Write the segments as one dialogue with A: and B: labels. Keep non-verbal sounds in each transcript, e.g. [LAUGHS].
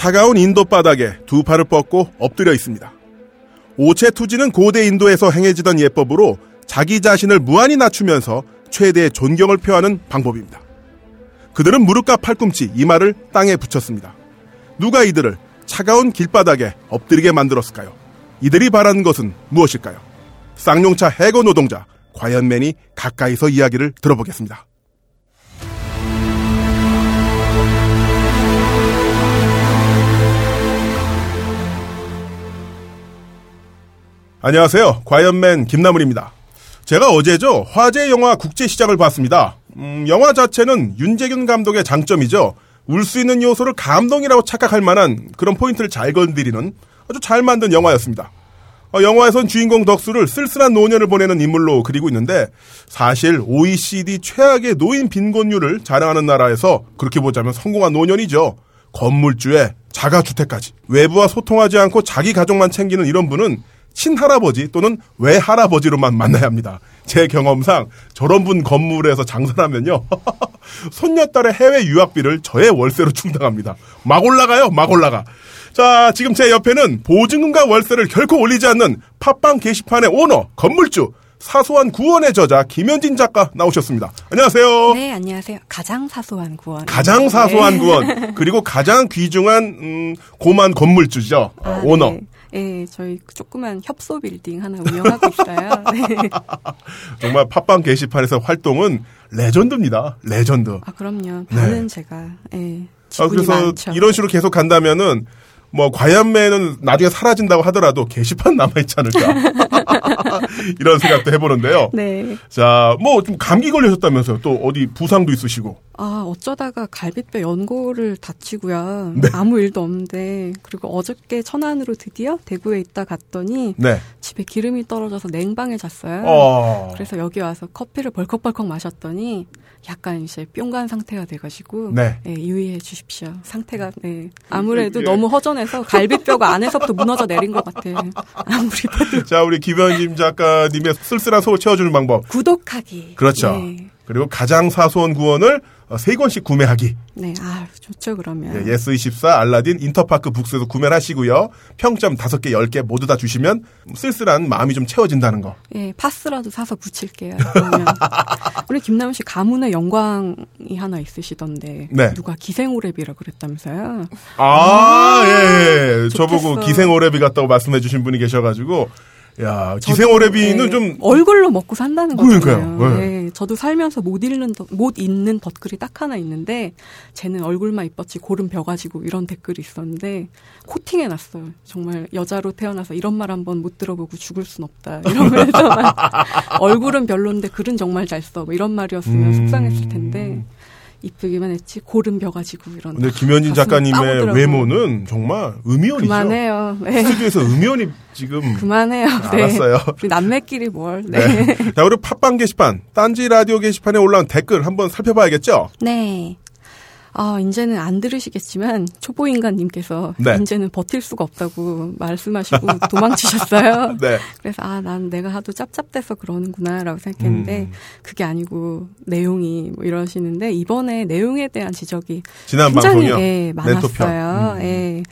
A: 차가운 인도 바닥에 두 팔을 뻗고 엎드려 있습니다. 오체 투지는 고대 인도에서 행해지던 예법으로 자기 자신을 무한히 낮추면서 최대의 존경을 표하는 방법입니다. 그들은 무릎과 팔꿈치, 이마를 땅에 붙였습니다. 누가 이들을 차가운 길바닥에 엎드리게 만들었을까요? 이들이 바라는 것은 무엇일까요? 쌍용차 해고 노동자 과연맨이 가까이서 이야기를 들어보겠습니다. 안녕하세요. 과연맨 김나물입니다. 제가 어제죠 화제 영화 국제시장을 봤습니다. 음, 영화 자체는 윤재균 감독의 장점이죠. 울 수 있는 요소를 감동이라고 착각할 만한 그런 포인트를 잘 건드리는 아주 잘 만든 영화였습니다. 어, 영화에선 주인공 덕수를 쓸쓸한 노년을 보내는 인물로 그리고 있는데 사실 OECD 최악의 노인 빈곤율을 자랑하는 나라에서 그렇게 보자면 성공한 노년이죠. 건물주에 자가주택까지 외부와 소통하지 않고 자기 가족만 챙기는 이런 분은 친할아버지 또는 외할아버지로만 만나야 합니다. 제 경험상 저런 분 건물에서 장사를 하면요. [LAUGHS] 손녀딸의 해외 유학비를 저의 월세로 충당합니다. 막 올라가요, 막 올라가. 자, 지금 제 옆에는 보증금과 월세를 결코 올리지 않는 팟빵 게시판의 오너, 건물주, 사소한 구원의 저자 김현진 작가 나오셨습니다. 안녕하세요.
B: 네, 안녕하세요. 가장 사소한 구원.
A: 가장 사소한 네. 구원. 그리고 가장 귀중한 음, 고만 건물주죠. 아, 오너. 네.
B: 네, 저희 조그만 협소 빌딩 하나 운영하고 있어요. [LAUGHS] 네.
A: 정말 팟빵 게시판에서 활동은 레전드입니다. 레전드.
B: 아, 그럼요. 저는 네. 제가, 예. 네, 아,
A: 그래서
B: 많죠.
A: 이런 식으로 계속 간다면은 뭐 과이언맨은 나중에 사라진다고 하더라도 게시판 남아있지 않을까 [LAUGHS] 이런 생각도 해보는데요. 네. 자, 뭐 좀 감기 걸리셨다면서요? 또 어디 부상도 있으시고?
B: 아 어쩌다가 갈비뼈 연골을 다치고요. 네. 아무 일도 없는데 그리고 어저께 천안으로 드디어 대구에 있다 갔더니 네. 집에 기름이 떨어져서 냉방에 잤어요. 어... 그래서 여기 와서 커피를 벌컥벌컥 마셨더니 약간 이제 뿅간 상태가 돼가지고 네. 네, 유의해 주십시오. 상태가 네. 아무래도 예. 너무 허전해서 갈비뼈가 안에서부터 무너져 내린 것 같아. 아무리 봐도.
A: 자 우리 김현진 작가님의 쓸쓸한 속을 채워주는 방법.
B: 구독하기.
A: 그렇죠. 네. 그리고 가장 사소한 구원을 어, 세 권씩 구매하기.
B: 네, 아 좋죠 그러면.
A: 네, 예스24, 알라딘, 인터파크 북스에서 구매를 하시고요. 평점 5개, 10개 모두 다 주시면 쓸쓸한 마음이 좀 채워진다는 거.
B: 예, 파스라도 사서 붙일게요. 그러면. 우리 김나은 씨 가문의 영광이 하나 있으시던데 네. 누가 기생오랩이라 그랬다면서요?
A: 아, 아 예, 예. 저보고 기생오랩이 같다고 말씀해 주신 분이 계셔 가지고 야, 기생오래비는 네, 좀
B: 얼굴로 먹고 산다는 거잖아요. 네. 네. 저도 살면서 못 읽는 못 읽는 덧글이 딱 하나 있는데 쟤는 얼굴만 이뻤지 고름 벼 가지고 이런 댓글이 있었는데 코팅해 놨어요. 정말 여자로 태어나서 이런 말 한 번 못 들어보고 죽을 순 없다. 이러면서 [LAUGHS] 얼굴은 별론데 글은 정말 잘 써. 뭐 이런 말이었으면 음... 속상했을 텐데 이쁘기만 했지 고름 벼가지고 이런.
A: 근데 김현진 작가님의 외모는 정말 음이온이죠.
B: 그만해요. 네.
A: 스튜디오에서 음이온이 지금
B: 그만해요. 네.
A: 알았어요.
B: 우리 남매끼리 뭘. 네. 네.
A: 자, 우리 팟빵 게시판, 딴지 라디오 게시판에 올라온 댓글 한번 살펴봐야겠죠?
B: 네. 아, 이제는 안 들으시겠지만 초보인간님께서 네. 이제는 버틸 수가 없다고 말씀하시고 [LAUGHS] 도망치셨어요. 네. 그래서 아, 난 내가 하도 짭짭대서 그러는구나라고 생각했는데 음. 그게 아니고 내용이 뭐 이러시는데 이번에 내용에 대한 지적이
A: 지난
B: 굉장히
A: 방송이요?
B: 예, 많았어요. 음. 예.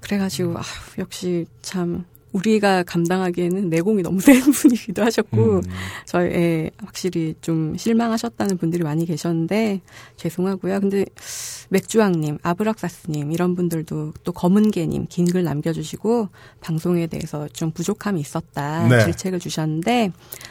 B: 그래가지고 아, 역시 참 우리가 감당하기에는 내공이 너무 [LAUGHS] 센 분이기도 하셨고 음. 저희 확실히 좀 실망하셨다는 분들이 많이 계셨는데 죄송하고요. 근데 맥주왕님, 아브락사스님 이런 분들도 또 검은개님 긴 글 남겨주시고 방송에 대해서 좀 부족함이 있었다 네. 질책을 주셨는데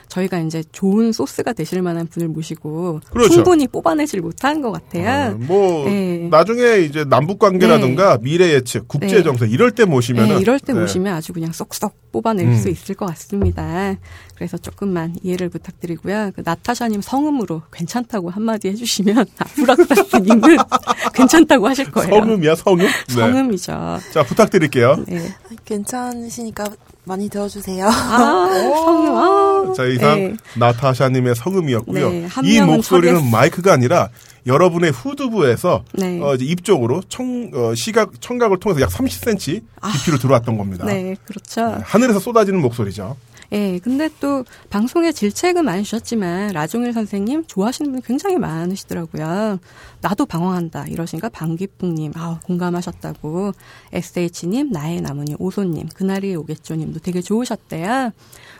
B: 저희가 이제 좋은 소스가 되실 만한 분을 모시고 그렇죠. 충분히 뽑아내질 못한 것 같아요.
A: 어, 뭐 네. 나중에 이제 남북 관계라든가 네. 미래 예측, 국제 정세 네. 이럴 때 모시면
B: 네, 이럴 때 네. 모시면 아주 그냥 쏙쏙 뽑아낼 음. 수 있을 것 같습니다. 그래서 조금만 이해를 부탁드리고요. 그 나타샤님 성음으로 괜찮다고 한마디 해주시면 [LAUGHS] 아브락사스님은 [LAUGHS] 괜찮다고 하실 거예요.
A: 성음이야, 성음? 네.
B: 성음이죠.
A: 자, 부탁드릴게요. 네.
C: 괜찮으시니까 많이 들어주세요.
B: 아, [LAUGHS] 성음. 아,
A: 자, 이상 네. 나타샤님의 성음이었고요. 네, 이 목소리는 서겠... 마이크가 아니라 여러분의 후두부에서 네. 어, 이제 입 쪽으로 청, 어, 시각, 청각을 통해서 약 30cm 깊이로 아, 들어왔던 겁니다.
B: 네, 그렇죠.
A: 하늘에서 쏟아지는 목소리죠.
B: 예, 근데 또 방송에 질책은 많이 주셨지만 라종일 선생님 좋아하시는 분 굉장히 많으시더라고요. 나도 방황한다 이러신가 방귀풍님 아 공감하셨다고 SH님 나의 나무님 오소님 그날이 오겠죠님도 되게 좋으셨대요.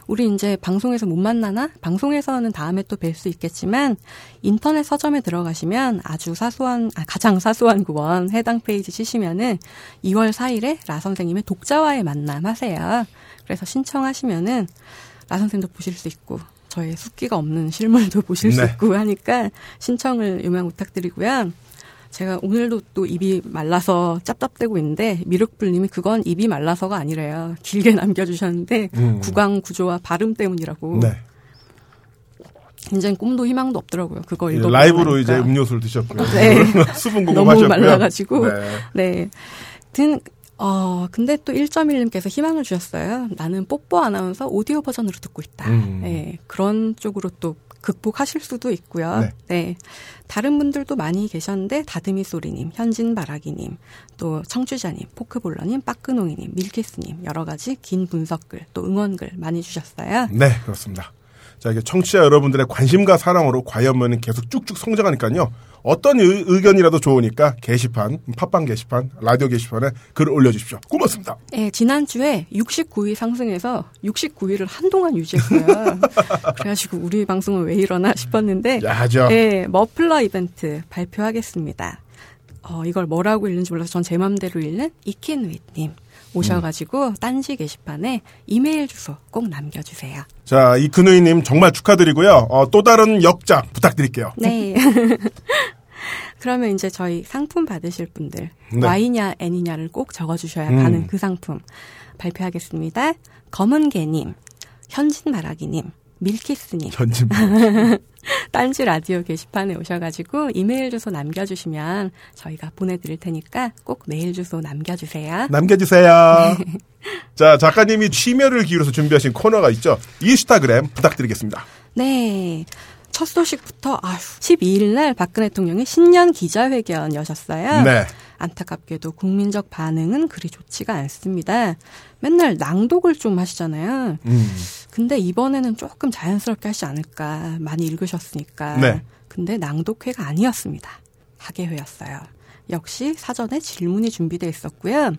B: 우리 이제 방송에서 못 만나나? 방송에서는 다음에 또 뵐 수 있겠지만 인터넷 서점에 들어가시면 아주 사소한 아, 가장 사소한 구원 해당 페이지 치시면은 2월 4일에 라 선생님의 독자와의 만남 하세요. 그래서 신청하시면은 라 선생님도 보실 수 있고 저의 숫기가 없는 실물도 보실 수
A: 네.
B: 있고 하니까 신청을 요명 부탁드리고요. 제가 오늘도 또 입이 말라서 짭짭대고 있는데 미륵불님이 그건 입이 말라서가 아니래요. 길게 [LAUGHS] 남겨주셨는데
A: 음.
B: 구강 구조와 발음 때문이라고.
A: 네.
B: 굉장히 꿈도 희망도 없더라고요. 그거 읽어
A: 라이브로 이제 음료수를 드셨고요.
B: 네. [LAUGHS]
A: 수분 [LAUGHS]
B: 너무
A: 공급하셨고요.
B: 말라가지고.
A: 네.
B: 네. 든, 어, 근데 또 1.1님께서 희망을 주셨어요. 나는 뽀뽀 아나운서 오디오 버전으로 듣고 있다.
A: 음.
B: 네. 그런 쪽으로 또 극복하실 수도 있고요.
A: 네.
B: 네. 다른 분들도 많이 계셨는데, 다듬이 소리님, 현진 바라기님, 또 청취자님, 포크볼러님, 빠끄농이님, 밀키스님, 여러 가지 긴 분석글, 또 응원글 많이 주셨어요.
A: 네, 그렇습니다. 자, 이게 청취자 여러분들의 관심과 사랑으로 과연면은 계속 쭉쭉 성장하니까요. 어떤 의, 의견이라도 좋으니까 게시판, 팟빵 게시판, 라디오 게시판에 글을 올려주십시오. 고맙습니다.
B: 예, 지난주에 69위 상승해서 69위를 한동안 유지했어요. [LAUGHS] 그래가지고 우리 방송은 왜 이러나 싶었는데,
A: 야죠.
B: 예, 머플러 이벤트 발표하겠습니다. 어, 이걸 뭐라고 읽는지 몰라서 전 제 맘대로 읽는 이킨윗님 오셔가지고 딴지 게시판에 이메일 주소 꼭 남겨주세요.
A: 자, 이 근우이님 정말 축하드리고요. 어, 또 다른 역작 부탁드릴게요.
B: 네. [LAUGHS] 그러면 이제 저희 상품 받으실 분들
A: 네.
B: Y냐 N이냐를 꼭 적어주셔야
A: 음.
B: 가는 그 상품 발표하겠습니다. 검은 개님, 현진 마라기님, 밀키스님,
A: 전진. [LAUGHS]
B: 딴지 라디오 게시판에 오셔가지고 이메일 주소 남겨주시면 저희가 보내드릴 테니까 꼭 메일 주소 남겨주세요.
A: 남겨주세요. [LAUGHS] 자, 작가님이 취미를 기울여서 준비하신 코너가 있죠. 인스타그램 부탁드리겠습니다.
B: 네. 첫 소식부터 아휴 12일 날 박근혜 대통령이 신년 기자회견 여셨어요.
A: 네.
B: 안타깝게도 국민적 반응은 그리 좋지가 않습니다. 맨날 낭독을 좀 하시잖아요.
A: 음.
B: 근데 이번에는 조금 자연스럽게 하지 않을까. 많이 읽으셨으니까.
A: 네.
B: 근데 낭독회가 아니었습니다. 학예회였어요. 역시 사전에 질문이 준비돼 있었고요.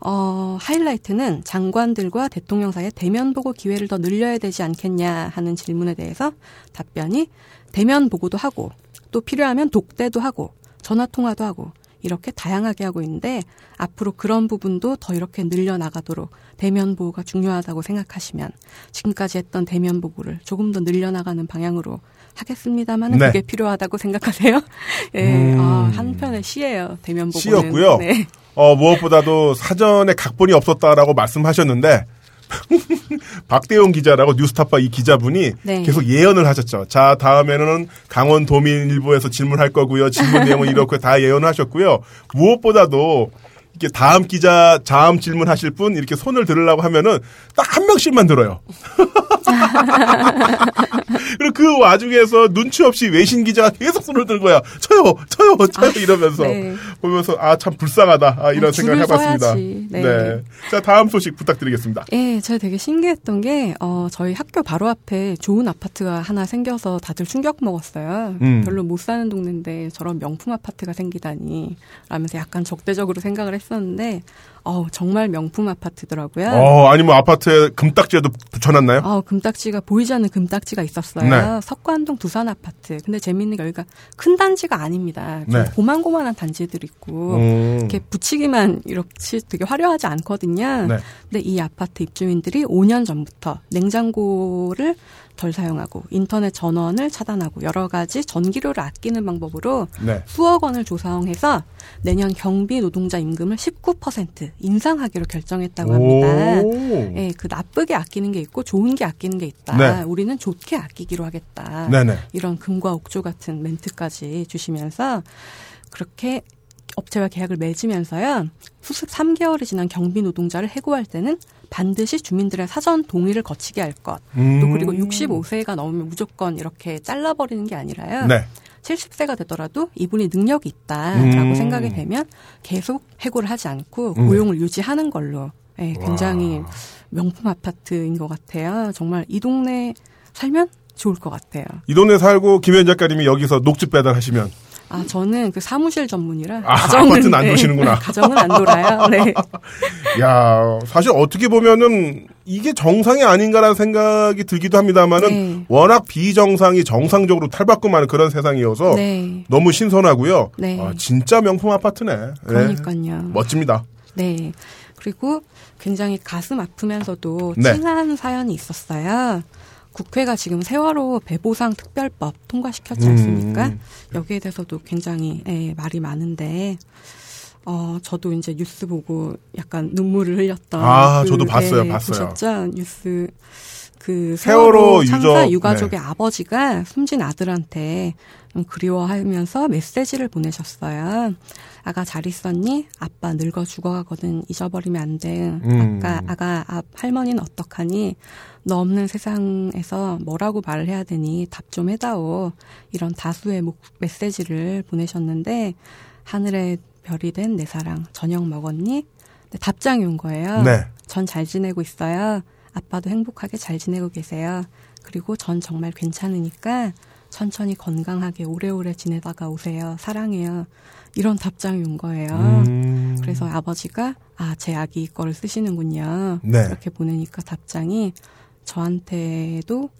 B: 어, 하이라이트는 장관들과 대통령 사이에 대면 보고 기회를 더 늘려야 되지 않겠냐 하는 질문에 대해서 답변이 대면 보고도 하고 또 필요하면 독대도 하고 전화 통화도 하고 이렇게 다양하게 하고 있는데 앞으로 그런 부분도 더 이렇게 늘려 나가도록 대면 보호가 중요하다고 생각하시면 지금까지 했던 대면 보고를 조금 더 늘려 나가는 방향으로 하겠습니다만은
A: 네.
B: 그게 필요하다고 생각하세요? [LAUGHS] 예,
A: 음.
B: 아, 한편의 시예요. 대면 보고는.
A: 시였고요.
B: 네.
A: 어, 무엇보다도 사전에 각본이 없었다라고 말씀하셨는데 [LAUGHS] 박대용 기자라고 뉴스타파 이 기자분이
B: 네.
A: 계속 예언을 하셨죠. 자, 다음에는 강원 도민일보에서 질문할 거고요. 질문 내용은 [LAUGHS] 이렇게 다 예언하셨고요. 무엇보다도 이렇게 다음 기자 다음 질문하실 분 이렇게 손을 들으려고 하면은 딱 한 명씩만 들어요. [LAUGHS] 그리고 그 와중에서 눈치 없이 외신 기자가 계속 손을 들고요. 쳐요, 쳐요, 쳐요 이러면서
B: 네.
A: 보면서 아 참 불쌍하다 아, 이런
B: 아,
A: 생각을 해봤습니다.
B: 서야지. 네.
A: 자 다음 소식 부탁드리겠습니다.
B: 예, 제가 되게 신기했던 게, 어, 저희 학교 바로 앞에 좋은 아파트가 하나 생겨서 다들 충격 먹었어요.
A: 음.
B: 별로 못 사는 동네인데 저런 명품 아파트가 생기다니, 라면서 약간 적대적으로 생각을 했 었는데, 어 정말 명품 아파트더라고요.
A: 어 아니면 아파트에 금딱지에도 붙여놨나요?
B: 아, 금딱지가 보이지 않는 금딱지가 있었어요.
A: 네.
B: 석관동 두산 아파트. 근데 재밌는 게 여기가 큰 단지가 아닙니다. 좀
A: 네.
B: 고만고만한 단지들이 있고
A: 음.
B: 이렇게 붙이기만 이렇게 되게 화려하지 않거든요.
A: 네.
B: 근데 이 아파트 입주민들이 5년 전부터 냉장고를 덜 사용하고 인터넷 전원을 차단하고 여러 가지 전기료를 아끼는 방법으로
A: 네.
B: 수억 원을 조성해서 내년 경비 노동자 임금을 19% 인상하기로 결정했다고 합니다.
A: 오.
B: 예, 그 나쁘게 아끼는 게 있고 좋은 게 아끼는 게 있다.
A: 네.
B: 우리는 좋게 아끼기로 하겠다.
A: 네네.
B: 이런 금과 옥조 같은 멘트까지 주시면서 그렇게 업체와 계약을 맺으면서요. 수습 3개월이 지난 경비 노동자를 해고할 때는 반드시 주민들의 사전 동의를 거치게 할 것.
A: 음.
B: 또 그리고 65세가 넘으면 무조건 이렇게 잘라버리는 게 아니라요.
A: 네.
B: 70세가 되더라도 이분이 능력이 있다라고
A: 음.
B: 생각이 되면 계속 해고를 하지 않고
A: 음.
B: 고용을 유지하는 걸로 예, 굉장히
A: 와.
B: 명품 아파트인 것 같아요. 정말 이 동네 살면 좋을 것 같아요.
A: 이 동네 살고 김현 작가님이 여기서 녹즙 배달하시면
B: 아, 저는 그 사무실 전문이라.
A: 아,
B: 가정은,
A: 아파트는 안
B: 네,
A: 도시는구나. [LAUGHS]
B: 가정은 안 돌아요. 네. [LAUGHS]
A: 야, 사실 어떻게 보면은 이게 정상이 아닌가라는 생각이 들기도 합니다만은
B: 네.
A: 워낙 비정상이 정상적으로 탈바꿈하는 그런 세상이어서
B: 네.
A: 너무 신선하고요.
B: 네.
A: 아, 진짜 명품 아파트네. 네.
B: 그러니까요.
A: 멋집니다.
B: 네. 그리고 굉장히 가슴 아프면서도
A: 네.
B: 찡한 사연이 있었어요. 국회가 지금 세월호 배보상 특별법 통과시켰지
A: 음.
B: 않습니까? 여기에 대해서도 굉장히 예, 말이 많은데 어 저도 이제 뉴스 보고 약간 눈물을 흘렸던
A: 아, 저도 봤어요,
B: 예,
A: 봤어요.
B: 보셨죠? 뉴스 그
A: 세월호
B: 세월호
A: 유족,
B: 참사 유가족의
A: 네.
B: 아버지가 숨진 아들한테 좀 그리워하면서 메시지를 보내셨어요. 아가 잘 있었니? 아빠 늙어 죽어가거든 잊어버리면 안 돼.
A: 음.
B: 아까 아가 아, 할머니는 어떡하니? 너 없는 세상에서 뭐라고 말을 해야 되니? 답 좀 해다오. 이런 다수의 목- 메시지를 보내셨는데 하늘에 별이 된 내 사랑 저녁 먹었니? 네, 답장이 온 거예요.
A: 네.
B: 전 잘 지내고 있어요. 아빠도 행복하게 잘 지내고 계세요. 그리고 전 정말 괜찮으니까 천천히 건강하게 오래오래 지내다가 오세요. 사랑해요. 이런 답장이 온 거예요.
A: 음.
B: 그래서 아버지가 아, 제 아기 거를 쓰시는군요.
A: 네.
B: 이렇게 보내니까 답장이 저한테도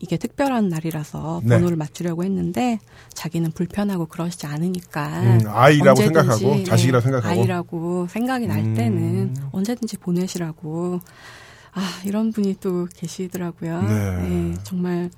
B: 이게 특별한 날이라서
A: 네.
B: 번호를 맞추려고 했는데 자기는 불편하고 그러시지 않으니까
A: 음, 아이라고 생각하고
B: 네,
A: 자식이라고 생각하고
B: 아이라고 생각이 날
A: 음.
B: 때는 언제든지 보내시라고 아 이런 분이 또 계시더라고요.
A: 네.
B: 정말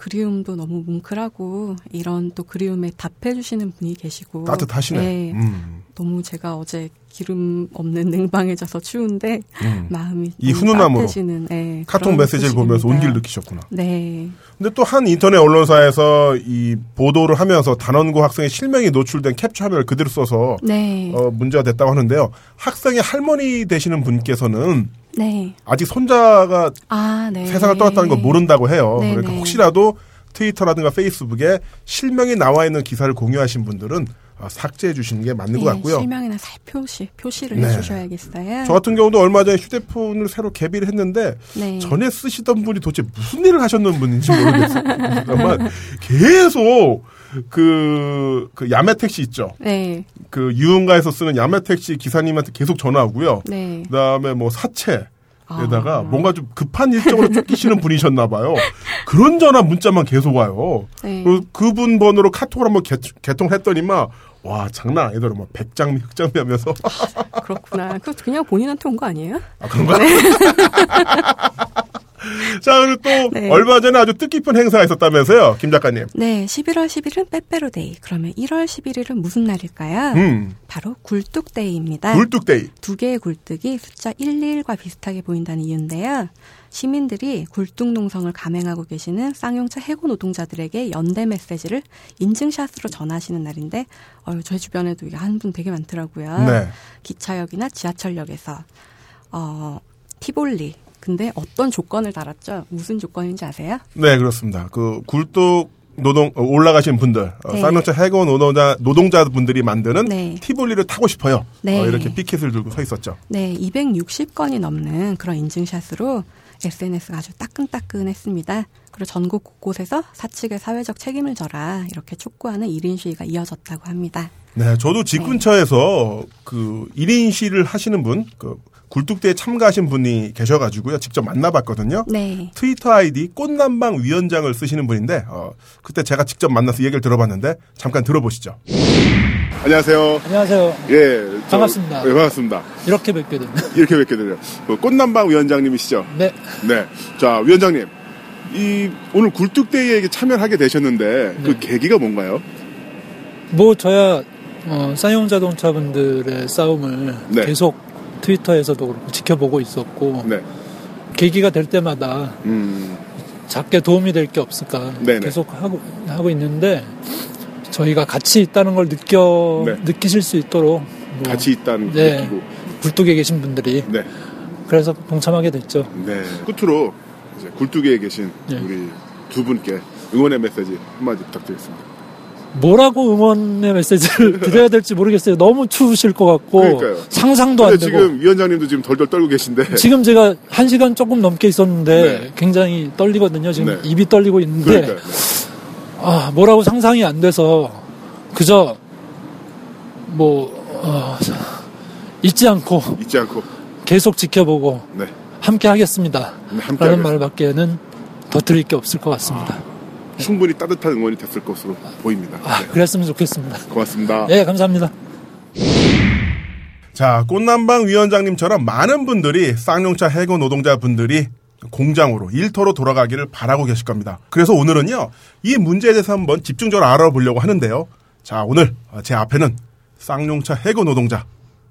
B: 그리움도 너무 뭉클하고 이런 또 그리움에 답해주시는 분이 계시고
A: 따뜻하시네.
B: 네,
A: 음.
B: 너무 제가 어제 기름 없는 [LAUGHS] 냉방에져서 추운데
A: 음.
B: 마음이
A: 이 훈훈함으로
B: 따뜻해지는, 네,
A: 카톡 메시지를 보면서. 온기를 느끼셨구나.
B: 네,
A: 근데 또 한 인터넷 언론사에서 이 보도를 하면서 단원고 학생의 실명이 노출된 캡처 화면을 그대로 써서
B: 네,
A: 어, 문제가 됐다고 하는데요. 학생의 할머니 되시는 분께서는
B: 네,
A: 아직 손자가
B: 아, 네,
A: 세상을 떠났다는 걸 모른다고 해요.
B: 네,
A: 그러니까
B: 네.
A: 혹시라도 트위터라든가 페이스북에 실명이 나와 있는 기사를 공유하신 분들은 어, 삭제해 주시는 게 맞는 것
B: 네,
A: 같고요.
B: 실명이나 살표시 표시를
A: 네.
B: 해주셔야겠어요.
A: 저 같은 경우도 얼마 전에 휴대폰을 새로 개비를 했는데
B: 네.
A: 전에 쓰시던 분이 도대체 무슨 일을 하셨는 분인지 모르겠어요. [LAUGHS] 잠깐만 계속 그, 그 야매 택시 있죠.
B: 네,
A: 그 유흥가에서 쓰는 야매 택시 기사님한테 계속 전화하고요.
B: 네.
A: 그다음에 뭐 사채 에다가
B: 아.
A: 뭔가 좀 급한 일정으로 쫓기시는 분이셨나 봐요. 그런 전화 문자만 계속 와요.
B: 네.
A: 그 그분 번호로 카톡을 한번 개, 개통을 했더니만 와 장난 아니더라. 뭐 백장미 흑장미 하면서 [LAUGHS]
B: 그렇구나. 그 그냥 본인한테 온 거 아니에요?
A: 아 그런가? [LAUGHS] 자 그리고 또
B: 네.
A: 얼마 전에 아주 뜻깊은 행사가 있었다면서요, 김 작가님.
B: 네, 11월 10일은 빼빼로데이. 그러면 1월 11일은 무슨 날일까요?
A: 음,
B: 바로 굴뚝데이입니다.
A: 굴뚝데이.
B: 두 개의 굴뚝이 숫자 111과 비슷하게 보인다는 이유인데요. 시민들이 굴뚝 농성을 감행하고 계시는 쌍용차 해고 노동자들에게 연대 메시지를 인증샷으로 전하시는 날인데, 어, 저희 주변에도 한분 되게 많더라고요.
A: 네.
B: 기차역이나 지하철역에서 어, 티볼리. 근데 어떤 조건을 달았죠? 무슨 조건인지 아세요?
A: 네, 그렇습니다. 그 굴뚝 노동 어, 올라가신 분들, 어,
B: 네.
A: 쌍용차 해고 노동자 노동자 분들이 만드는
B: 네.
A: 티볼리를 타고 싶어요.
B: 네.
A: 어, 이렇게 피켓을 들고 서 있었죠.
B: 네, 260건이 넘는 그런 인증샷으로 SNS가 아주 따끈따끈했습니다. 그리고 전국 곳곳에서 사측의 사회적 책임을 져라 이렇게 촉구하는 1인 시위가 이어졌다고 합니다.
A: 네, 저도 집 근처에서 그 1인 시를 하시는 분, 그 굴뚝대에 참가하신 분이 계셔가지고요. 직접 만나봤거든요.
B: 네.
A: 트위터 아이디 꽃남방 위원장을 쓰시는 분인데, 어, 그때 제가 직접 만나서 얘기를 들어봤는데, 잠깐 들어보시죠. 안녕하세요.
D: 안녕하세요.
A: 예. 저-
D: 반갑습니다.
A: 예, 반갑습니다.
D: 이렇게 뵙게 됐네. [LAUGHS]
A: 이렇게 뵙게 되네요. 그 꽃남방 위원장님이시죠?
D: 네.
A: 네. 자, 위원장님. 이, 오늘 굴뚝대회에 참여하게 되셨는데, 그
D: 네.
A: 계기가 뭔가요?
D: 뭐 저야 어, 쌍용 자동차 분들의 싸움을
A: 네.
D: 계속 트위터에서도 그렇고 지켜보고 있었고
A: 네.
D: 계기가 될 때마다
A: 음,
D: 작게 도움이 될 게 없을까
A: 네네.
D: 계속 하고 하고 있는데 저희가 같이 있다는 걸 느껴
A: 네.
D: 느끼실 수 있도록 뭐
A: 같이 있다는
D: 네.
A: 느끼고.
D: 굴뚝에 계신 분들이
A: 네.
D: 그래서 동참하게 됐죠.
A: 네. 끝으로 이제 굴뚝에 계신
D: 네.
A: 우리 두 분께 응원의 메시지 한마디 부탁드리겠습니다.
D: 뭐라고 응원의 메시지를 [LAUGHS] 드려야 될지 모르겠어요. 너무 추우실 것 같고
E: 그러니까요.
D: 상상도 안 되고
E: 지금 위원장님도 지금 덜덜 떨고 계신데.
D: 지금 제가 한 시간 조금 넘게 있었는데
E: 네.
D: 굉장히 떨리거든요. 지금
E: 네.
D: 입이 떨리고 있는데
E: 그러니까요.
D: 아 뭐라고 상상이 안 돼서 그저 뭐 어, 잊지 않고
E: 잊지 않고.
D: 계속 지켜보고
E: 네.
D: 함께 하겠습니다.
E: 네, 함께
D: 라는
E: 하겠습니다.
D: 말밖에는 더 드릴 게 없을 것 같습니다.
E: 충분히 따뜻한 응원이 됐을 것으로 보입니다.
D: 아,
E: 네.
D: 그랬으면 좋겠습니다.
E: 고맙습니다.
D: 예, 감사합니다.
A: 자, 꽃남방 위원장님처럼 많은 분들이 쌍용차 해고 노동자분들이 공장으로 일터로 돌아가기를 바라고 계실 겁니다. 그래서 오늘은요, 이 문제에 대해서 한번 집중적으로 알아보려고 하는데요. 자, 오늘 제 앞에는 쌍용차 해고 노동자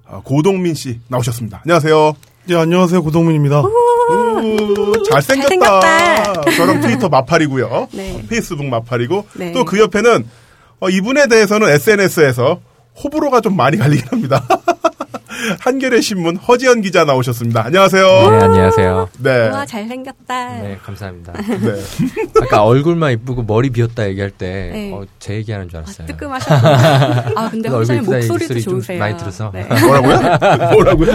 A: 어, 고동민 씨 나오셨습니다. 안녕하세요.
F: 네, 안녕하세요. 고동민입니다.
A: 우, 잘생겼다.
B: 잘생겼다.
A: 저랑 트위터 마팔이고요.
B: 네.
A: 어, 페이스북 마팔이고
B: 네.
A: 또그 옆에는 어, 이분에 대해서는 SNS에서 호불호가 좀 많이 갈리긴 합니다. [LAUGHS] 한겨레 신문 허지연 기자 나오셨습니다. 안녕하세요.
G: 네, 안녕하세요.
A: 네.
B: 우와 잘생겼다.
G: 네, 감사합니다.
A: 네. [LAUGHS]
G: 아까 얼굴만 이쁘고 머리 비었다 얘기할 때,
B: 네.
G: 어, 제 얘기하는 줄
B: 아,
G: 알았어요.
B: 뜨끔하셨구나. 아 근데
G: 이쁘다
B: 목소리도 좋으세요.
G: 많이 들어서.
B: 네. [LAUGHS]
A: 뭐라고요? [LAUGHS] 뭐라고요?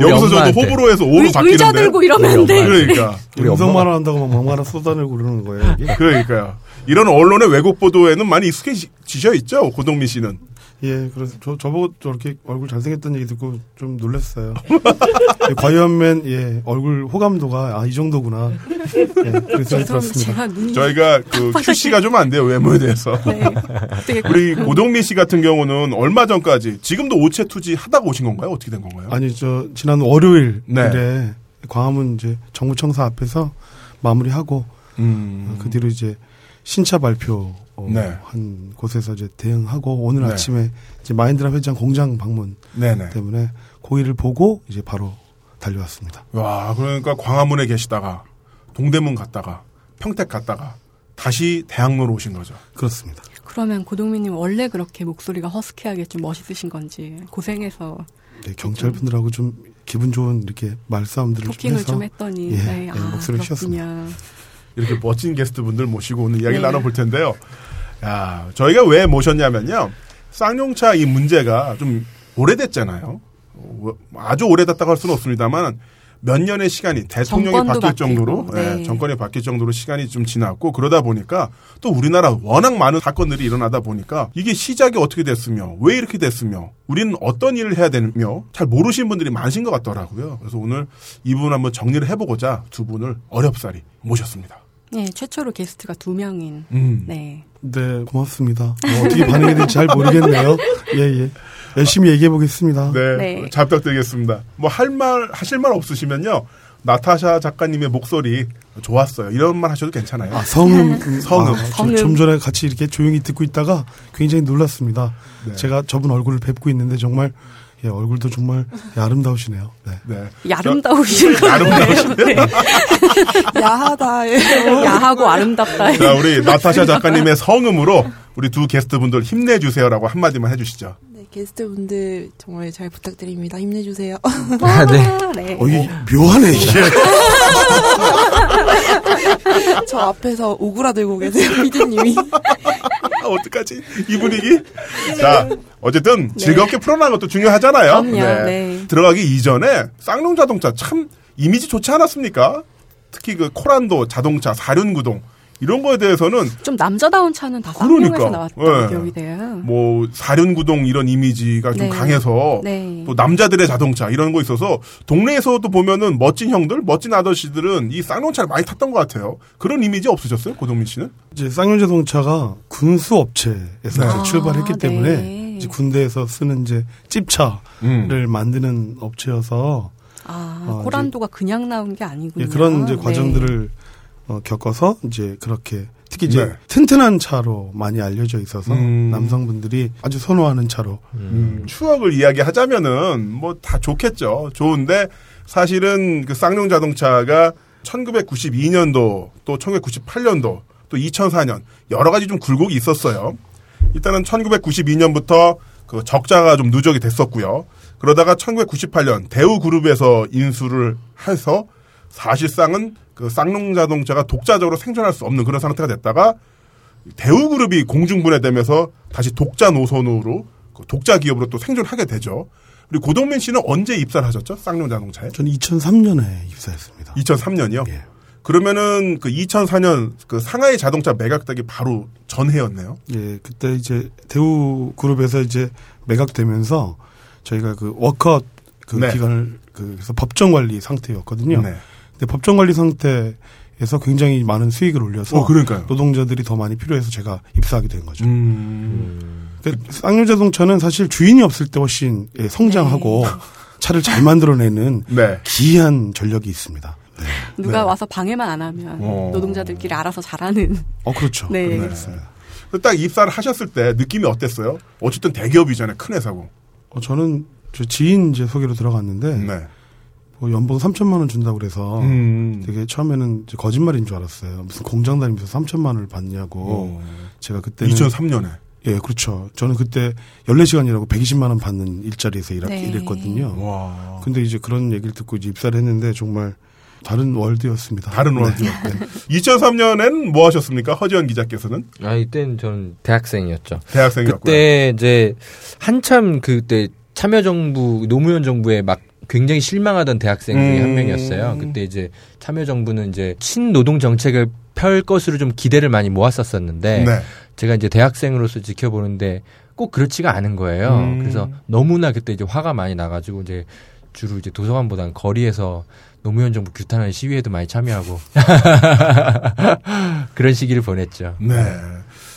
A: 여기서 저도. 호불호에서 오로
B: 의,
A: 바뀌는데.
B: 의자 들고 이러면 안 돼.
A: 그러니까.
G: 우리
F: 음성만 한다고 막 막말을 쏟아내고 그러는 거예요.
A: 그러니까요. 이런 언론의 왜곡 보도에는 많이 익숙해지셔 있죠, 고동민 씨는.
F: 예, 그래서 저, 저보고 저렇게 얼굴 잘생겼다는 얘기 듣고 좀 놀랐어요. [LAUGHS] 예, 과연맨, 예, 얼굴 호감도가, 아, 이 정도구나. 예, 그래서. 들었습니다.
A: 저희가 그 QC가 좀 안 돼요, 외모에 대해서.
B: 네. [LAUGHS]
A: 우리 고동민 씨 같은 경우는 얼마 전까지 지금도 오체 투지 하다가 오신 건가요? 어떻게 된 건가요?
F: 아니, 저, 지난 월요일에
A: 네.
F: 광화문 이제 정부청사 앞에서 마무리하고,
A: 음.
F: 그 뒤로 이제 신차 발표, 어,
A: 네.
F: 한 곳에서 이제 대응하고, 오늘
A: 네.
F: 아침에 이제 마인드라 회장 공장 방문
A: 네네.
F: 때문에 고의를 보고 이제 바로 달려왔습니다.
A: 와, 그러니까 광화문에 계시다가 동대문 갔다가 평택 갔다가 다시 대학로로 오신 거죠.
F: 그렇습니다.
B: 그러면 고동민님 원래 그렇게 목소리가 허스키하게 좀 멋있으신 건지 고생해서
F: 네, 경찰 분들하고 좀 기분 좋은 이렇게 말싸움들을 좀
B: 토킹을
F: 해서
B: 좀 했더니
F: 예,
B: 네,
F: 예,
B: 아,
F: 목소리를
B: 그렇군요.
A: 이렇게 멋진 게스트 분들 모시고 오늘 이야기를
B: 네.
A: 나눠볼 텐데요. 야, 저희가 왜 모셨냐면요. 쌍용차 이 문제가 좀 오래됐잖아요. 어, 아주 오래됐다고 할 수는 없습니다만 몇 년의 시간이 대통령이 바뀔
B: 바뀌고,
A: 정도로
B: 네.
A: 예, 정권이 바뀔 정도로 시간이 좀 지났고 그러다 보니까 또 우리나라 워낙 많은 사건들이 일어나다 보니까 이게 시작이 어떻게 됐으며 왜 이렇게 됐으며 우리는 어떤 일을 해야 되며 잘 모르시는 분들이 많으신 것 같더라고요. 그래서 오늘 이 부분 한번 정리를 해보고자 두 분을 어렵사리 모셨습니다.
B: 네, 최초로 게스트가 두 명인.
A: 음.
B: 네.
F: 네, 고맙습니다. 뭐 어떻게 반응이 될지 잘 모르겠네요. 예, 예. 열심히 얘기해 보겠습니다.
A: 네,
B: 네.
A: 잘 부탁드리겠습니다. 뭐 할 말 하실 말 없으시면요. 나타샤 작가님의 목소리 좋았어요. 이런 말 하셔도 괜찮아요.
F: 아, 성음, 음,
A: 성음.
F: 아, 저-
B: 성음.
F: 좀 전에 같이 이렇게 조용히 듣고 있다가 굉장히 놀랐습니다.
A: 네.
F: 제가 저분 얼굴을 뵙고 있는데 정말 예, 얼굴도 정말 예, 아름다우시네요. 네.
A: 네.
B: 야름다우신
A: 저-
B: 거예요.
A: 아름다우신
B: 네.
C: 야하다. 예.
B: 야하고 아름답다.
A: 자, 우리 나타샤 작가님의 성음으로 우리 두 게스트분들 힘내주세요라고 한마디만 해주시죠.
C: 네, 게스트분들 정말 잘 부탁드립니다. 힘내주세요.
G: 아, 네.
B: 네.
F: 어, 이게 묘하네, 이게.
C: 저 앞에서 오그라들고 계세요, 피디님이.
A: 아, [LAUGHS] 어떡하지? 이 분위기? 자, 어쨌든 즐겁게 풀어나가는 것도 중요하잖아요.
B: 네. 그럼요, 네.
A: 들어가기 이전에 쌍용 자동차 참 이미지 좋지 않았습니까? 특히 그 코란도 자동차, 사륜구동 이런 거에 대해서는
B: 좀 남자다운 차는 다
A: 그러니까.
B: 쌍용에서 나왔던
A: 네.
B: 기억이 돼요.
A: 뭐 사륜구동 이런 이미지가 좀
B: 네.
A: 강해서
B: 네.
A: 또 남자들의 자동차 이런 거 있어서 동네에서도 보면은 멋진 형들, 멋진 아저씨들은 이 쌍용차를 많이 탔던 것 같아요. 그런 이미지 없으셨어요, 고동민 씨는?
F: 이제 쌍용 자동차가 군수 업체에서
A: 네.
B: 아,
F: 출발했기
B: 네.
F: 때문에 이제 군대에서 쓰는 이제 찝차를
A: 음.
F: 만드는 업체여서
B: 아,
F: 어,
B: 코란도가 그냥 나온 게 아니군요.
F: 예, 그런 이제
B: 네.
F: 과정들을 어, 겪어서 이제 그렇게 특히 이제
A: 네.
F: 튼튼한 차로 많이 알려져 있어서
A: 음.
F: 남성분들이 아주 선호하는 차로
A: 음, 추억을 이야기하자면은 뭐 다 좋겠죠. 좋은데 사실은 그 쌍용 자동차가 1992년도 또 1998년도 또 2004년 여러 가지 좀 굴곡이 있었어요. 일단은 1992년부터 그 적자가 좀 누적이 됐었고요. 그러다가 1998년 대우그룹에서 인수를 해서 사실상은 그 쌍용 자동차가 독자적으로 생존할 수 없는 그런 상태가 됐다가 대우그룹이 공중분해되면서 다시 독자 노선으로 그 독자 기업으로 또 생존하게 되죠. 그리고 고동민 씨는 언제 입사를 하셨죠? 쌍용 자동차에?
F: 저는 2003년에 입사했습니다.
A: 2003년이요.
F: 예.
A: 그러면은 그 2004년 그 상하이 자동차 매각되기 바로 전해였네요.
F: 예, 그때 이제 대우 그룹에서 이제 매각되면서 저희가 그 워커 그
A: 네.
F: 기간을 그 그래서 법정 관리 상태였거든요.
A: 네.
F: 근데 법정 관리 상태에서 굉장히 많은 수익을 올려서
A: 어, 그러니까요.
F: 노동자들이 더 많이 필요해서 제가 입사하게 된 거죠.
A: 음.
F: 그 쌍용자동차는 사실 주인이 없을 때 훨씬 예, 성장하고 차를 잘 만들어내는 [LAUGHS]
A: 네.
F: 기이한 전력이 있습니다.
B: 누가
A: 네.
B: 와서 방해만 안 하면
A: 어.
B: 노동자들끼리 알아서 잘하는.
F: 어 그렇죠.
B: 네.
F: 그런 게 있습니다.
A: 딱 입사를 하셨을 때 느낌이 어땠어요? 어쨌든 대기업이잖아요. 큰 회사고.
F: 어, 저는 저 지인 이제 소개로 들어갔는데
A: 네.
F: 뭐 연봉 3천만 원 준다고 그래서
A: 음.
F: 되게 처음에는 이제 거짓말인 줄 알았어요. 무슨 공장 다니면서 3천만 원을 받냐고.
A: 어.
F: 제가 그때는
A: 2003년에.
F: 예, 그렇죠. 저는 그때 14시간이라고 120만 원 받는 일자리에서 일하,
B: 네.
F: 일했거든요.
A: 와.
F: 근데 이제 그런 얘기를 듣고 이제 입사를 했는데 정말 다른 월드였습니다.
A: 다른
F: 네.
A: 월드요. 2003년엔 [LAUGHS] 뭐 하셨습니까? 허지원 기자께서는
G: 아, 이때는 전 대학생이었죠.
A: 대학생이었고요.
G: 그때 이제 한참 그때 참여정부, 노무현 정부에 막 굉장히 실망하던 대학생 중에
A: 음.
G: 한 명이었어요. 그때 이제 참여정부는 이제 친노동 정책을 펼 것으로 좀 기대를 많이 모았었었는데
A: 네.
G: 제가 이제 대학생으로서 지켜보는데 꼭 그렇지가 않은 거예요.
A: 음.
G: 그래서 너무나 그때 이제 화가 많이 나가지고 이제 주로 이제 도서관보다는 거리에서 노무현 정부 규탄하는 시위에도 많이 참여하고 [LAUGHS] 그런 시기를 보냈죠.
A: 네.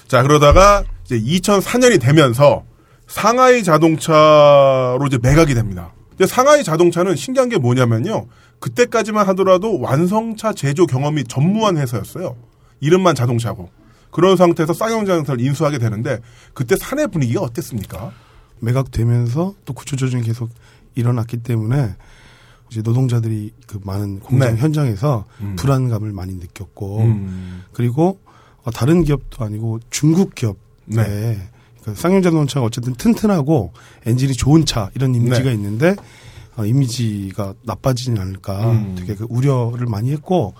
A: 자, 그러다가 이제 2004년이 되면서 상하이 자동차로 이제 매각이 됩니다. 상하이 자동차는 신기한 게 뭐냐면요. 그때까지만 하더라도 완성차 제조 경험이 전무한 회사였어요. 이름만 자동차고. 그런 상태에서 쌍용 자동차를 인수하게 되는데 그때 사내 분위기가 어땠습니까?
F: 매각되면서 또 구조조정이 계속 일어났기 때문에 이제 노동자들이 그 많은 공장
A: 네.
F: 현장에서
A: 음.
F: 불안감을 많이 느꼈고
A: 음.
F: 그리고 어, 다른 기업도 아니고 중국 기업에
A: 네.
F: 그 쌍용자동차가 어쨌든 튼튼하고 엔진이 좋은 차 이런 이미지가
A: 네.
F: 있는데 어, 이미지가 나빠지지 않을까
A: 음.
F: 되게 그 우려를 많이 했고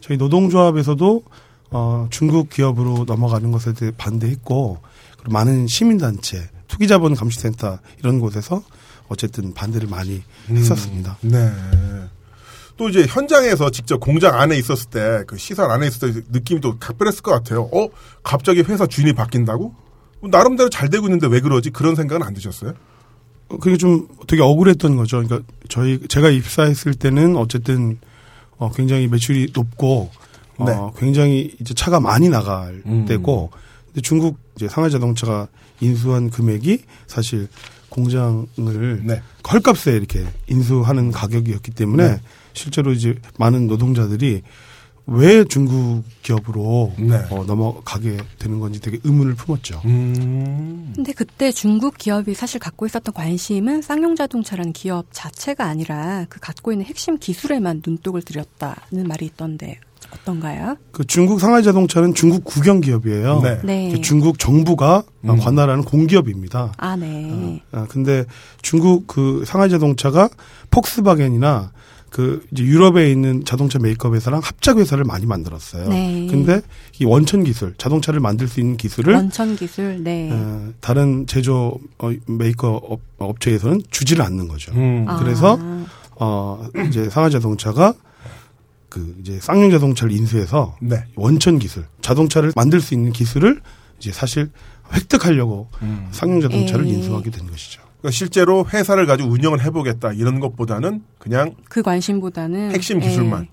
F: 저희 노동조합에서도 어, 중국 기업으로 넘어가는 것에 대해 반대했고 그리고 많은 시민단체 투기자본 감시센터 이런 곳에서 어쨌든 반대를 많이 했었습니다.
A: 네. 또 이제 현장에서 직접 공장 안에 있었을 때 그 시설 안에 있었을 때 느낌이 또 각별했을 것 같아요. 어? 갑자기 회사 주인이 바뀐다고? 뭐 나름대로 잘 되고 있는데 왜 그러지? 그런 생각은 안 드셨어요?
F: 어, 그게 좀 되게 억울했던 거죠. 그러니까 저희 제가 입사했을 때는 어쨌든 어, 굉장히 매출이 높고 어,
A: 네.
F: 굉장히 이제 차가 많이 나갈
A: 음.
F: 때고 근데 중국 이제 상하이 자동차가 인수한 금액이 사실 공장을
A: 네.
F: 헐값에 이렇게 인수하는 가격이었기 때문에
A: 네.
F: 실제로 이제 많은 노동자들이 왜 중국 기업으로
A: 네.
F: 어, 넘어가게 되는 건지 되게 의문을 품었죠.
A: 음.
B: 근데 그때 중국 기업이 사실 갖고 있었던 관심은 쌍용 자동차라는 기업 자체가 아니라 그 갖고 있는 핵심 기술에만 눈독을 들였다는 말이 있던데 어떤가요?
F: 그 중국 상하이 자동차는 중국 국영 기업이에요.
A: 네.
B: 네.
F: 중국 정부가
A: 음.
F: 관할하는 공기업입니다.
B: 아, 네.
F: 아, 근데 중국 그 상하이 자동차가 폭스바겐이나 그 이제 유럽에 있는 자동차 메이크업 회사랑 합작 회사를 많이 만들었어요.
B: 네.
F: 근데 이 원천 기술, 자동차를 만들 수 있는 기술을
B: 원천 기술, 네.
F: 어, 다른 제조 어, 메이크업 업- 업체에서는 주지를 않는 거죠.
A: 음.
B: 아.
F: 그래서 어 이제 상하 자동차가 그 이제 쌍용 자동차를 인수해서
A: 네.
F: 원천 기술, 자동차를 만들 수 있는 기술을 이제 사실 획득하려고
A: 음.
F: 쌍용 자동차를
B: 예.
F: 인수하게 된 것이죠.
A: 그러니까 실제로 회사를 가지고 운영을 해보겠다 이런 것보다는 그냥
B: 그 관심보다는
A: 핵심 기술만.
B: 예,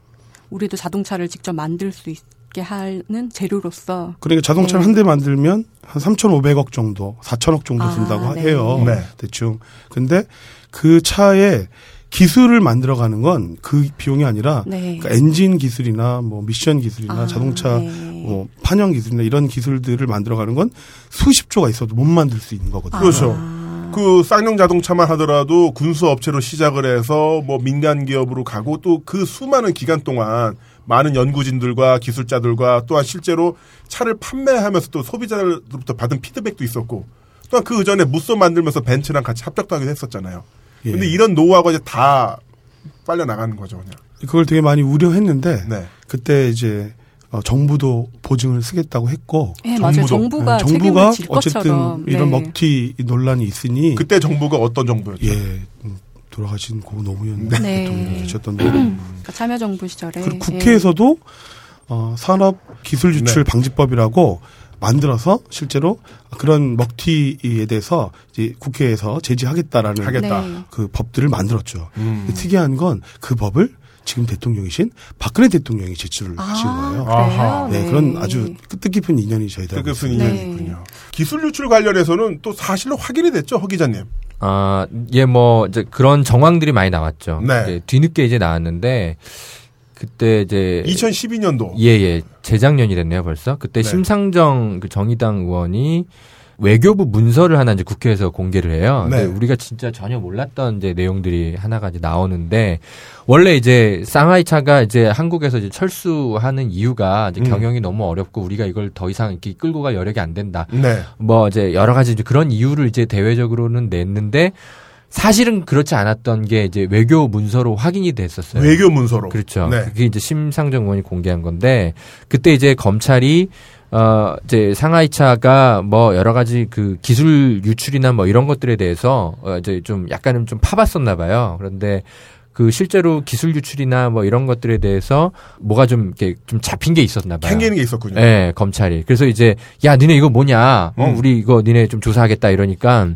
B: 우리도 자동차를 직접 만들 수 있게 하는 재료로서
F: 그러니까 자동차를
B: 네.
F: 한대 만들면 한 3,500억 정도, 4천억 정도
B: 아,
F: 든다고
B: 네.
F: 해요.
A: 네.
F: 대충. 근데 그 차에 기술을 만들어가는 건 그 비용이 아니라
B: 네.
F: 그러니까 엔진 기술이나 뭐 미션 기술이나
B: 아,
F: 자동차
B: 네.
F: 뭐 판형 기술이나 이런 기술들을 만들어가는 건 수십 조가 있어도 못 만들 수 있는 거거든요.
A: 그렇죠.
B: 아.
A: 그 쌍용 자동차만 하더라도 군수 업체로 시작을 해서 뭐 민간 기업으로 가고 또 그 수많은 기간 동안 많은 연구진들과 기술자들과 또한 실제로 차를 판매하면서 또 소비자들로부터 받은 피드백도 있었고 또한 그 전에 무쏘 만들면서 벤츠랑 같이 합작도 하기도 했었잖아요.
F: 예.
A: 근데 이런 노하우가 이제 다 빨려 나가는 거죠, 그냥.
F: 그걸 되게 많이 우려했는데
A: 네.
F: 그때 이제 어, 정부도 보증을 쓰겠다고 했고
B: 네, 맞아요. 정부가,
F: 네, 정부가
B: 책임을 질
F: 어쨌든
B: 것처럼.
F: 이런
B: 네.
F: 먹튀 논란이 있으니
A: 그때 정부가 어떤 정부였죠?
F: 예 음, 돌아가신 고 노무현
B: 네.
F: 대통령이 계셨던
B: 그러니까 참여정부 시절에
F: 그리고
B: 예.
F: 국회에서도 어, 산업 기술 유출
A: 네.
F: 방지법이라고 만들어서 실제로 그런 먹튀에 대해서 이제 국회에서 제지하겠다라는
A: 하겠다.
B: 네.
F: 그 법들을 만들었죠.
A: 음.
F: 특이한 건 그 법을 지금 대통령이신 박근혜 대통령이 제출을 하신 거예요.
B: 아,
A: 아하.
B: 그래요?
F: 네, 그런 아주 뜻깊은 인연이 저희들
A: 뜻깊은
B: 네.
A: 인연이군요. 기술 유출 관련해서는 또 사실로 확인이 됐죠, 허 기자님.
G: 아, 예, 뭐, 이제 그런 정황들이 많이 나왔죠.
A: 네.
G: 이제 뒤늦게 이제 나왔는데, 그때 이제.
A: 2012년도.
G: 예, 예. 재작년이 됐네요, 벌써. 그때
A: 네.
G: 심상정 그 정의당 의원이 외교부 문서를 하나 이제 국회에서 공개를 해요.
A: 네.
G: 우리가 진짜 전혀 몰랐던 이제 내용들이 하나가 이제 나오는데 원래 이제 쌍화이차가 이제 한국에서 이제 철수하는 이유가 이제
A: 음.
G: 경영이 너무 어렵고 우리가 이걸 더 이상 이렇게 끌고 갈 여력이 안 된다.
A: 네.
G: 뭐 이제 여러 가지 이제 그런 이유를 이제 대외적으로는 냈는데 사실은 그렇지 않았던 게 이제 외교 문서로 확인이 됐었어요.
A: 외교 문서로.
G: 그렇죠.
A: 네.
G: 그게 이제 심상정 의원이 공개한 건데 그때 이제 검찰이 어 이제 상하이차가 뭐 여러 가지 그 기술 유출이나 뭐 이런 것들에 대해서 어 이제 좀 약간은 좀 파봤었나 봐요. 그런데 그 실제로 기술 유출이나 뭐 이런 것들에 대해서 뭐가 좀 이렇게 좀 잡힌 게 있었나 봐요.
A: 캥기는 게 있었군요.
G: 예, 검찰이. 그래서 이제 야, 니네 이거 뭐냐? 어,
A: 음.
G: 우리 이거 니네 좀 조사하겠다 이러니까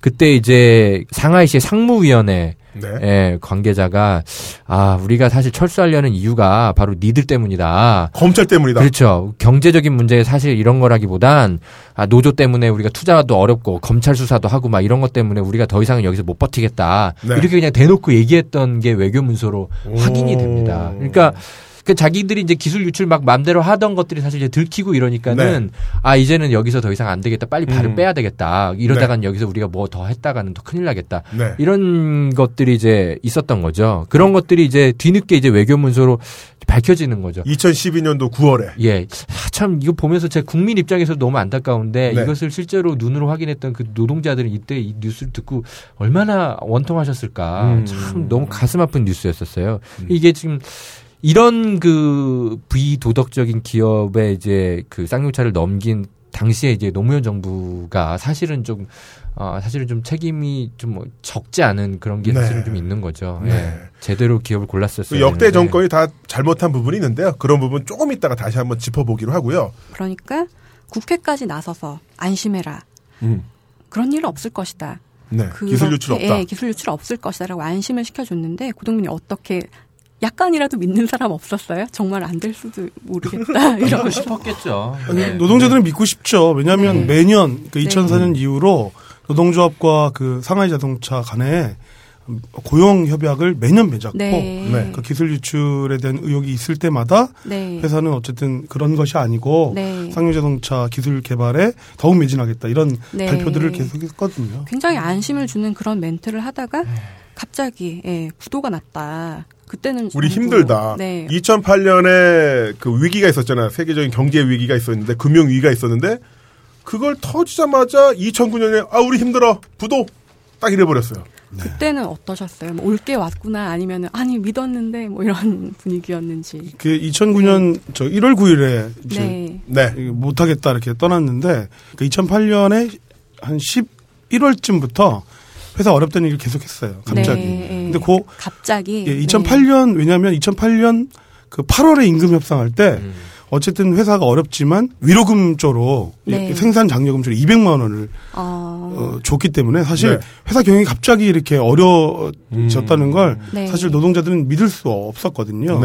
G: 그때 이제 상하이시 상무위원회
A: 네.
G: 예, 관계자가 아, 우리가 사실 철수하려는 이유가 바로 니들 때문이다.
A: 검찰 때문이다.
G: 그렇죠. 경제적인 문제 사실 이런 거라기보단 아, 노조 때문에 우리가 투자도 어렵고 검찰 수사도 하고 막 이런 것 때문에 우리가 더 이상은 여기서 못 버티겠다.
A: 네.
G: 이렇게 그냥 대놓고 얘기했던 게 외교 문서로 확인이 됩니다. 그러니까 그 자기들이 이제 기술 유출 막 맘대로 하던 것들이 사실 이제 들키고 이러니까는 아 이제는 여기서 더 이상 안 되겠다 빨리 발을
A: 네. 음.
G: 빼야 되겠다 이러다간 여기서 우리가 뭐 더 했다가는 더 큰일 나겠다
A: 네.
G: 이런 것들이 이제 있었던 거죠 그런 것들이 이제 뒤늦게 이제 외교 문서로 밝혀지는 거죠
A: 2012년도 9월에.
G: 예. 아, 참, 이거 보면서 제 국민 입장에서 너무 안타까운데
A: 네.
G: 이것을 실제로 눈으로 확인했던 그 노동자들은 이때 이 뉴스를 듣고 얼마나 원통하셨을까.
A: 음.
G: 참 너무 가슴 아픈 뉴스였었어요. 이게 지금 이런 그 비도덕적인 기업에 이제 그 쌍용차를 넘긴 당시에 이제 노무현 정부가 사실은 좀 어, 사실은 좀 책임이 좀뭐 적지 않은 그런 게
A: 네.
G: 사실은 좀 있는 거죠.
A: 네.
G: 예. 제대로 기업을
A: 그
G: 골랐었어요.
A: 역대 정권이 다 잘못한 부분이 있는데요. 그런 부분 조금 이따가 다시 한번 짚어보기로 하고요.
B: 그러니까 국회까지 나서서 안심해라.
A: 음.
B: 그런 일은 없을 것이다.
A: 네.
B: 그렇게,
A: 기술 유출 없다.
B: 예, 기술 유출 없을 것이다라고 안심을 시켜줬는데 고동민이 어떻게 약간이라도 믿는 사람 없었어요? 정말 안 될 수도 모르겠다 [LAUGHS] 이런
G: 그러고 싶었겠죠.
F: 아니,
G: 네.
F: 노동자들은 믿고 싶죠. 왜냐하면
B: 네.
F: 매년 그
B: 네.
F: 2004년 이후로 노동조합과 그 상하이 자동차 간에 고용 협약을 매년 맺었고
B: 네.
A: 네.
F: 그 기술 유출에 대한 의혹이 있을 때마다
B: 네.
F: 회사는 어쨌든 그런 것이 아니고
B: 네.
F: 상용 자동차 기술 개발에 더욱 매진하겠다 이런
B: 네.
F: 발표들을 계속했거든요.
B: 굉장히 안심을 주는 그런 멘트를 하다가 갑자기 예, 부도가 났다. 그때는
A: 우리 힘들다.
B: 네.
A: 2008년에 그 위기가 있었잖아요. 세계적인 경제 위기가 있었는데 금융 위기가 있었는데 그걸 터지자마자 2009년에 아 우리 힘들어 부도 딱 이래 버렸어요.
B: 그때는 어떠셨어요? 뭐 올게 왔구나 아니면 아니 믿었는데 뭐 이런 [LAUGHS] 분위기였는지.
F: 그 2009년 저 1월 9일에 이제
B: 네.
A: 네.
F: 못하겠다 이렇게 떠났는데 그 2008년에 한 11월쯤부터 회사 어렵다는 얘기를 계속했어요. 갑자기.
B: 네, 예.
F: 근데 그
B: 갑자기
F: 예,
B: 네.
F: 2008년 왜냐하면 2008년 그 8월에 임금 협상할 때
G: 음.
F: 어쨌든 회사가 어렵지만 위로금 쪽으로
B: 네.
F: 생산 장려금 쪽으로 200만 원을
B: 어,
F: 어, 줬기 때문에 사실
A: 네.
F: 회사 경영이 갑자기 이렇게 어려워졌다는 걸
B: 네.
F: 사실 노동자들은 믿을 수 없었거든요.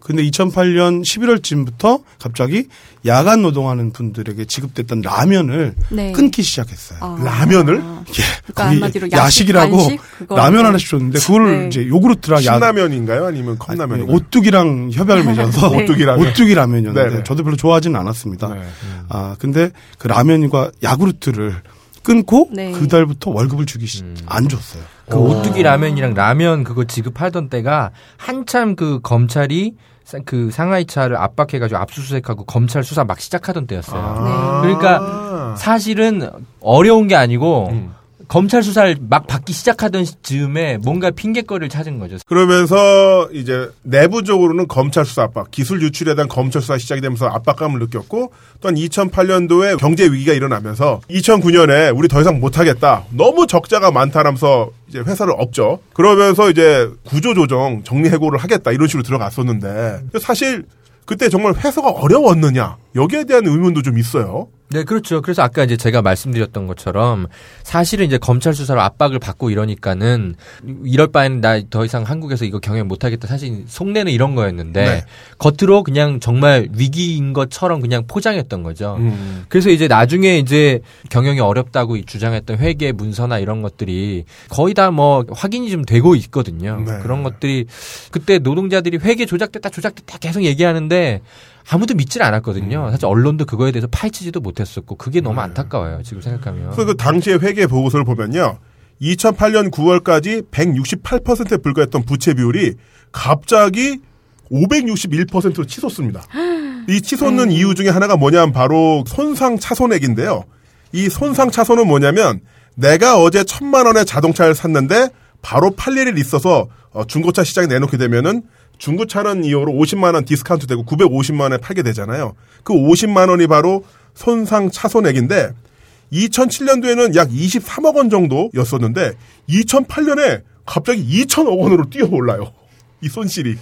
A: 네.
B: 네.
F: 근데 2008년 11월쯤부터 갑자기 야간 노동하는 분들에게 지급됐던 라면을
B: 네.
F: 끊기 시작했어요.
B: 아.
A: 라면을?
B: 아.
F: 예,
B: 그러니까
F: 거의
B: 한마디로 야식,
F: 야식이라고
B: 간식? 그거.
F: 라면 하나씩 줬는데 그걸
B: 네.
F: 이제 요구르트랑 야,
A: 신라면인가요? 아니면
F: 아니,
A: 컵라면인가요?
F: 오뚜기랑 협약을 [LAUGHS] 맺어서
B: 네. [LAUGHS]
A: 오뚜기 라면.
F: 오뚜기 라면이었는데
A: 네네.
F: 저도 별로 좋아하지는 않았습니다.
A: 네.
F: 아 근데 그 라면과 야구르트를 끊고
B: 네.
F: 그 달부터 월급을 주기 시,
G: 음.
F: 안 줬어요.
G: 그 오뚜기 라면이랑 라면 그거 지급하던 때가 한참 그 검찰이 사- 그 상하이차를 압박해가지고 압수수색하고 검찰 수사 막 시작하던 때였어요.
A: 아.
G: 그러니까 사실은 어려운 게 아니고
A: 음.
G: 검찰 수사를 막 받기 시작하던 즈음에 뭔가 핑계거리를 찾은 거죠.
A: 그러면서 이제 내부적으로는 검찰 수사 압박, 기술 유출에 대한 검찰 수사 시작이 되면서 압박감을 느꼈고 또한 2008년도에 경제 위기가 일어나면서 2009년에 우리 더 이상 못하겠다. 너무 적자가 많다라면서 이제 회사를 업죠. 그러면서 이제 구조조정, 정리해고를 하겠다 이런 식으로 들어갔었는데 사실 그때 정말 회사가 어려웠느냐 여기에 대한 의문도 좀 있어요.
G: 네, 그렇죠. 그래서 아까 이제 제가 말씀드렸던 것처럼 사실은 이제 검찰 수사로 압박을 받고 이러니까는 이럴 바에는 나 더 이상 한국에서 이거 경영 못 하겠다. 사실 속내는 이런 거였는데
A: 네.
G: 겉으로 그냥 정말 위기인 것처럼 그냥 포장했던 거죠.
A: 음.
G: 그래서 이제 나중에 이제 경영이 어렵다고 주장했던 회계 문서나 이런 것들이 거의 다 뭐 확인이 좀 되고 있거든요.
A: 네.
G: 그런 것들이 그때 노동자들이 회계 조작됐다 조작됐다 계속 얘기하는데 아무도 믿질 않았거든요. 사실 언론도 그거에 대해서 파헤치지도 못했었고 그게 너무 안타까워요. 지금 생각하면.
A: 그래서 그 당시의 회계 보고서를 보면요. 2008년 9월까지 168%에 불과했던 부채 비율이 갑자기 561%로 치솟습니다. 이 치솟는 이유 중에 하나가 뭐냐면 바로 손상 차손액인데요. 이 손상 차손은 뭐냐면 내가 어제 천만 원의 자동차를 샀는데 바로 팔 일이 있어서 어, 중고차 시장에 내놓게 되면은 중고차는 이후로 50만 원 디스카운트 되고 950만 원에 팔게 되잖아요. 그 50만 원이 바로 손상 차손액인데 2007년도에는 약 23억 원 정도였었는데 2008년에 갑자기 2천억 원으로 뛰어 올라요. [LAUGHS] 이 손실이.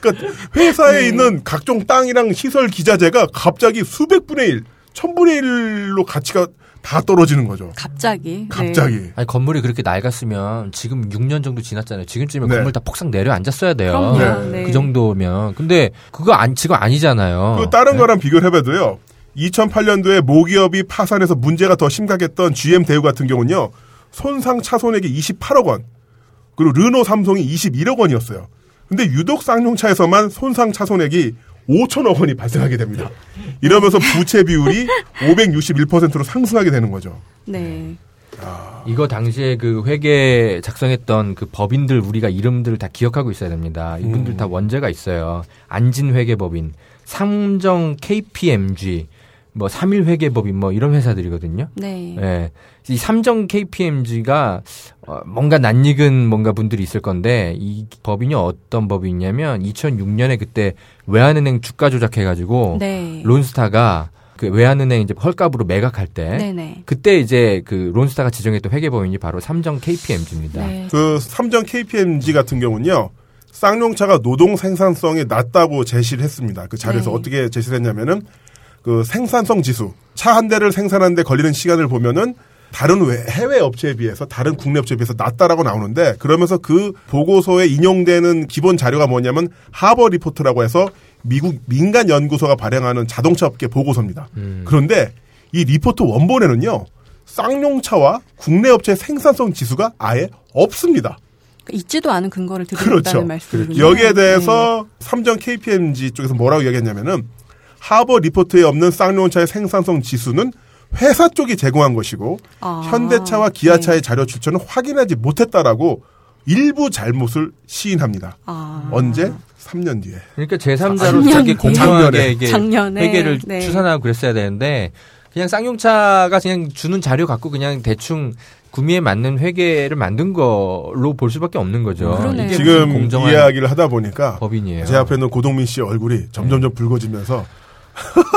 A: 그러니까 회사에 있는 각종 땅이랑 시설 기자재가 갑자기 수백 분의 1, 천분의 1로 가치가 다 떨어지는 거죠.
B: 갑자기.
A: 갑자기.
B: 네.
G: 아니 건물이 그렇게 낡았으면 지금 6년 정도 지났잖아요. 지금쯤이면
A: 네.
G: 건물 다 폭삭 내려앉았어야 돼요.
B: 그럼요. 네.
G: 그 정도면. 근데 그거 안 지금 아니잖아요.
A: 그 다른
G: 네?
A: 거랑 비교를 해봐도요. 2008년도에 모기업이 파산해서 문제가 더 심각했던 GM 대우 같은 경우는요. 손상 차손액이 28억 원. 그리고 르노 삼성이 21억 원이었어요. 근데 유독 쌍용차에서만 손상 차손액이 5천억 원이 발생하게 됩니다. 이러면서 부채 비율이 561%로 상승하게 되는 거죠.
B: 네.
G: 이거 당시에 그 회계 작성했던 그 법인들 우리가 이름들을 다 기억하고 있어야 됩니다. 이분들
A: 음.
G: 다 원죄가 있어요. 안진 회계법인, 삼정 KPMG, 뭐 삼일 회계법인 뭐 이런 회사들이거든요.
B: 네.
G: 예. 이 삼정 KPMG가 어, 뭔가 낯익은 뭔가 분들이 있을 건데 이 법인이 어떤 법인이냐면 2006년에 그때 외환은행 주가 조작해 가지고
B: 네.
G: 론스타가 그 외환은행 이제 헐값으로 매각할 때
B: 네네.
G: 그때 이제 그 론스타가 지정했던 회계법인이 바로 삼정 KPMG입니다.
B: 네.
A: 그 삼정 KPMG 같은 경우는요. 쌍용차가 노동 생산성이 낮다고 제시를 했습니다. 그 자료에서
B: 네.
A: 어떻게 제시를 했냐면은 그 생산성 지수 차 한 대를 생산하는데 걸리는 시간을 보면은 다른 외- 해외 업체에 비해서 다른 국내 업체에 비해서 낮다라고 나오는데 그러면서 그 보고서에 인용되는 기본 자료가 뭐냐면 하버 리포트라고 해서 미국 민간 연구소가 발행하는 자동차 업계 보고서입니다.
G: 음.
A: 그런데 이 리포트 원본에는요. 쌍용차와 국내 업체 생산성 지수가 아예 없습니다.
B: 그러니까 있지도 않은 근거를 들고
A: 그렇죠.
B: 있다는 말씀이군요.
A: 여기에 대해서 삼정 KPMG 쪽에서 뭐라고 이야기했냐면은 하버 리포트에 없는 쌍용차의 생산성 지수는 회사 쪽이 제공한 것이고
B: 아,
A: 현대차와 기아차의
B: 네.
A: 자료 출처는 확인하지 못했다라고 일부 잘못을 시인합니다.
B: 아.
A: 언제? 3년 뒤에.
G: 그러니까 제3자로
B: 작년
G: 자기. 공정하게
A: 작년에.
G: 이게. 회계를
B: 네.
G: 추산하고 그랬어야 되는데 그냥 쌍용차가 그냥 주는 자료 갖고 그냥 대충 구미에 맞는 회계를 만든 걸로 볼 수밖에 없는 거죠. 무슨
A: 지금 이야기를 하다 보니까
G: 법인이에요.
A: 제 앞에 있는 고동민 씨 얼굴이 점점점 붉어지면서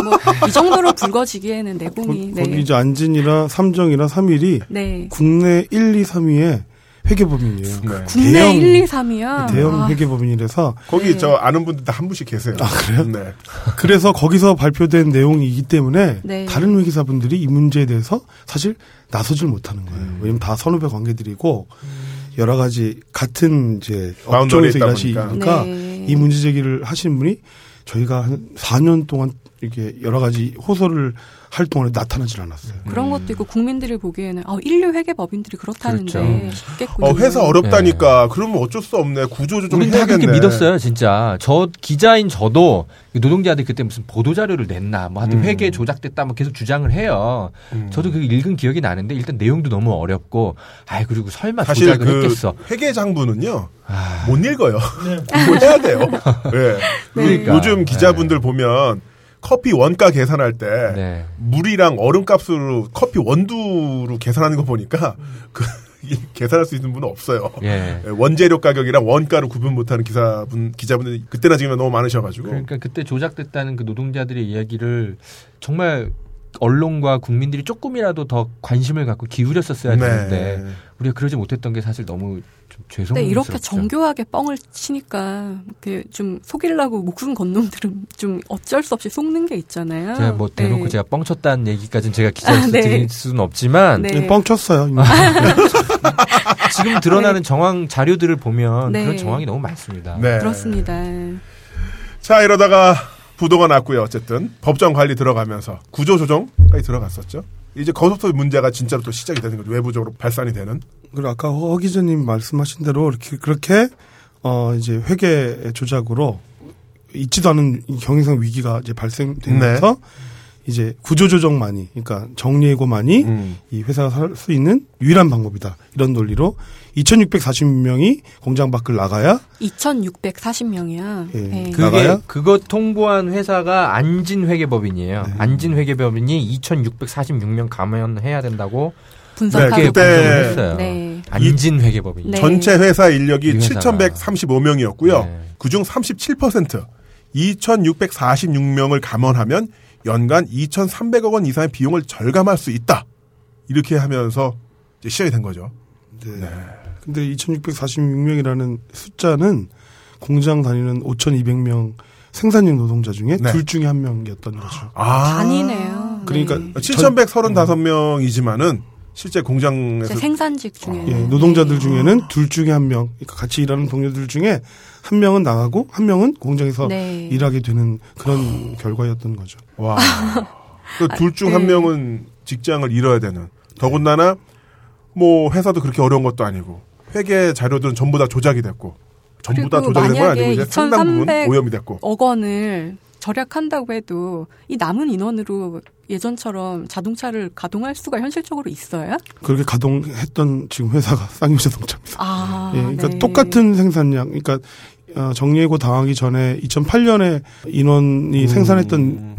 B: 뭐, 이 정도로 붉어지기에는 내공이.
F: 거기
B: 네.
F: 이제 안진이라 삼정이라 삼일이
B: 네.
F: 국내 1, 2, 3위의 회계법인이에요.
A: 네.
B: 국내
F: 대형-
B: 1, 2, 3이야.
F: 대형
B: 아,
F: 회계법인이라서
A: 거기
B: 네.
A: 저 아는 분들 다 한 분씩 계세요. 아 그래요? 네.
F: 그래서 거기서 발표된 내용이기 때문에
B: 네.
F: 다른 회계사분들이 이 문제에 대해서 사실 나서질 못하는 거예요.
A: 음.
F: 왜냐면 다 선후배 관계들이고 여러 가지 같은 이제 업종에서 일하시니까
B: 네.
F: 이 문제 제기를 하시는 분이 저희가 한 4년 동안 이렇게 여러 가지 호소를 할 동안에 나타나질 않았어요.
B: 그런 것도 있고 국민들이 보기에는 어, 인류 회계법인들이 그렇다는데
G: 그렇죠.
A: 어, 회사 어렵다니까. 그러면 어쩔 수 없네. 구조조정
G: 우린 다
A: 해야겠네.
G: 그렇게 믿었어요, 진짜. 저 기자인 저도 노동자들이 그때 무슨 보도 자료를 냈나, 뭐 하여튼
A: 음.
G: 회계 조작됐다, 뭐 계속 주장을 해요. 저도 그 읽은 기억이 나는데 일단 내용도 너무 어렵고, 아이 그리고 설마
A: 사실
G: 조작을
A: 그
G: 했겠어.
A: 회계 장부는요
G: 아,
A: 못 읽어요. [LAUGHS] 뭘 해야 돼요. [LAUGHS] 예.
G: 그러니까.
A: 요즘 기자분들 보면 커피 원가 계산할 때
G: 네.
A: 물이랑 얼음값으로 커피 원두로 계산하는 거 보니까 그 [LAUGHS] 이- 계산할 수 있는 분은 없어요.
G: 예.
A: 원재료 가격이랑 원가를 구분 못하는 기사분 기자분들이 그때나 지금은 너무 많으셔가지고
G: 그러니까 그때 조작됐다는 그 노동자들의 이야기를 정말 언론과 국민들이 조금이라도 더 관심을 갖고 기울였었어야
A: 네.
G: 되는데 우리가 그러지 못했던 게 사실 너무 좀 죄송스럽죠.
B: 근데 이렇게 정교하게 뻥을 치니까 그좀 속이려고 목숨 건 놈들은 좀 어쩔 수 없이 속는 게 있잖아요.
G: 제가 뭐 대놓고
B: 네.
G: 제가 뻥쳤다는 얘기까지는 제가 기자로서
B: 아, 네.
G: 드릴 수는 없지만
B: 네.
F: 뻥 쳤어요. 이미.
G: 지금 드러나는 정황 자료들을 보면
B: 네.
G: 그런 정황이 너무 많습니다.
A: 네.
B: 그렇습니다.
A: 자 이러다가 부도가 났고요. 어쨌든 법정 관리 들어가면서 구조 조정까지 들어갔었죠. 이제 거기서부터 문제가 진짜로 또 시작이 되는 거죠. 외부적으로 발산이 되는.
F: 그리고 아까 허 기자님 말씀하신 대로 이렇게 그렇게 어 이제 회계 조작으로 있지도 않은 이 경영상 위기가 이제 발생되면서
A: 네.
F: 이제 구조조정만이 그러니까 정리해고만이
A: 음.
F: 이 회사가 살 수 있는 유일한 방법이다 이런 논리로 2,640명이 공장 밖을 나가야
B: 2,640명이야.
F: 예.
B: 네.
F: 그-
G: 그게
F: 나가요?
G: 그거 통보한 회사가 안진회계법인이에요.
F: 네.
G: 안진회계법인이 2,646명 감원해야 된다고
B: 분석하고
A: 네,
G: 했어요.
B: 네.
G: 안진회계법인.
B: 네.
A: 전체 회사 인력이
G: 이 회사가.
A: 7,135명이었고요.
G: 네.
A: 그중 37% 2,646명을 감원하면 연간 2,300억 원 이상의 비용을 절감할 수 있다. 이렇게 하면서 이제 시작이 된 거죠.
F: 네. 근데 2,646명이라는 숫자는 공장 다니는 5,200명 생산직 노동자 중에
A: 네.
F: 둘 중에 한 명이었던 거죠.
A: 아.
B: 단이네요.
F: 그러니까
B: 네.
A: 7,135명이지만은 실제 공장에서
B: 제 생산직 중에
F: 예, 노동자들 중에는 둘 중에 한 명, 그러니까 같이 일하는 동료들 중에 한 명은 나가고 한 명은 공장에서
B: 네.
F: 일하게 되는 그런 결과였던 거죠.
A: 와. [LAUGHS] 둘중한
B: 네.
A: 명은 직장을 잃어야 되는. 더군다나 뭐 회사도 그렇게 어려운 것도 아니고 회계 자료들은 전부 다 조작이 됐고 전부 다 조작이 된건
B: 만약에
A: 아니고 이제 상당 부분
B: 2,300
A: 오염이 됐고.
B: 억 원을 절약한다고 해도 이 남은 인원으로 예전처럼 자동차를 가동할 수가 현실적으로 있어요?
F: 그렇게 가동했던 지금 회사가 [LAUGHS] 쌍용자동차입니다.
B: 아,
F: 예, 그러니까
B: 네.
F: 똑같은 생산량, 그러니까 어, 정리해고 당하기 전에 2008년에 인원이
A: 음.
F: 생산했던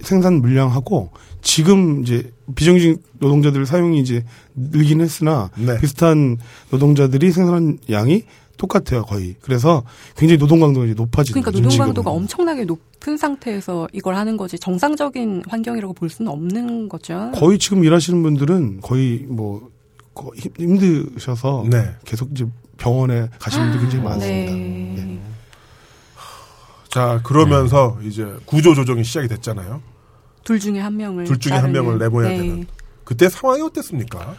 F: 생산 물량하고 지금 이제 비정규직 노동자들 사용이 이제 늘긴 했으나
A: 네.
F: 비슷한 노동자들이 생산한 양이 똑같아요 거의. 그래서 굉장히 노동 강도가 이제 높아지는
B: 그러니까 노동. 강도가 엄청나게 높은 상태에서 이걸 하는 거지 정상적인 환경이라고 볼 수는 없는 거죠.
F: 거의 지금 일하시는 분들은 거의 뭐 거의 힘- 힘드셔서
A: 네.
F: 계속 이제 병원에 가시는 분들 굉장히 많습니다.
B: 네.
F: 예.
A: 자, 그러면서 이제 구조 조정이 시작이 됐잖아요.
B: 둘 중에 한 명을
A: 둘 중에 한. 명을 내보내야
B: 네.
A: 되는. 그때 상황이 어땠습니까?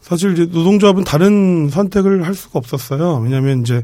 F: 사실 이제 노동조합은 다른 선택을 할 수가 없었어요. 왜냐하면 이제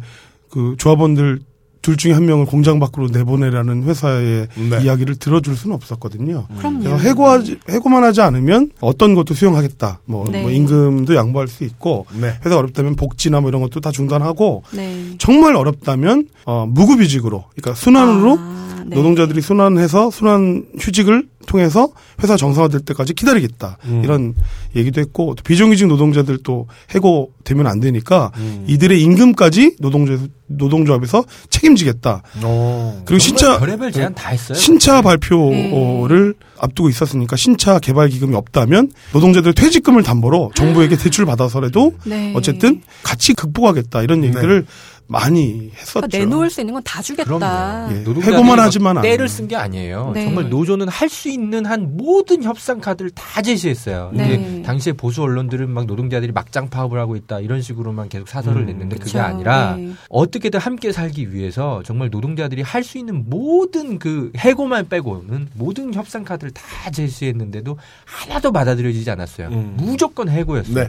F: 그 조합원들 둘 중에 한 명을 공장 밖으로 내보내라는 회사의
A: 네.
F: 이야기를 들어줄 수는 없었거든요.
B: 그럼요.
F: 그래서 해고하지, 해고만 하지 않으면 어떤 것도 수용하겠다. 뭐,
B: 네.
F: 뭐 임금도 양보할 수 있고
A: 네.
F: 회사 어렵다면 복지나 뭐 이런 것도 다 중단하고
B: 네.
F: 정말 어렵다면 어, 무급이직으로 그러니까 순환으로
B: 아, 네.
F: 노동자들이 순환해서 순환 휴직을 통해서 회사 정상화될 때까지 기다리겠다
A: 음.
F: 이런 얘기도 했고 또 비정규직 노동자들 또 해고되면 안 되니까
A: 음.
F: 이들의 임금까지 노동조 노동조합에서 책임지겠다.
A: 어.
F: 그리고 신차
G: 별의별 제안 다 했어요.
F: 신차 발표를 앞두고 있었으니까 신차 개발 기금이 없다면 노동자들 퇴직금을 담보로 정부에게 대출 받아서라도
B: 네.
F: 어쨌든 같이 극복하겠다 이런 얘기들을 많이 했었죠.
B: 그러니까 내놓을 수 있는 건 다 주겠다.
F: 예. 해고만
G: 막
F: 하지만
G: 때를. 쓴 게 아니에요.
B: 네.
G: 정말 노조는 할 수 있는 한 모든 협상 카드를 다 제시했어요.
B: 네.
G: 근데 당시에 보수 언론들은 막 노동자들이 막장 파업을 하고 있다 이런 식으로만 계속 사설을
A: 음.
G: 냈는데 그게
B: 그쵸.
G: 아니라
B: 네.
G: 어떻게든 함께 살기 위해서 정말 노동자들이 할 수 있는 모든 그 해고만 빼고는 모든 협상 카드를 다 제시했는데도 하나도 받아들여지지 않았어요.
A: 음.
G: 무조건 해고였어요.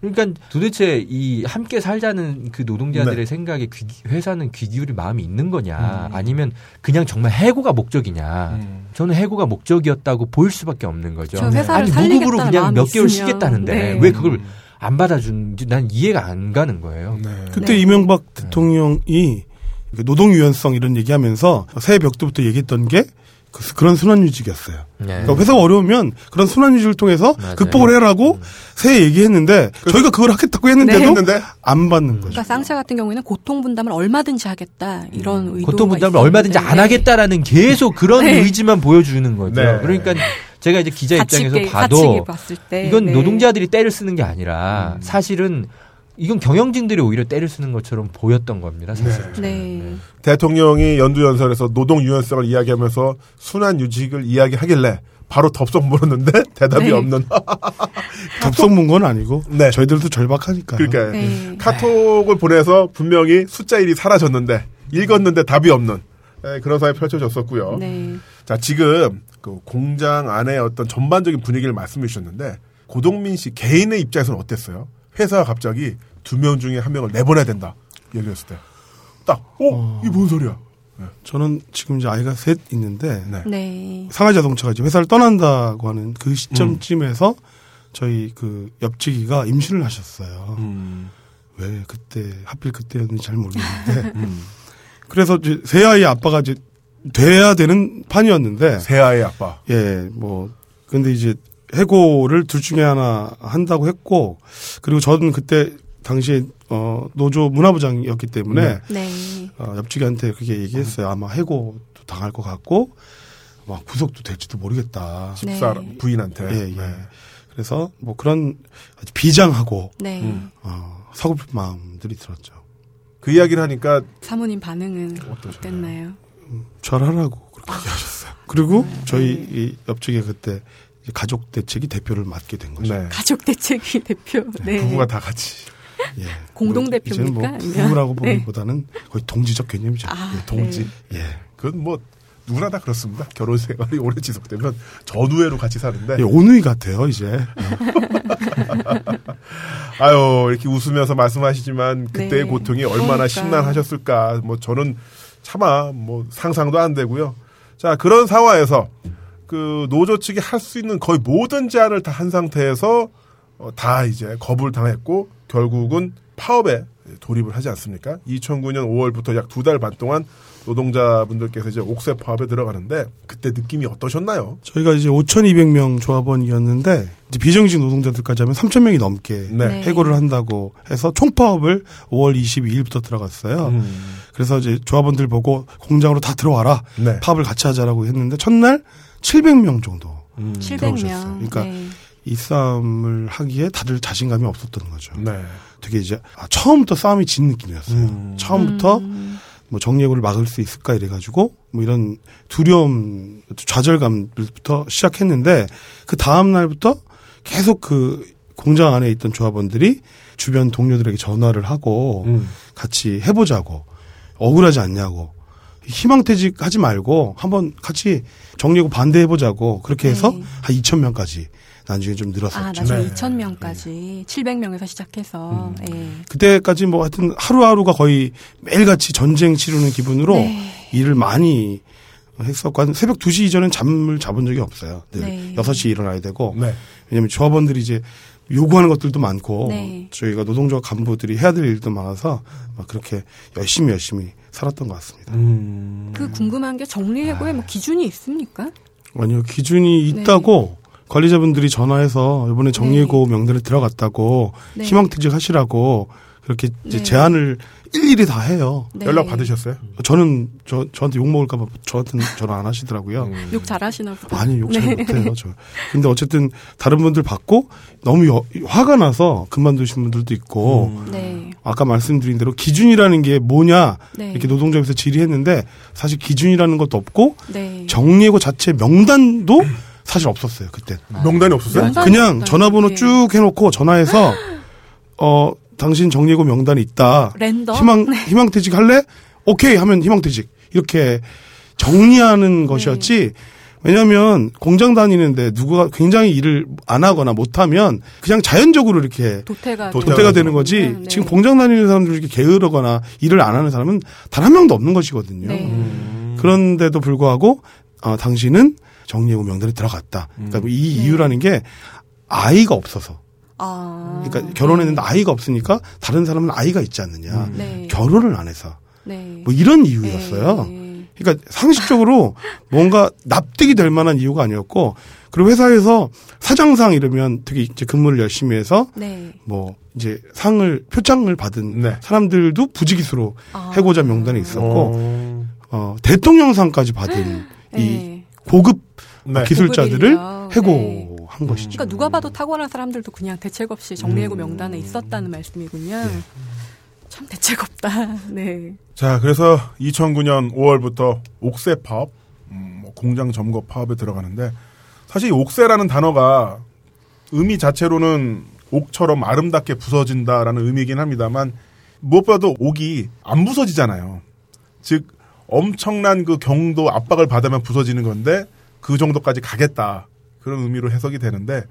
A: 네.
G: 그러니까 도대체 이 함께 살자는 그 노동자들의
A: 네.
G: 생각에 귀- 회사는 귀 기울일 마음이 있는 거냐
A: 음.
G: 아니면 그냥 정말 해고가 목적이냐
A: 음.
G: 저는 해고가 목적이었다고 보일 수밖에 없는 거죠.
B: 저 회사를
G: 아니 무급으로 그냥 몇 개월
B: 있으면.
G: 쉬겠다는데
B: 네.
G: 왜 그걸 안 받아주는지 난 이해가 안 가는 거예요.
A: 네.
F: 그때
B: 네.
F: 이명박 대통령이 그 노동 유연성 이런 얘기하면서 새해 벽 때부터 얘기했던 게 그, 그런 순환유직이었어요.
G: 네.
F: 그러니까 회사가 어려우면 그런 순환유직을 통해서
G: 맞아요. 음.
F: 극복을 해라고 새 얘기했는데 저희가 그걸 하겠다고 했는데도
B: 네.
F: 안 받는 거죠.
B: 그러니까 쌍차 같은 경우에는 고통 분담을 얼마든지 하겠다 이런 의도.
G: 고통 분담을 얼마든지 안 하겠다라는 계속 그런
B: 네.
G: 의지만 보여주는 거죠.
A: 네.
G: 그러니까 제가 이제 기자 입장에서 봐도
B: 같이 봤을 때
G: 이건
B: 네.
G: 노동자들이 때를 쓰는 게 아니라 사실은 이건 경영진들이 오히려 때를 쓰는 것처럼 보였던 겁니다. 사실.
B: 네.
A: 대통령이 연두연설에서 노동 유연성을 이야기하면서 순환 유직을 이야기하길래 바로 덥석 물었는데 [LAUGHS] 대답이
B: 네.
A: 없는. [LAUGHS] [LAUGHS]
F: 덥석 문건 아니고
A: 네.
F: 저희들도 절박하니까요.
A: 그러니까
B: 네.
A: 카톡을 보내서 분명히 숫자 1이 사라졌는데 읽었는데 답이 없는 네, 그런 사이 펼쳐졌었고요.
B: 네.
A: 자 지금 그 공장 안에 어떤 전반적인 분위기를 말씀해 주셨는데 고동민 씨 개인의 입장에서는 어땠어요? 회사가 갑자기 두 명 중에 한 명을 내보내야 된다 얘기했을 때 딱, 어, 이게 뭔 소리야?
F: 저는 지금 이제 아이가 셋 있는데
A: 네.
B: 네.
F: 상하자동차가 이제 회사를 떠난다고 하는 그 시점쯤에서
A: 음.
F: 저희 그 옆지기가 임신을 하셨어요.
A: 음,
F: 왜 그때 하필 그때였는지 잘 모르겠는데 [LAUGHS]
A: 음.
F: 그래서 이제 새 아이 아빠가 이제 돼야 되는 판이었는데
A: 새 아이 아빠.
F: 예, 뭐, 근데 이제 해고를 둘 중에 하나 한다고 했고, 그리고 저는 그때 당시에, 어, 노조 문화부장이었기 때문에,
A: 네.
B: 네.
F: 어, 옆집한테 그렇게 얘기했어요. 아마 해고도 당할 것 같고, 막 구속도 될지도 모르겠다.
A: 집사람
B: 네.
A: 부인한테.
F: 예, 예.
A: 네.
F: 그래서 뭐 그런 아주 비장하고,
B: 네.
A: 음.
F: 어, 서글픈 마음들이 들었죠.
A: 그 이야기를 하니까
B: 사모님 반응은 어땠나요?
F: 절하라고 그렇게 얘기하셨어요. 그리고 저희 이 옆집에 그때 가족 대책이 대표를 맡게 된 거죠.
A: 네.
B: 가족 대책위 [LAUGHS] 대표. 네.
A: 부부가 다 같이
F: 예. [LAUGHS]
B: 공동
F: 뭐뭐
B: 대표입니까? 아니면-
F: 부부라고
B: 네.
F: 보기보다는 거의 동지적 개념이죠.
B: 아,
A: 예, 동지.
B: 네.
F: 예.
A: 그건 뭐 누구나 다 그렇습니다. 결혼 생활이 오래 지속되면 전우회로 같이 사는데
F: 예, 온누이 같아요, 이제. [LAUGHS]
A: 아유 이렇게 웃으면서 말씀하시지만 그때의
B: 네.
A: 고통이 얼마나
B: 그러니까.
A: 심란하셨을까. 뭐 저는 차마 뭐 상상도 안 되고요. 자 그런 상황에서 그 노조 측이 할 수 있는 거의 모든 제안을 다 한 상태에서 어, 다 이제 거부를 당했고 결국은 파업에 돌입을 하지 않습니까? 2009년 5월부터 약 두 달 반 동안 노동자분들께서 이제 옥새 파업에 들어가는데 그때 느낌이 어떠셨나요?
F: 저희가 이제 5,200명 조합원이었는데 이제 비정규직 노동자들까지 하면 3,000명이 넘게
A: 네.
B: 네.
F: 해고를 한다고 해서 총파업을 5월 22일부터 들어갔어요.
A: 음.
F: 그래서 이제 조합원들 보고 공장으로 다 들어와라.
A: 네.
F: 파업을 같이 하자라고 했는데 첫날 700명 정도
A: 음.
B: 700명.
F: 들어오셨어요. 그러니까
B: 네.
F: 이 싸움을 하기에 다들 자신감이 없었던 거죠.
A: 네.
F: 되게 이제 아, 처음부터 싸움이 진 느낌이었어요.
A: 음.
F: 처음부터
B: 음.
F: 뭐 정예고를 막을 수 있을까 이래가지고 뭐 이런 두려움, 좌절감부터 시작했는데 그 다음 날부터 계속 그 공장 안에 있던 조합원들이 주변 동료들에게 전화를 하고
A: 음.
F: 같이 해보자고 억울하지 않냐고 희망퇴직 하지 말고 한번 같이 정리고 반대해보자고 그렇게 해서
B: 네.
F: 한 2천 명까지 나중에 좀
B: 아,
F: 늘었었죠.
B: 나중에
A: 네.
B: 2,000명까지 700명에서 시작해서
F: 음.
B: 예.
F: 그때까지 뭐 하여튼 하루하루가 거의 매일같이 전쟁 치르는 기분으로
B: 네.
F: 일을 많이 했었고 한 새벽 2시 이전엔 잠을 자본 적이 없어요. 늘
B: 네.
F: 6시에 일어나야 되고
A: 네.
F: 왜냐면 조합원들이 이제 요구하는 것들도 많고
B: 네.
F: 저희가 노동조합 간부들이 해야 될 일도 많아서 막 그렇게 열심히 열심히 살았던 것 같습니다.
A: 음.
B: 그 궁금한 게 정리해고에 뭐 기준이 있습니까?
F: 아니요 기준이
B: 네.
F: 있다고 관리자분들이 전화해서 이번에 정예고 명단에 들어갔다고
B: 네.
F: 희망퇴직 하시라고 그렇게 이제
B: 네.
F: 제안을 일일이 다 해요.
B: 네.
A: 연락 받으셨어요?
F: 저는 저 저한테 욕 먹을까봐 저한테는 전화 안 하시더라고요.
A: 음.
B: 욕 잘하시나 보다.
F: 아니 욕잘
B: 네.
F: 못해요 저. 근데 어쨌든 다른 분들 받고 너무 여- 화가 나서 그만두신 분들도 있고
A: 음.
B: 네.
F: 아까 말씀드린 대로 기준이라는 게 뭐냐
B: 네.
F: 이렇게 노동조합에서 질의했는데 사실 기준이라는 것도 없고
B: 네.
F: 정리해고 자체 명단도 사실 없었어요 그때.
A: 명단이 없었어요?
B: 명단-
F: 그냥
B: 없다니.
F: 전화번호
B: 네.
F: 쭉 해놓고 전화해서 [GASPS] 어 당신 정리해고 명단이 있다.
B: 랜덤.
F: 희망 희망퇴직 할래? 오케이 하면 희망퇴직 이렇게 정리하는 것이었지. 왜냐하면 공장 다니는데 누가 굉장히 일을 안 하거나 못하면 그냥 자연적으로 이렇게
B: 도태가
A: 도태가
F: 되는 거지.
B: 네, 네.
F: 지금 공장 다니는 사람들 이렇게 게으르거나 일을 안 하는 사람은 단 한 명도 없는 것이거든요.
B: 네.
A: 음.
F: 그런데도 불구하고 어, 당신은 정리해고 명단에 들어갔다. 그러니까 뭐이
B: 네.
F: 이유라는 게 아이가 없어서.
B: 아.
F: 그러니까 결혼했는데 아이가 없으니까 다른 사람은 아이가 있지 않느냐.
B: 네.
F: 결혼을 안 해서.
B: 네.
F: 뭐 이런 이유였어요.
B: 네.
F: 그러니까 상식적으로 [LAUGHS] 뭔가 납득이 될 만한 이유가 아니었고 그리고 회사에서 사장상 이러면 되게 이제 근무를 열심히 해서
B: 네.
F: 뭐 이제 상을 표창을 받은
A: 네.
F: 사람들도 부지기수로
B: 아.
F: 해고자 명단에 있었고
A: 어.
F: 어, 대통령상까지 받은 이
B: 네.
F: 고급
A: 네.
F: 기술자들을
B: 고급 인력.
F: 해고 한 것이죠.
B: 그러니까 누가 봐도 탁월한 사람들도 그냥 대책 없이 정리해고
F: 음.
B: 명단에 있었다는 말씀이군요.
F: 예.
B: 참 대책 없다. [LAUGHS] 네.
A: 자, 그래서 2009년 5월부터 옥새 파업, 음, 뭐 공장 점거 파업에 들어가는데 사실 이 옥새라는 단어가 의미 자체로는 옥처럼 아름답게 부서진다라는 의미이긴 합니다만 무엇보다도 옥이 안 부서지잖아요. 즉 엄청난 그 경도 압박을 받으면 부서지는 건데 그 정도까지 가겠다 그런 의미로 해석이 되는데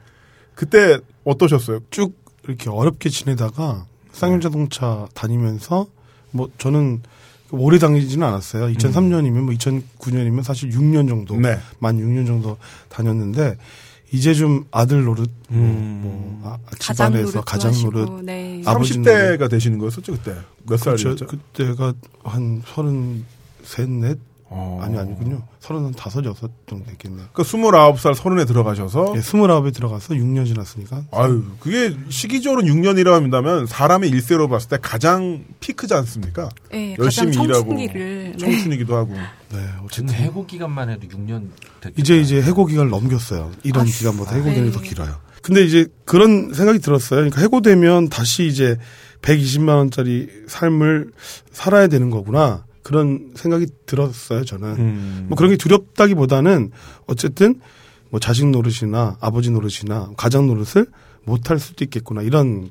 A: 그때 어떠셨어요?
F: 쭉 이렇게 어렵게 지내다가 쌍용자동차 다니면서 뭐 저는 오래 다니지는 않았어요. 2003년이면 뭐 2009년이면 사실 6년 정도
A: 네.
F: 만 6년 정도 다녔는데 이제 좀 아들 노릇
A: 음.
F: 뭐 아,
B: 가장
F: 집안에서
B: 노릇
F: 가장 노릇
B: 하시고, 네.
F: 아버지
A: 30대가 되시는 거였었죠 그때 몇
F: 그렇죠.
A: 살이었죠?
F: 그때가 한 서른 셋, 넷
A: 어.
F: 아니 아니군요. 서른 다섯 여섯 정도 됐겠네요.
A: 그 29살 서른에 들어가셔서
F: 예, 스물아홉에 들어가서 6년 지났으니까
A: 아유 그게 시기적으로 6년이라 한다면 사람의 일세로 봤을 때 가장 피크지 않습니까?
B: 네,
A: 열심히
B: 가장
A: 일하고
B: 청춘기를 네.
A: 청춘이기도 하고
F: 네, 어쨌든
G: 해고 기간만 해도 6년 됐겠다.
F: 이제 이제 해고 기간을 넘겼어요. 이런 기간보다 해고 기간이
B: 네.
F: 더 길어요. 근데 이제 그런 생각이 들었어요. 그러니까 해고되면 다시 이제 120만 원짜리 삶을 살아야 되는 거구나. 그런 생각이 들었어요, 저는.
A: 음.
F: 뭐 그런 게 두렵다기보다는 어쨌든 뭐 자식 노릇이나 아버지 노릇이나 가장 노릇을 못할 수도 있겠구나. 이런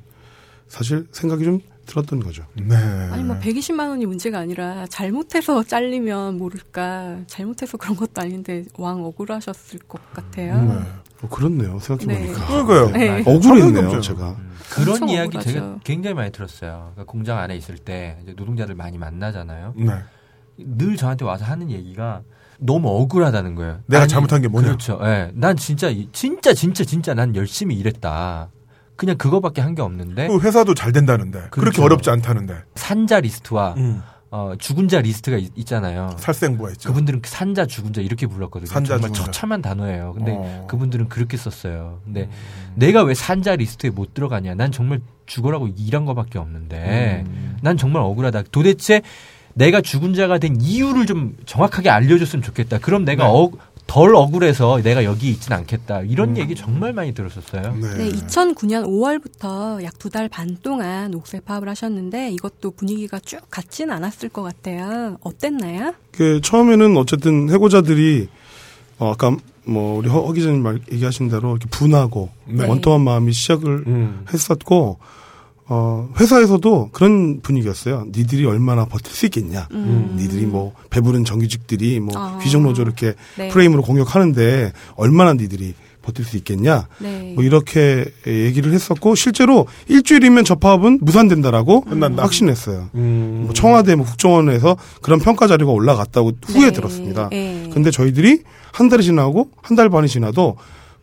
F: 사실 생각이 좀 들었던 거죠.
A: 네.
B: 아니 뭐 120만 원이 문제가 아니라 잘못해서 잘리면 모를까 잘못해서 그런 것도 아닌데 왕 억울하셨을 것 같아요.
A: 네.
F: 어, 그렇네요. 생각해보니까.
A: 그러니까요.
B: 네.
F: 억울했네요,
A: 없죠.
F: 제가.
G: 그런
B: 엄청
G: 이야기
B: 억울하죠.
G: 제가 굉장히 많이 들었어요. 그러니까 공장 안에 있을 때 이제 노동자들 많이 만나잖아요.
A: 네.
G: 늘 저한테 와서 하는 얘기가 너무 억울하다는 거예요.
A: 내가
G: 아니,
A: 잘못한 게 뭐냐?
G: 그렇죠. 예. 난 진짜 이- 진짜 진짜 진짜 난 열심히 일했다. 그냥 그거밖에 한 게 없는데
A: 그 회사도 잘 된다는데 그렇게
G: 그렇죠.
A: 어렵지 않다는데
G: 산자 리스트와
A: 음.
G: 어, 죽은 자 리스트가 있, 잖아요
A: 살생부가 있죠.
G: 그분들은 그 산자 죽은 자 이렇게 불렀거든요.
A: 산자,
G: 정말
A: 죽은 자.
G: 처참한 단어예요. 근데
A: 어. 음.
G: 그분들은 그렇게 썼어요. 근데 내가 왜 산자 리스트에 못 들어가냐? 난 정말 죽으라고 일한 거밖에 없는데
A: 음.
G: 난 정말 억울하다. 도대체 내가 죽은 자가 된 이유를 좀 정확하게 알려줬으면 좋겠다. 그럼 내가
A: 네.
G: 어- 덜 억울해서 내가 여기 있진 않겠다. 이런
A: 음.
G: 얘기 정말 많이 들었었어요.
B: 네, 2009년 5월부터 약 두 달 반 동안 옥쇄 파업을 하셨는데 이것도 분위기가 쭉 같지는 않았을 것 같아요. 어땠나요?
F: 그 처음에는 어쨌든 해고자들이 어, 아까 뭐 우리 허, 허 기자님 말 얘기하신 대로 이렇게 분하고
A: 네.
F: 원통한 마음이 시작을
A: 음.
F: 했었고 어 회사에서도 그런 분위기였어요. 니들이 얼마나 버틸 수 있겠냐.
B: 음.
F: 니들이 뭐 배부른 정규직들이 뭐
B: 아.
F: 귀족노조 이렇게
B: 네.
F: 프레임으로 공격하는데 얼마나 니들이 버틸 수 있겠냐.
B: 네.
F: 뭐 이렇게 얘기를 했었고 실제로 일주일이면 저 파업은 무산된다라고
A: 끝난다.
F: 확신했어요.
A: 음.
F: 뭐 청와대 뭐 국정원에서 그런 평가 자료가 올라갔다고 후에
B: 네.
F: 들었습니다.
B: 네.
F: 근데 저희들이 한 달이 지나고 한 달 반이 지나도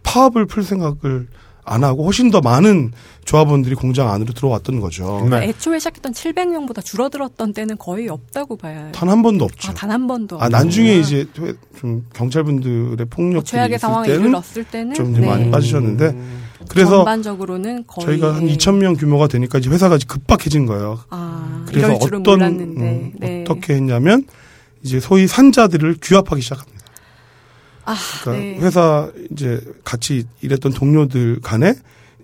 F: 파업을 풀 생각을 안 하고 훨씬 더 많은 조합원들이 공장 안으로 들어왔던 거죠.
A: 네.
B: 애초에 시작했던 700명보다 줄어들었던 때는 거의 없다고 봐요.
F: 단한 번도 없죠.
B: 아, 단 한 번도.
F: 아, 나중에
B: 없구나.
F: 이제 좀 경찰분들의
B: 뭐
F: 폭력들이
B: 최악의 상황에
F: 때는
B: 이르렀을 때는
F: 좀
B: 네.
F: 많이 빠지셨는데 그래서
B: 전반적으로는 거의
F: 저희가 한 2,000명 규모가 되니까 이제 회사가 이제 급박해진 거예요.
B: 아,
F: 그래서
B: 이럴 줄은
F: 어떤
B: 몰랐는데.
F: 음,
B: 네.
F: 어떻게 했냐면 이제 소위 산자들을 규합하기 시작합니다.
B: 아,
F: 그러니까
B: 네.
F: 회사 이제 같이 일했던 동료들 간에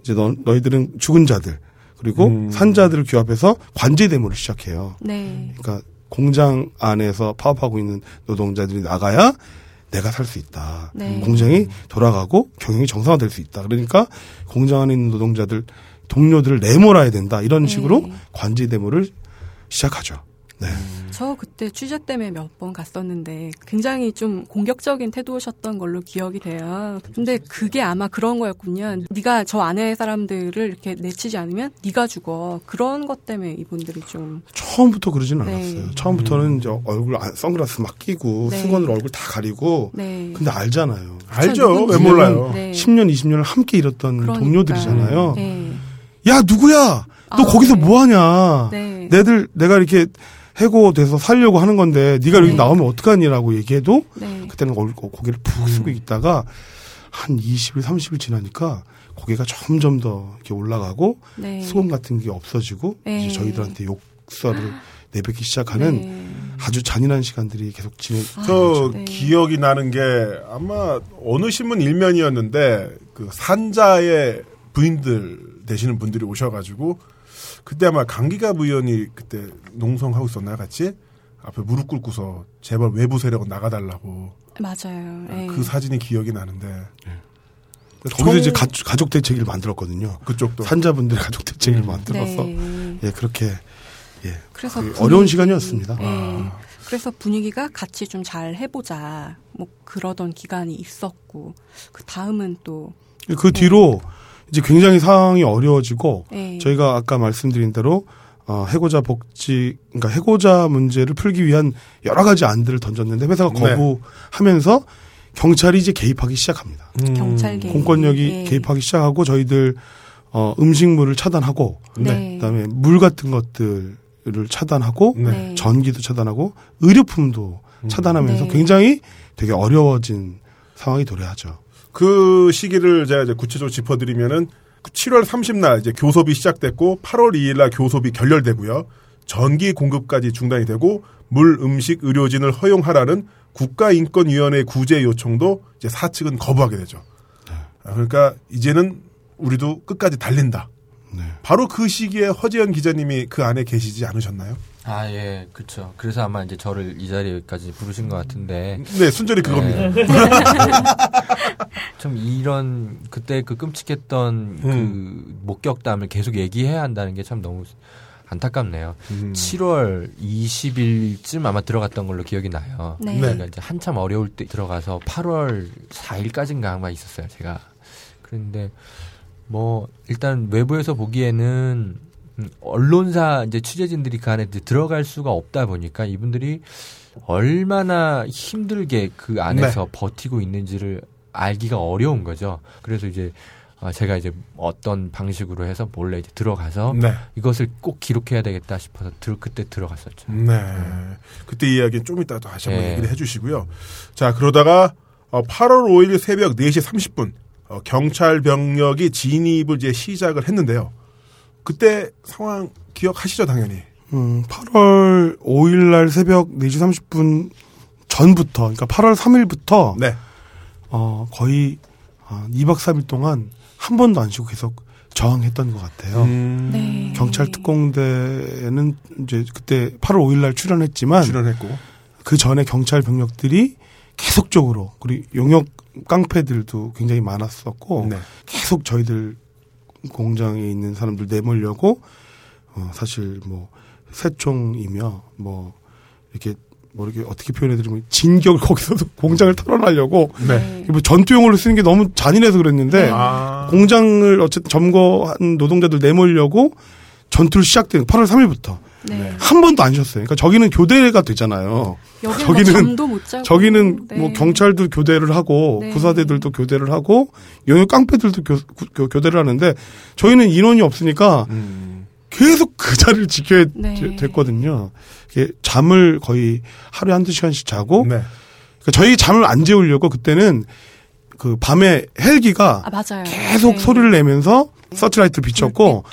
F: 이제 너, 너희들은 죽은 자들 그리고
A: 음.
F: 산자들을 규합해서 관제 대모를 시작해요.
B: 네.
F: 그러니까 공장 안에서 파업하고 있는 노동자들이 나가야 내가 살 수 있다.
B: 네.
F: 공장이 돌아가고 경영이 정상화될 수 있다. 그러니까 공장 안에 있는 노동자들 동료들을 내몰아야 된다. 이런
B: 네.
F: 식으로 관제 대모를 시작하죠. 네.
B: 저 그때 취재 때문에 몇 번 갔었는데 굉장히 좀 공격적인 태도셨던 걸로 기억이 돼요. 근데 그게 아마 그런 거였군요. 네가 저 안에 사람들을 이렇게 내치지 않으면 네가 죽어. 그런 것 때문에 이분들이 좀
F: 처음부터 그러진
B: 네.
F: 않았어요. 처음부터는 이제 얼굴 안- 선글라스 막 끼고
B: 네.
F: 수건으로 얼굴 다 가리고
B: 네.
F: 근데 알잖아요.
A: 알죠. 왜 몰라요?
B: 네.
F: 10년, 20년을 함께 일했던
B: 그러니까.
F: 동료들이잖아요.
B: 네.
F: 야, 누구야? 너
B: 아,
F: 거기서
B: 네.
F: 뭐 하냐?
B: 네.
F: 내들, 내가 이렇게 해고돼서 살려고 하는 건데 네가 여기
B: 네.
F: 나오면 어떡하니라고 얘기해도
B: 네.
F: 그때는 얼- 고개를 푹 숙이고 있다가 한 20일, 30일 지나니까 고개가 점점 더 이렇게 올라가고
B: 네.
F: 수건 같은 게 없어지고
B: 네.
F: 이제 저희들한테 욕설을 내뱉기 시작하는
B: 네.
F: 아주 잔인한 시간들이 계속 진행.
A: 저
B: 네.
A: 기억이 나는 게 아마 어느 신문 일면이었는데 그 산자의 부인들 되시는 분들이 오셔가지고 그때 아마 강기갑 의원이 그때 농성하고 있었나요 같이 앞에 무릎 꿇고서 제발 외부 세력은 나가달라고
B: 맞아요. 네.
A: 그 사진이 기억이 나는데
F: 거기서
A: 총-
F: 이제 가족, 가족 대책위를 만들었거든요.
A: 그쪽도
F: 산자분들의 가족 대책위를
A: 음.
F: 만들어서
B: 네.
F: 예 그렇게 예
B: 그래서
F: 그
B: 분위기-
F: 어려운 시간이었습니다.
B: 네.
A: 아.
B: 그래서 분위기가 같이 좀 잘 해보자. 뭐 그러던 기간이 있었고 그 다음은
F: 또그 뒤로 이제 굉장히 상황이 어려워지고
B: 네.
F: 저희가 아까 말씀드린 대로 어, 해고자 복지 그러니까 해고자 문제를 풀기 위한 여러 가지 안들을 던졌는데 회사가
A: 네.
F: 거부하면서 경찰이 이제 개입하기 시작합니다.
B: 경찰 개입.
F: 공권력이
B: 네.
F: 개입하기 시작하고 저희들 어, 음식물을 차단하고
B: 네.
F: 그다음에 물 같은 것들을 차단하고
A: 네.
B: 네.
F: 전기도 차단하고 의료품도 차단하면서
B: 네.
F: 굉장히 되게 어려워진 상황이 도래하죠.
A: 그 시기를 제가 이제 구체적으로 짚어드리면은 7월 30날 이제 교섭이 시작됐고 8월 2일날 교섭이 결렬되고요. 전기 공급까지 중단이 되고 물, 음식, 의료진을 허용하라는 국가인권위원회 구제 요청도 이제 사측은 거부하게 되죠. 아, 그러니까 이제는 우리도 끝까지 달린다.
F: 네.
A: 바로 그 시기에 허재현 기자님이 그 안에 계시지 않으셨나요?
G: 아, 예, 그렇죠. 그래서 아마 이제 저를 이 자리까지 부르신 것 같은데.
A: 네, 순전히 그겁니다.
G: 네. [LAUGHS] 좀 이런 그때 그 끔찍했던 그 목격담을 계속 얘기해야 한다는 게 참 너무 안타깝네요.
A: 음.
G: 7월 20일쯤 아마 들어갔던 걸로 기억이 나요.
B: 네.
G: 그러니까 이제 한참 어려울 때 들어가서 8월 4일까지인가 아마 있었어요, 제가. 그런데 뭐 일단 외부에서 보기에는 음, 언론사 이제 취재진들이 그 안에 이제 들어갈 수가 없다 보니까 이분들이 얼마나 힘들게 그 안에서
A: 네.
G: 버티고 있는지를 알기가 어려운 거죠. 그래서 이제 아, 제가 이제 어떤 방식으로 해서 몰래 이제 들어가서
A: 네.
G: 이것을 꼭 기록해야 되겠다 싶어서 들, 그때 들어갔었죠.
A: 네. 그때 이야기는 좀 이따 또 다시 한번
G: 네.
A: 얘기를 해주시고요. 자, 그러다가 어, 8월 5일 새벽 4시 30분 어, 경찰 병력이 진입을 이제 시작을 했는데요. 그때 상황 기억하시죠, 당연히.
F: 음, 8월 5일 날 새벽 4시 30분 전부터, 그러니까 8월 3일부터,
A: 네.
F: 어, 거의 어, 2박 3일 동안 한 번도 안 쉬고 계속 저항했던 것 같아요.
A: 음,
B: 네.
F: 경찰 특공대는 이제 그때 8월 5일 날 출연했지만
A: 출연했고.
F: 그 전에 경찰 병력들이 계속적으로 그리고 용역 깡패들도 굉장히 많았었고
A: 네.
F: 계속 저희들 공장에 있는 사람들 내몰려고 어, 사실 뭐 새총이며 뭐 이렇게 뭐 이렇게 어떻게 표현해드리면 진격을 거기서도 [LAUGHS] 공장을 털어내려고
A: 네.
F: 뭐 전투용어로 쓰는 게 너무 잔인해서 그랬는데
A: 아.
F: 공장을 어쨌든 점거한 노동자들 내몰려고 전투를 시작된 8월 3일부터
B: 네.
F: 한 번도 안 쉬었어요. 그러니까 저기는 교대가 되잖아요.
B: 여기는
F: 저기는-
B: 뭐 잠도 못 자고.
F: 저기는
B: 네.
F: 뭐 경찰도 교대를 하고
B: 네.
F: 부사대들도 교대를 하고 영역 깡패들도 교, 교, 교 대를 하는데 저희는 인원이 없으니까
A: 음.
F: 계속 그 자리를 지켜야
B: 네.
F: 되- 됐거든요. 잠을 거의 하루에 한두 시간씩 자고
A: 네.
F: 그러니까 저희 잠을 안 재우려고 그때는 그 밤에 헬기가
B: 아 맞아요.
F: 계속
B: 네.
F: 소리를 내면서 서치라이트를 비췄고.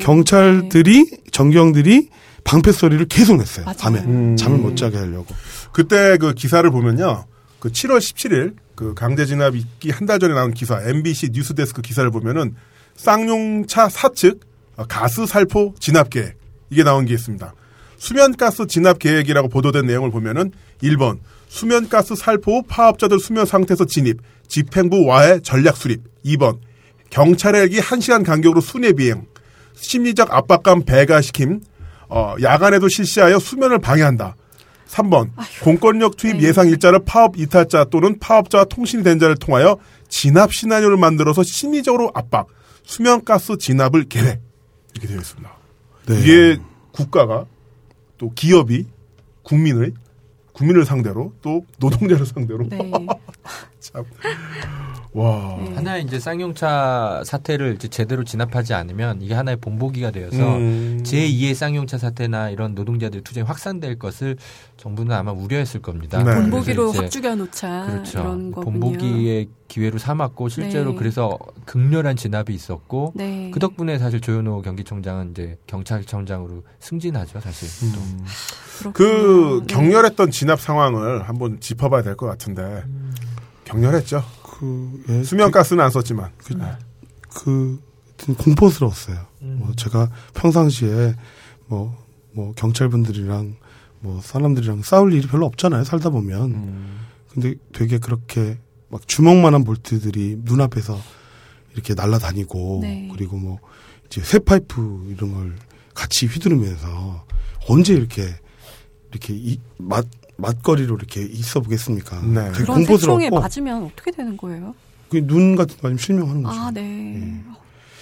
F: 경찰들이 정경들이 방패 소리를 계속 냈어요.
B: 맞아요.
F: 밤에
A: 음.
F: 잠을 못 자게 하려고.
A: 그때 그 기사를 보면요. 그 7월 17일 그 강제 진압 있기 한 달 전에 나온 기사 MBC 뉴스데스크 기사를 보면은 쌍용차 사측 어, 가스 살포 진압 계획 이게 나온 게 있습니다. 수면가스 진압 계획이라고 보도된 내용을 보면은 1번 수면가스 살포 후 파업자들 수면 상태에서 진입 집행부 와해 전략 수립 2번 경찰 헬기 1시간 간격으로 순회 비행 심리적 압박감 배가시킴 어, 야간에도 실시하여 수면을 방해한다. 3번 공권력 투입
B: 네.
A: 예상 일자를 파업 이탈자 또는 파업자와 통신이 된 자를 통하여 진압 시나리오를 만들어서 심리적으로 압박 수면가스 진압을 계획 이렇게 되어 있습니다.
F: 네.
A: 이게 국가가 또 기업이 국민의 국민을 상대로 또 노동자를 상대로
B: 네. [LAUGHS]
A: 참 와.
B: 네.
G: 하나의 이제 쌍용차 사태를 이제 제대로 진압하지 않으면 이게 하나의 본보기가 되어서
A: 음.
G: 제2의 쌍용차 사태나 이런 노동자들 투쟁이 확산될 것을 정부는 아마 우려했을 겁니다.
A: 네.
B: 본보기로 확 죽여놓자
G: 그렇죠.
B: 이런 거군요.
G: 본보기의 기회로 삼았고 실제로
B: 네.
G: 그래서 극렬한 진압이 있었고
B: 네.
G: 그 덕분에 사실 조현호 경기청장은 이제 경찰청장으로 승진하죠, 사실. 또.
A: 음.
B: 그렇군요.
A: 그
B: 네.
A: 격렬했던 진압 상황을 한번 짚어봐야 될 것 같은데
B: 음.
A: 격렬했죠.
F: 그, 예,
A: 수면가스는 안 썼지만.
F: 그, 그, 하여튼 공포스러웠어요.
G: 음.
F: 뭐 제가 평상시에 뭐, 뭐 경찰분들이랑 뭐 사람들이랑 싸울 일이 별로 없잖아요. 살다 보면.
A: 음.
F: 근데 되게 그렇게 막 주먹만한 볼트들이 눈앞에서 이렇게 날아다니고
B: 네.
F: 그리고 뭐 이제 쇠 파이프 이런 걸 같이 휘두르면서 언제 이렇게 이렇게 이, 맛 맛거리로 이렇게 있어 보겠습니까?
A: 네.
F: 되게
B: 그런
F: 공포스럽고
B: 맞으면 어떻게 되는 거예요?
F: 그눈 같은 거 아니면 실명하는 거죠.
B: 아, 네.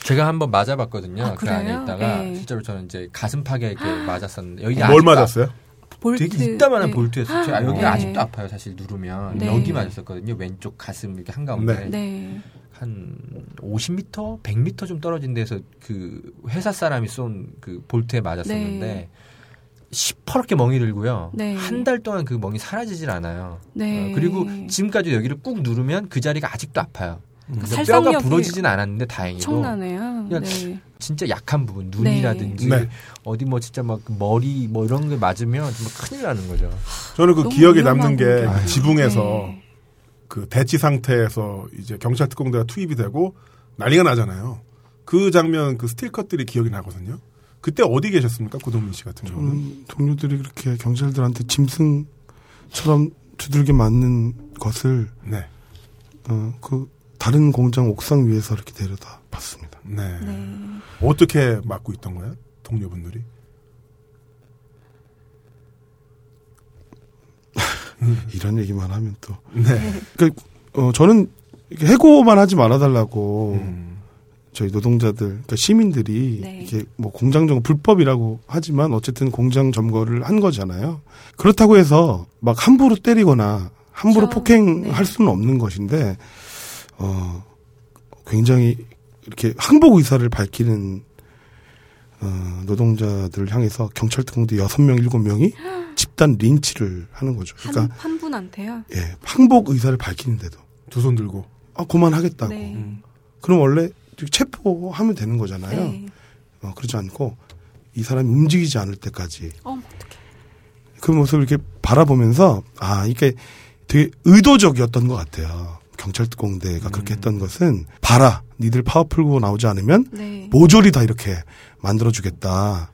G: 제가 한번 맞아봤거든요.
B: 아,
G: 그 안에? 있다가
B: 네.
G: 실제로 저는 이제 가슴팍에 이렇게 맞았었는데 여기
A: 뭘
G: 아직도
A: 맞았어요?
B: 볼트.
G: 되게 이따만한
B: 네.
G: 볼트였어요. 제가 여기
B: 네.
G: 아직도 아파요. 사실 누르면
B: 네.
G: 여기 맞았었거든요. 왼쪽 가슴 이렇게 한 가운데
B: 네.
G: 한 50m, 100m 좀 떨어진 데서 그 회사 사람이 쏜 그 볼트에 맞았었는데
B: 네.
G: 시퍼렇게 멍이 들고요.
B: 네.
G: 한달 동안 그 멍이 사라지질 않아요.
B: 네.
G: 어, 그리고 지금까지 여기를 꾹 누르면 그 자리가 아직도 아파요.
B: 그 살상력이
G: 뼈가 부러지진 않았는데 다행히도
B: 청나네요.
G: 그냥
B: 네.
G: 진짜 약한 부분 눈이라든지
A: 네.
G: 어디 뭐 진짜 막 머리 뭐 이런 게 맞으면 정말 큰일 나는 거죠.
A: 저는 그 기억에 남는 게
B: 거죠.
A: 지붕에서
B: 네.
A: 그 대치 상태에서 이제 경찰 특공대가 투입이 되고 난리가 나잖아요. 그 장면 그 스틸컷들이 기억이 나거든요. 그때 어디 계셨습니까? 고동민 씨 같은 경우는.
F: 저는 동료들이 그렇게 경찰들한테 짐승처럼 두들겨 맞는 것을
A: 네.
F: 어, 그 다른 공장 옥상 위에서 이렇게 내려다 봤습니다.
A: 네.
B: 네.
A: 어떻게 맞고 있던 거예요? 동료분들이? [LAUGHS]
F: 이런 얘기만 하면 또
A: 네.
F: 그러니까 어, 저는 해고만 하지 말아달라고
A: 음.
F: 저희 노동자들, 그러니까 시민들이
B: 네.
F: 이게 뭐 공장 점거 불법이라고 하지만 어쨌든 공장 점거를 한 거잖아요. 그렇다고 해서 막 함부로 때리거나 함부로
B: 그렇죠.
F: 폭행할
B: 네.
F: 수는 없는 것인데 어 굉장히 이렇게 항복 의사를 밝히는 어, 노동자들을 향해서 경찰 특공대 여섯 명 일곱 명이 [GASPS] 집단 린치를 하는 거죠.
B: 한,
F: 그러니까
B: 한 분한테요?
F: 예, 항복 의사를 밝히는데도
A: 두 손 들고.
F: 아 그만하겠다고.
B: 네.
A: 음.
F: 그럼 원래 체포하면 되는 거잖아요.
B: 네.
F: 어, 그러지 않고 이 사람이 움직이지 않을 때까지
B: 어떡해.
F: 그 모습을 이렇게 바라보면서 아 이게 되게 의도적이었던 것 같아요. 경찰 특공대가 그렇게 했던 것은 봐라 니들 파워 풀고 나오지 않으면
B: 네.
F: 모조리 다 이렇게 만들어주겠다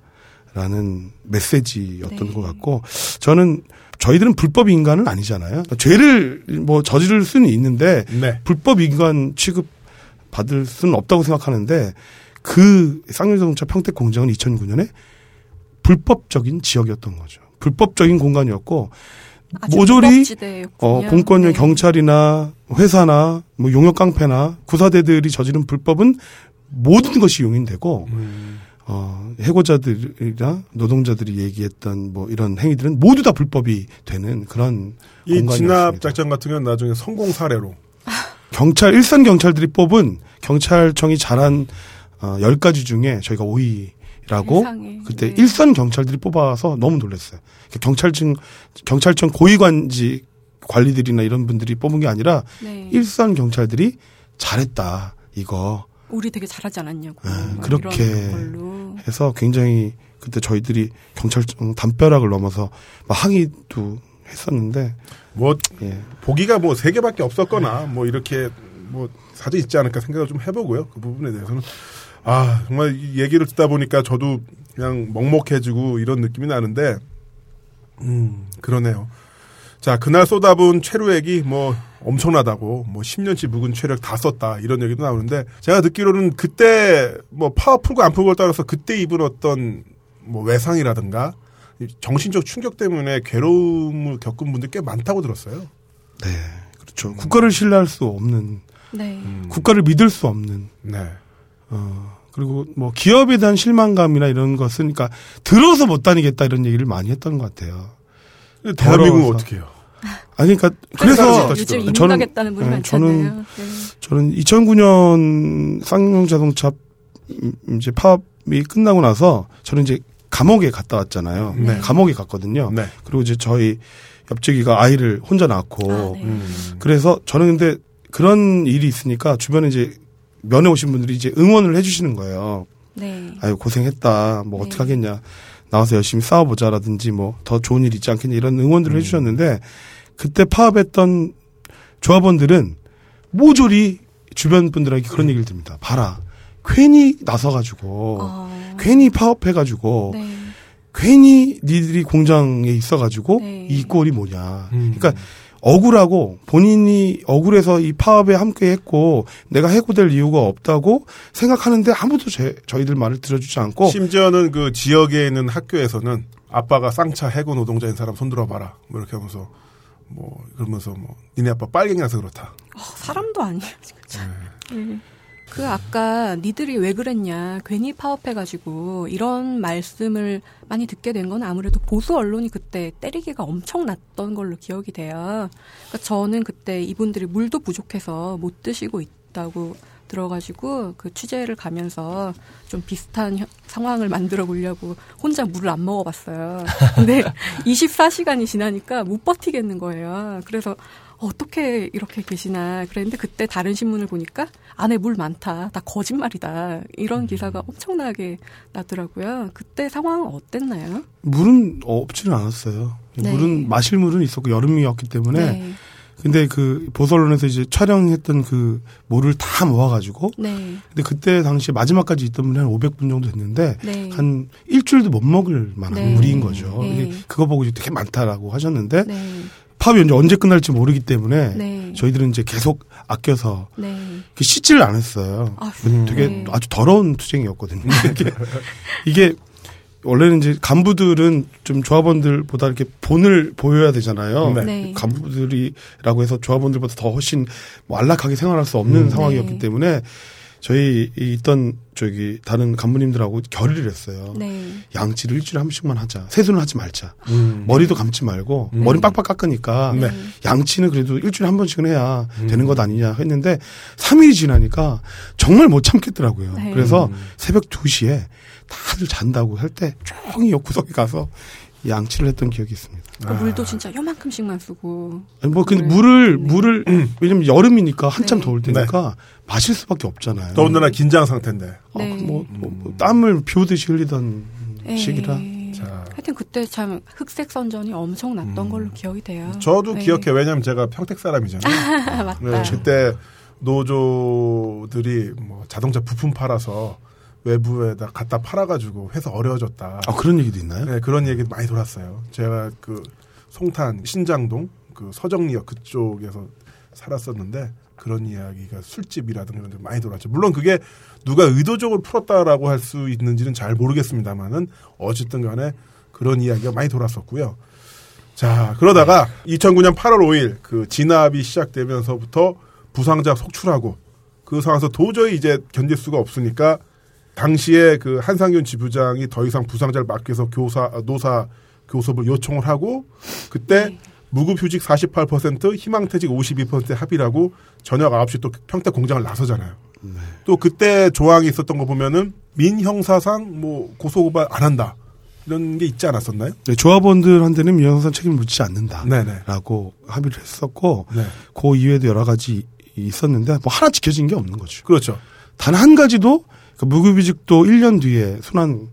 F: 라는 메시지였던
B: 네.
F: 것 같고 저는 저희들은 불법 인간은 아니잖아요. 죄를 뭐 저지를 수는 있는데
A: 네.
F: 불법 인간 취급 받을 수는 없다고 생각하는데 그 쌍용자동차 평택 공장은 2009년에 불법적인 지역이었던 거죠. 불법적인 공간이었고 모조리. 어, 공권력
B: 네.
F: 경찰이나 회사나 뭐 용역 깡패나 구사대들이 저지른 불법은 모든 것이 용인되고
A: 음.
F: 어, 해고자들이나 노동자들이 얘기했던 뭐 이런 행위들은 모두 다 불법이 되는 그런
A: 이
F: 공간이었습니다.
A: 진압 작전 같은 경우는 나중에 성공 사례로. [LAUGHS]
F: 경찰 일선 경찰들이 뽑은 경찰청이 잘한 어, 10가지 중에 저희가 5위라고
B: 세상에.
F: 그때
B: 네.
F: 일선 경찰들이 뽑아서 너무 놀랐어요. 그러니까 경찰청 경찰청 고위관직 관리들이나 이런 분들이 뽑은 게 아니라
B: 네.
F: 일선 경찰들이 잘했다 이거
B: 우리 되게 잘하지 않았냐고.
F: 아,
B: 막
F: 그렇게. 해서 굉장히 그때 저희들이 경찰청 담벼락을 넘어서 막 항의도 했었는데
A: 뭐
F: 예.
A: 보기가 뭐 세 개밖에 없었거나 뭐 이렇게 뭐 사실 있지 않을까 생각을 좀 해보고요. 그 부분에 대해서는 아 정말 이 얘기를 듣다 보니까 저도 그냥 먹먹해지고 이런 느낌이 나는데 음 그러네요. 자 그날 쏟아부은 최루액이 뭐 엄청나다고 뭐 10년치 묵은 체력 다 썼다 이런 얘기도 나오는데 제가 듣기로는 그때 뭐 파워 풀고 안 풀고를 따라서 그때 입은 어떤 뭐 외상이라든가 이 정신적 충격 때문에 괴로움을 겪은 분들 꽤 많다고 들었어요.
F: 네 그렇죠 국가를 신뢰할 수 없는
B: 네.
A: 음.
F: 국가를 믿을 수 없는
A: 네.
F: 어, 그리고 뭐 기업에 대한 실망감이나 이런 것은 그러니까 들어서 못 다니겠다 이런 얘기를 많이 했던 것 같아요.
A: 대한민국은
F: 더러워서.
A: 어떻게 해요?
F: 아니 그러니까 그래서
B: 요즘 이민
F: 저는
B: 가겠다는 분이
F: 네,
B: 많잖아요.
F: 저는
B: 네.
F: 저는 2009년 쌍용 자동차 음, 이제 파업이 끝나고 나서 저는 이제 감옥에 갔다 왔잖아요.
A: 네.
F: 감옥에 갔거든요.
A: 네.
F: 그리고 이제 저희 옆집이가 아이를 혼자 낳고
B: 아, 네.
A: 음.
F: 그래서 저는 근데 그런 일이 있으니까 주변에 이제 면회 오신 분들이 이제 응원을 해주시는 거예요.
B: 네.
F: 아유 고생했다. 뭐
B: 네.
F: 어떻게 하겠냐. 나와서 열심히 싸워보자라든지 뭐 더 좋은 일 있지 않겠냐 이런 응원들을 해주셨는데 그때 파업했던 조합원들은 모조리 주변 분들에게 그런 얘기를 듭니다. 봐라. 괜히 나서가지고
B: 어,
F: 괜히 파업해가지고
B: 네.
F: 괜히 니들이 공장에 있어가지고
B: 네.
F: 이 꼴이 뭐냐.
A: 음.
F: 그러니까 억울하고 본인이 억울해서 이 파업에 함께했고 내가 해고될 이유가 없다고 생각하는데 아무도 제, 저희들 말을 들어주지 않고
A: 심지어는 그 지역에 있는 학교에서는 아빠가 쌍차 해고 노동자인 사람 손들어 봐라. 뭐 이렇게 하면서 뭐 그러면서 뭐 니네 아빠 빨갱이라서 그렇다.
B: 어, 사람도 아니에요, 진짜. 네. 그 아까 니들이 왜 그랬냐 괜히 파업해가지고 이런 말씀을 많이 듣게 된 건 아무래도 보수 언론이 그때 때리기가 엄청 났던 걸로 기억이 돼요. 그러니까 저는 그때 이분들이 물도 부족해서 못 드시고 있다고 들어가지고 그 취재를 가면서 좀 비슷한 현- 상황을 만들어 보려고 혼자 물을 안 먹어봤어요. 근데 [LAUGHS] 24시간이 지나니까 못 버티겠는 거예요. 그래서 어떻게 이렇게 계시나 그랬는데 그때 다른 신문을 보니까 안에 물 많다. 다 거짓말이다. 이런 기사가 엄청나게 나더라고요. 그때 상황은 어땠나요?
F: 물은 없지는 않았어요.
B: 네.
F: 물은 마실 물은 있었고 여름이었기 때문에
B: 네.
F: 근데 그 보설론에서 이제 촬영했던 그 물을 다 모아가지고
B: 네.
F: 근데 그때 당시 마지막까지 있던 분이 한 500분 정도 됐는데
B: 네.
F: 한 일주일도 못 먹을 만한
B: 네.
F: 물인 거죠.
B: 네.
F: 그거 보고 이제 되게 많다라고 하셨는데
B: 네.
F: 파업이 이제 언제 끝날지 모르기 때문에
B: 네.
F: 저희들은 이제 계속 아껴서
B: 네.
F: 씻지를 안 했어요.
B: 아휴,
F: 되게
B: 네.
F: 아주 더러운 투쟁이었거든요. [LAUGHS] 이게, 이게 원래는 이제 간부들은 좀 조합원들보다 이렇게 본을 보여야 되잖아요.
A: 네.
B: 네.
F: 간부들이라고 해서 조합원들보다 더 훨씬 뭐 안락하게 생활할 수 없는
A: 음.
F: 상황이었기
B: 네.
F: 때문에 저희 이 있던 저기 다른 간부님들하고 결의를 했어요.
B: 네.
F: 양치를 일주일에 한 번씩만 하자. 세수는 하지 말자.
A: 음.
F: 머리도 감지 말고
A: 음.
F: 머리 빡빡 깎으니까
A: 네.
F: 양치는 그래도 일주일에 한 번씩은 해야
A: 음.
F: 되는 것 아니냐 했는데 3일이 지나니까 정말 못 참겠더라고요.
B: 네.
F: 그래서
A: 음.
F: 새벽 2시에 다들 잔다고 할 때 조용히 옆구석에 가서 양치를 했던 기억이 있습니다.
B: 그 물도 진짜 요만큼씩만 쓰고.
F: 아니 뭐 근데
B: 네.
F: 물을
B: 네.
F: 물을 왜냐면 여름이니까 한참
B: 네.
F: 더울 때니까 마실 수밖에 없잖아요.
A: 더군다나 긴장 상태인데.
F: 어,
B: 네.
F: 뭐, 뭐, 뭐 땀을 비 오듯이 흘리던
B: 네.
F: 시기라.
A: 자.
B: 하여튼 그때 참 흑색 선전이 엄청 났던
A: 음.
B: 걸로 기억이 돼요.
A: 저도
B: 네.
A: 기억해. 왜냐면 제가 평택 사람이잖아요.
B: 아, [LAUGHS] 맞다.
A: 네, 그때 노조들이 뭐 자동차 부품 팔아서 외부에다 갖다 팔아가지고 회사 어려워졌다.
F: 아 그런 얘기도 있나요?
A: 네, 그런 얘기 많이 돌았어요. 제가 그 송탄 신장동 그 서정리역 그쪽에서 살았었는데 그런 이야기가 술집이라든가 이런 데 많이 돌았죠. 물론 그게 누가 의도적으로 풀었다라고 할 수 있는지는 잘 모르겠습니다만은 어쨌든 간에 그런 이야기가 많이 돌았었고요. 자, 그러다가 2009년 8월 5일 그 진압이 시작되면서부터 부상자 속출하고 그 상황에서 도저히 이제 견딜 수가 없으니까 당시에 그 한상균 지부장이 더 이상 부상자를 막기 위해서 교사 아, 노사 교섭을 요청을 하고 그때
B: 네.
A: 무급휴직 48% 희망퇴직 52% 합의라고 저녁 9시 또 평택 공장을 나서잖아요. 또 그때 조항이 있었던 거 보면은 민형사상 뭐 고소고발 안 한다 이런 게 있지 않았었나요?
F: 네, 조합원들한테는 민영선 책임을 묻지 않는다.
A: 네네.
F: 라고 합의를 했었고
A: 네.
F: 그 이외에도 여러 가지 있었는데 뭐 하나 지켜진 게 없는 거죠.
A: 그렇죠.
F: 단 한 가지도 그 무급이직도 1년 뒤에 순환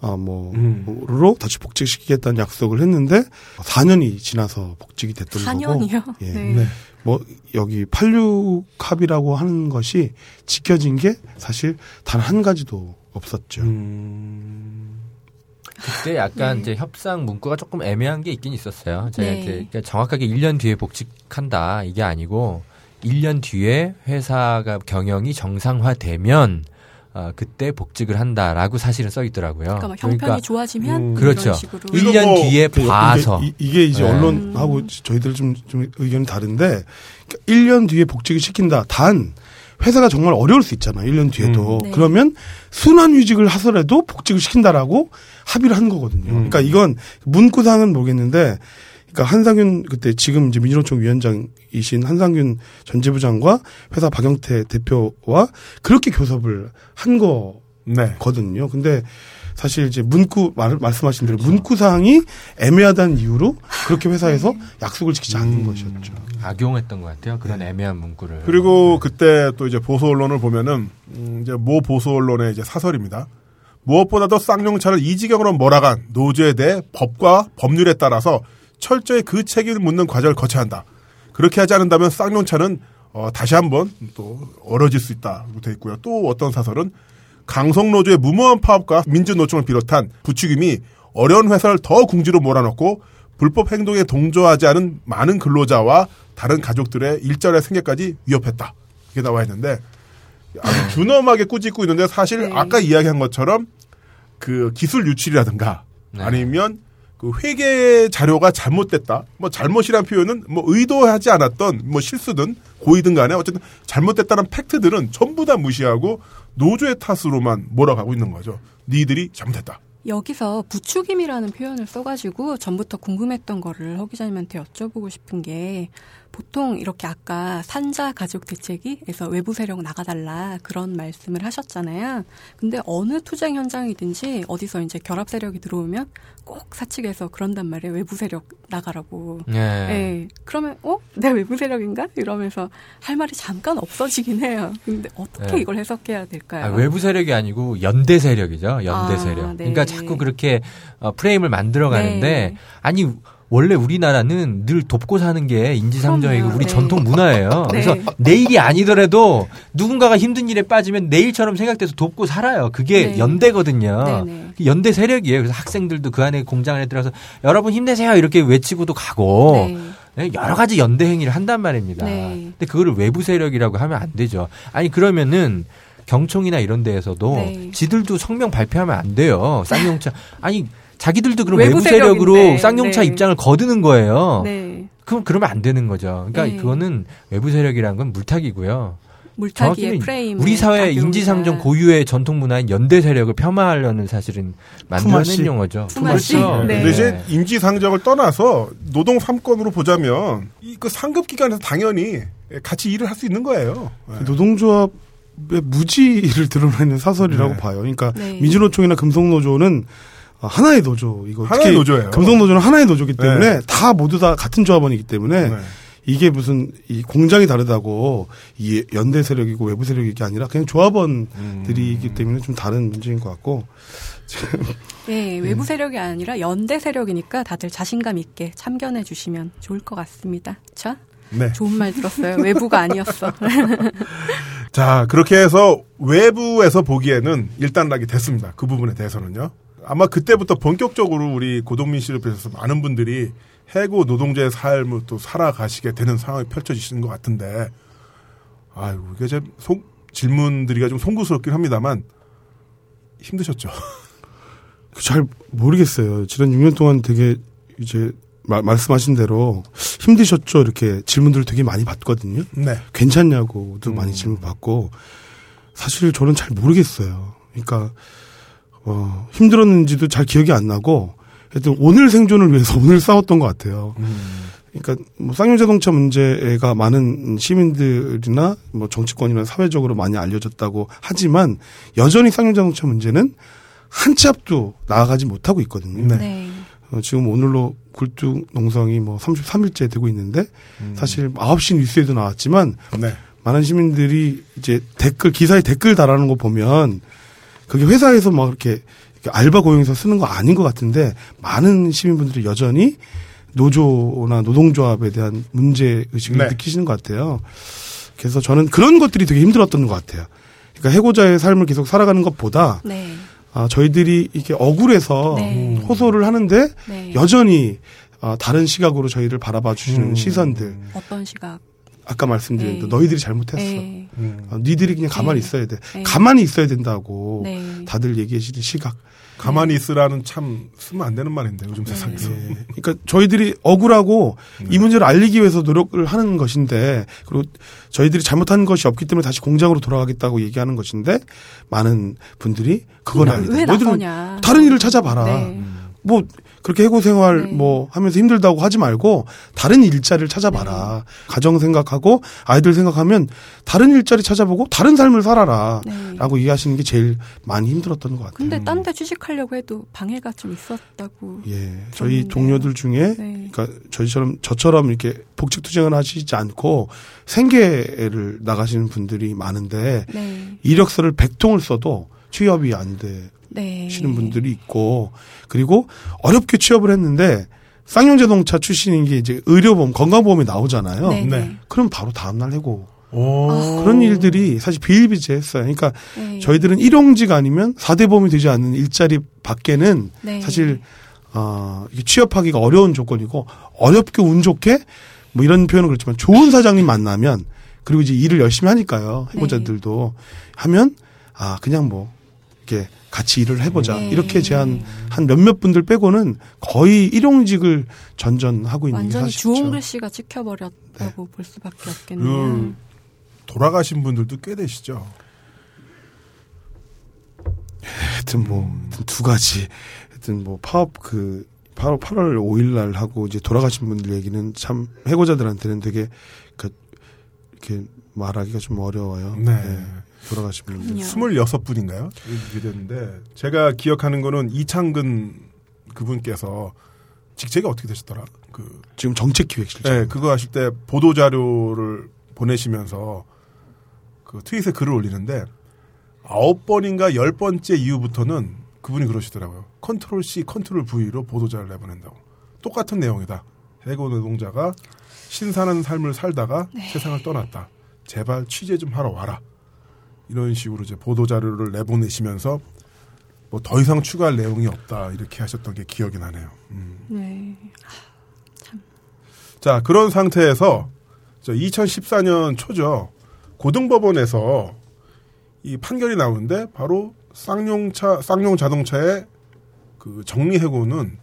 F: 어, 뭐,
A: 음.
F: 로 다시 복직시키겠다는 약속을 했는데 4년이 지나서 복직이 됐던 거고.
B: 4년이요?
F: 예.
B: 네.
A: 네.
F: 뭐 여기 86 합의라고 하는 것이 지켜진 게 사실 단 한 가지도 없었죠.
A: 음.
G: 그때 약간
B: 네.
G: 이제 협상 문구가 조금 애매한 게 있긴 있었어요. 제가
B: 네.
G: 이제 그러니까 정확하게 1년 뒤에 복직한다 이게 아니고 1년 뒤에 회사가 경영이 정상화되면 어, 그때 복직을 한다라고 사실은 써 있더라고요.
B: 그러니까 막 형편이 좋아지면
A: 음.
G: 그렇죠.
B: 이런 식으로.
A: 이거
G: 1년
A: 뭐
G: 뒤에
F: 그
G: 봐서
F: 이게, 이게 이제
G: 네.
F: 언론하고 저희들 좀, 좀 의견이 다른데 그러니까 1년 뒤에 복직을 시킨다. 단 회사가 정말 어려울 수 있잖아요. 1년 뒤에도.
B: 음. 네.
F: 그러면 순환 휴직을 하더라도 복직을 시킨다라고 합의를 한 거거든요.
A: 음.
F: 그러니까 이건 문구상은 모르겠는데 그러니까 한상윤 그때 지금 이제 민주노총 위원장이신 한상윤 전 지부장과 회사 박영태 대표와 그렇게 교섭을 한
A: 네.
F: 거거든요. 근데 사실 이제 문구 말, 말씀하신 대로 문구 사항이 애매하다는 이유로 그렇게 회사에서 약속을 지키지 않는 것이었죠.
G: 악용했던 것 같아요. 그런 애매한 문구를.
A: 그리고 그때 또 이제 보수 언론을 보면은 음, 이제 모 보수 언론의 이제 사설입니다. 무엇보다도 쌍용차를 이 지경으로 몰아간 노조에 대해 법과 법률에 따라서 철저히 그 책임을 묻는 과정을 거쳐야 한다. 그렇게 하지 않는다면 쌍용차는 어, 다시 한번 또 얼어질 수 있다고 돼 있고요. 또 어떤 사설은 강성노조의 무모한 파업과 민주노총을 비롯한 부추김이 어려운 회사를 더 궁지로 몰아넣고 불법 행동에 동조하지 않은 많은 근로자와 다른 가족들의 일자리의 생계까지 위협했다. 이게 나와 있는데 아주 준엄하게 꾸짖고 있는데 사실
B: 네.
A: 아까 이야기한 것처럼 그 기술 유출이라든가
G: 네.
A: 아니면 그 회계 자료가 잘못됐다. 뭐 잘못이란 표현은 뭐 의도하지 않았던 뭐 실수든 고의든 간에 어쨌든 잘못됐다는 팩트들은 전부 다 무시하고 노조의 탓으로만 몰아가고 있는 거죠. 니들이 잘못했다.
B: 여기서 부추김이라는 표현을 써가지고 전부터 궁금했던 거를 허 기자님한테 여쭤보고 싶은 게 보통 이렇게 아까 산자 가족 대책이에서 외부 세력 나가달라 그런 말씀을 하셨잖아요. 근데 어느 투쟁 현장이든지 어디서 이제 결합 세력이 들어오면 꼭 사측에서 그런단 말이에요. 외부 세력 나가라고.
G: 예.
B: 예. 그러면 어? 내가 외부 세력인가? 이러면서 할 말이 잠깐 없어지긴 해요. 근데 어떻게
G: 네.
B: 이걸 해석해야 될까요?
G: 아, 외부 세력이 아니고 연대 세력이죠. 연대
B: 아,
G: 세력.
B: 네.
G: 그러니까 자꾸 그렇게 어, 프레임을 만들어 가는데
B: 네.
G: 아니 원래 우리나라는 늘 돕고 사는 게 인지상정이고
B: 그럼요.
G: 우리
B: 네.
G: 전통 문화예요.
B: 네.
G: 그래서 내일이 아니더라도 누군가가 힘든 일에 빠지면 내일처럼 생각돼서 돕고 살아요. 그게
B: 네.
G: 연대거든요.
B: 네네.
G: 그 연대 세력이에요. 그래서 학생들도 그 안에 공장 안에 들어가서 여러분 힘내세요 이렇게 외치고도 가고
B: 네.
G: 네, 여러 가지 연대 행위를 한단 말입니다.
B: 네.
G: 근데 그거를 외부 세력이라고 하면 안 되죠. 아니 그러면은 경총이나 이런 데에서도
B: 네.
G: 지들도 성명 발표하면 안 돼요. 쌍용차 아니 자기들도 그럼
B: 외부
G: 외부, 세력으로
B: 세력인데.
G: 쌍용차
B: 네.
G: 입장을 거두는 거예요.
B: 네.
G: 그럼 그러면 안 되는 거죠. 그러니까
B: 네.
G: 그거는 외부 세력이라는 건 물타기고요.
B: 물타기의
G: 정확히는
B: 프레임.
G: 우리 사회 인지상정 고유의 전통 문화인 연대 세력을 폄하하려는 사실은 만들어낸. 용어죠.
B: 품앗이.
G: 그렇죠.
B: 네.
A: 근데 이제 인지상정을 떠나서 노동 3권으로 보자면 이그 상급 기관에서 당연히 같이 일을 할 수 있는 거예요. 네.
F: 노동조합의 무지를 드러내는 사설이라고
A: 네.
F: 봐요. 그러니까
B: 네.
F: 민주노총이나 금속노조는 어, 하나의 노조 이거
A: 하나의
F: 특히
A: 노조예요.
F: 금속 노조는 하나의 노조기 때문에
A: 네.
F: 다 모두 다 같은 조합원이기 때문에
A: 네.
F: 이게 무슨 이 공장이 다르다고 이 연대 세력이고 외부 세력이 게 아니라 그냥 조합원들이기 때문에 좀 다른 문제인 것 같고
B: 네, 외부 세력이 아니라 연대 세력이니까 다들 자신감 있게 참견해 주시면 좋을 것 같습니다. 자,
A: 네.
B: 좋은 말 들었어요. 외부가 아니었어. [LAUGHS]
A: 자, 그렇게 해서 외부에서 보기에는 일단락이 됐습니다. 그 부분에 대해서는요. 아마 그때부터 본격적으로 우리 고동민 씨를 비롯해서 많은 분들이 해고 노동자의 삶을 또 살아가시게 되는 상황이 펼쳐지시는 것 같은데, 아이고, 이게 좀 속, 질문드리기가 좀 송구스럽긴 합니다만, 힘드셨죠. [LAUGHS]
F: 잘 모르겠어요. 지난 6년 동안 되게 이제 마- 말씀하신 대로 힘드셨죠? 이렇게 질문들을 되게 많이 받거든요.
A: 네.
F: 괜찮냐고도 많이
A: 음.
F: 질문 받고 사실 저는 잘 모르겠어요. 그러니까 어, 힘들었는지도 잘 기억이 안 나고 하여튼 오늘 생존을 위해서 [LAUGHS] 오늘 싸웠던 것 같아요. 그러니까 뭐 쌍용자동차 문제가 많은 시민들이나 뭐 정치권이나 사회적으로 많이 알려졌다고 하지만 여전히 쌍용자동차 문제는 한 치 앞도 나아가지 못하고 있거든요.
A: 네.
B: 네.
F: 어, 지금 오늘로 굴뚝 농성이 뭐 33일째 되고 있는데
A: 음.
F: 사실 9시 뉴스에도 나왔지만
A: 네.
F: 많은 시민들이 이제 댓글 기사에 댓글 달하는 거 보면 그게 회사에서 막 이렇게, 알바 고용해서 쓰는 거 아닌 것 같은데 많은 시민분들이 여전히 노조나 노동조합에 대한 문제 의식을
A: 네.
F: 느끼시는 것 같아요. 그래서 저는 그런 것들이 되게 힘들었던 것 같아요. 그러니까 해고자의 삶을 계속 살아가는 것보다
B: 네.
F: 아, 저희들이 이렇게 억울해서
B: 네.
F: 호소를 하는데
B: 네.
F: 여전히 아, 다른 시각으로 저희를 바라봐 주시는
A: 음.
F: 시선들
B: 어떤 시각?
F: 아까 말씀드린
B: 네.
F: 대로 너희들이 잘못했어.
B: 네.
A: 음.
F: 어, 니들이 그냥 가만히
B: 네.
F: 있어야 돼.
B: 네.
F: 가만히 있어야 된다고
B: 네.
F: 다들 얘기해 주는 시각.
A: 가만히 있으라는 참 쓰면 안 되는 말인데, 요즘 세상에서.
F: 예. 그러니까 저희들이 억울하고 이 문제를 알리기 위해서 노력을 하는 것인데 그리고 저희들이 잘못한 것이 없기 때문에 다시 공장으로 돌아가겠다고 얘기하는 것인데 많은 분들이 그건 아니다.
B: 왜
F: 너희들은? 다른 일을 찾아봐라.
B: 네.
F: 뭐 그렇게 해고 생활
B: 네.
F: 뭐 하면서 힘들다고 하지 말고 다른 일자리를 찾아봐라. 가정 생각하고 아이들 생각하면 다른 일자리 찾아보고 다른 삶을 살아라.
B: 네.
F: 라고 얘기하시는 게 제일 많이 힘들었던 것 같아요.
B: 근데 딴 데 취직하려고 해도 방해가 좀 있었다고.
F: 예. 저희
B: 그렇네요.
F: 동료들 중에
B: 네.
F: 그러니까 저희처럼 저처럼 이렇게 복직 투쟁을 하시지 않고 생계를 나가시는 분들이 많은데
B: 네.
F: 이력서를 100통을 써도 취업이 안
B: 네.
F: 분들이 있고 그리고 어렵게 취업을 했는데 쌍용자동차 출신인 게 이제 의료보험 건강보험이 나오잖아요.
B: 네.
A: 네.
B: 네.
F: 그럼 바로 다음날 해고
A: 오.
B: 아.
F: 그런 일들이 사실 비일비재했어요. 그러니까
B: 네.
F: 저희들은 일용직 아니면 4대 보험이 되지 않는 일자리 밖에는
B: 네.
F: 사실 어, 취업하기가 어려운 조건이고 어렵게 운 좋게 뭐 이런 표현은 그렇지만 좋은 사장님 만나면 그리고 이제 일을 열심히 하니까요 해보자들도 하면 아 그냥 뭐 이렇게 같이 일을 해보자
B: 네.
F: 이렇게 제한 한 몇몇 분들 빼고는 거의 일용직을 전전하고 있는 게
B: 완전히
F: 사실이죠.
B: 주홍글 씨가 찍혀버렸다고
F: 네.
B: 볼 수밖에 없겠네요.
A: 그 돌아가신 분들도 꽤 되시죠.
F: 하여튼 뭐 하여튼 두 가지 하여튼 뭐 파업 그 8월 8월 5일 날 하고 이제 돌아가신 분들 얘기는 참 해고자들한테는 되게 그 이렇게 말하기가 좀 어려워요.
A: 네.
F: 돌아가신 분들.
B: 그렇군요.
A: 26분인가요? 이렇게 됐는데 제가 기억하는 거는 이창근 그분께서 직책이 어떻게 되셨더라? 그
F: 지금 정책기획실장.
A: 네, 그거 하실 때 보도 자료를 보내시면서 그 트윗에 글을 올리는데 아홉 번인가 열 번째 이후부터는 그분이 그러시더라고요. 컨트롤 C, 컨트롤 V로 보도 자료를 내보낸다고. 똑같은 내용이다. 해고 노동자가 신산한 삶을 살다가 세상을 떠났다. 제발 취재 좀 하러 와라. 이런 식으로 이제 보도 자료를 내보내시면서 뭐 더 이상 추가할 내용이 없다 이렇게 하셨던 게 기억이 나네요. 음.
B: 네.
A: 자, 그런 상태에서 저 2014년 초죠. 고등법원에서 이 판결이 나오는데 바로 쌍용차 쌍용 자동차의 그 정리 해고는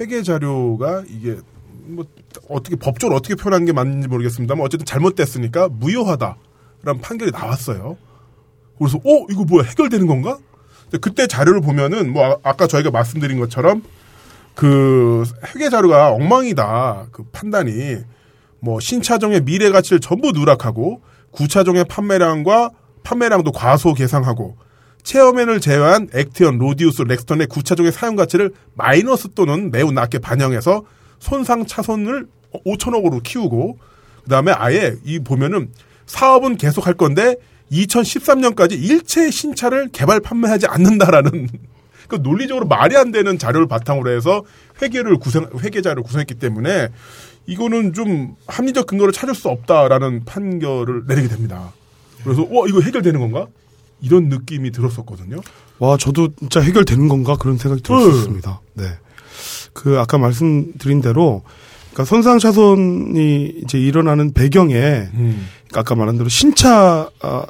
A: 회계 자료가 이게 뭐 어떻게 법적으로 어떻게 표현한 게 맞는지 모르겠습니다만 어쨌든 잘못됐으니까 무효하다라는 판결이 나왔어요. 그래서 어 이거 뭐야 해결되는 건가? 그때 자료를 보면은 뭐 아- 아까 저희가 말씀드린 것처럼 그 회계 자료가 엉망이다. 그 판단이 뭐 신차종의 미래 가치를 전부 누락하고 구차종의 판매량과 판매량도 과소 계상하고 체어맨을 제외한 액티언, 로디우스, 렉스턴의 구차종의 사용 가치를 마이너스 또는 매우 낮게 반영해서 손상 차손을 5천억으로 키우고 그다음에 아예 이 보면은 사업은 계속 할 건데 2013년까지 일체 신차를 개발 판매하지 않는다라는 [LAUGHS] 그 논리적으로 말이 안 되는 자료를 바탕으로 해서 회계를 구성 회계 자료를 구성했기 때문에 이거는 좀 합리적 근거를 찾을 수 없다라는 판결을 내리게 됩니다. 그래서 와 이거 해결되는 건가? 이런 느낌이 들었었거든요.
F: 와, 저도 진짜 해결되는 건가 그런 생각이 들었습니다. 네. 그 아까 말씀드린 대로 그러니까 손상 차손이 이제 일어나는 배경에
A: 음.
F: 그러니까 아까 말한 대로 신차 아,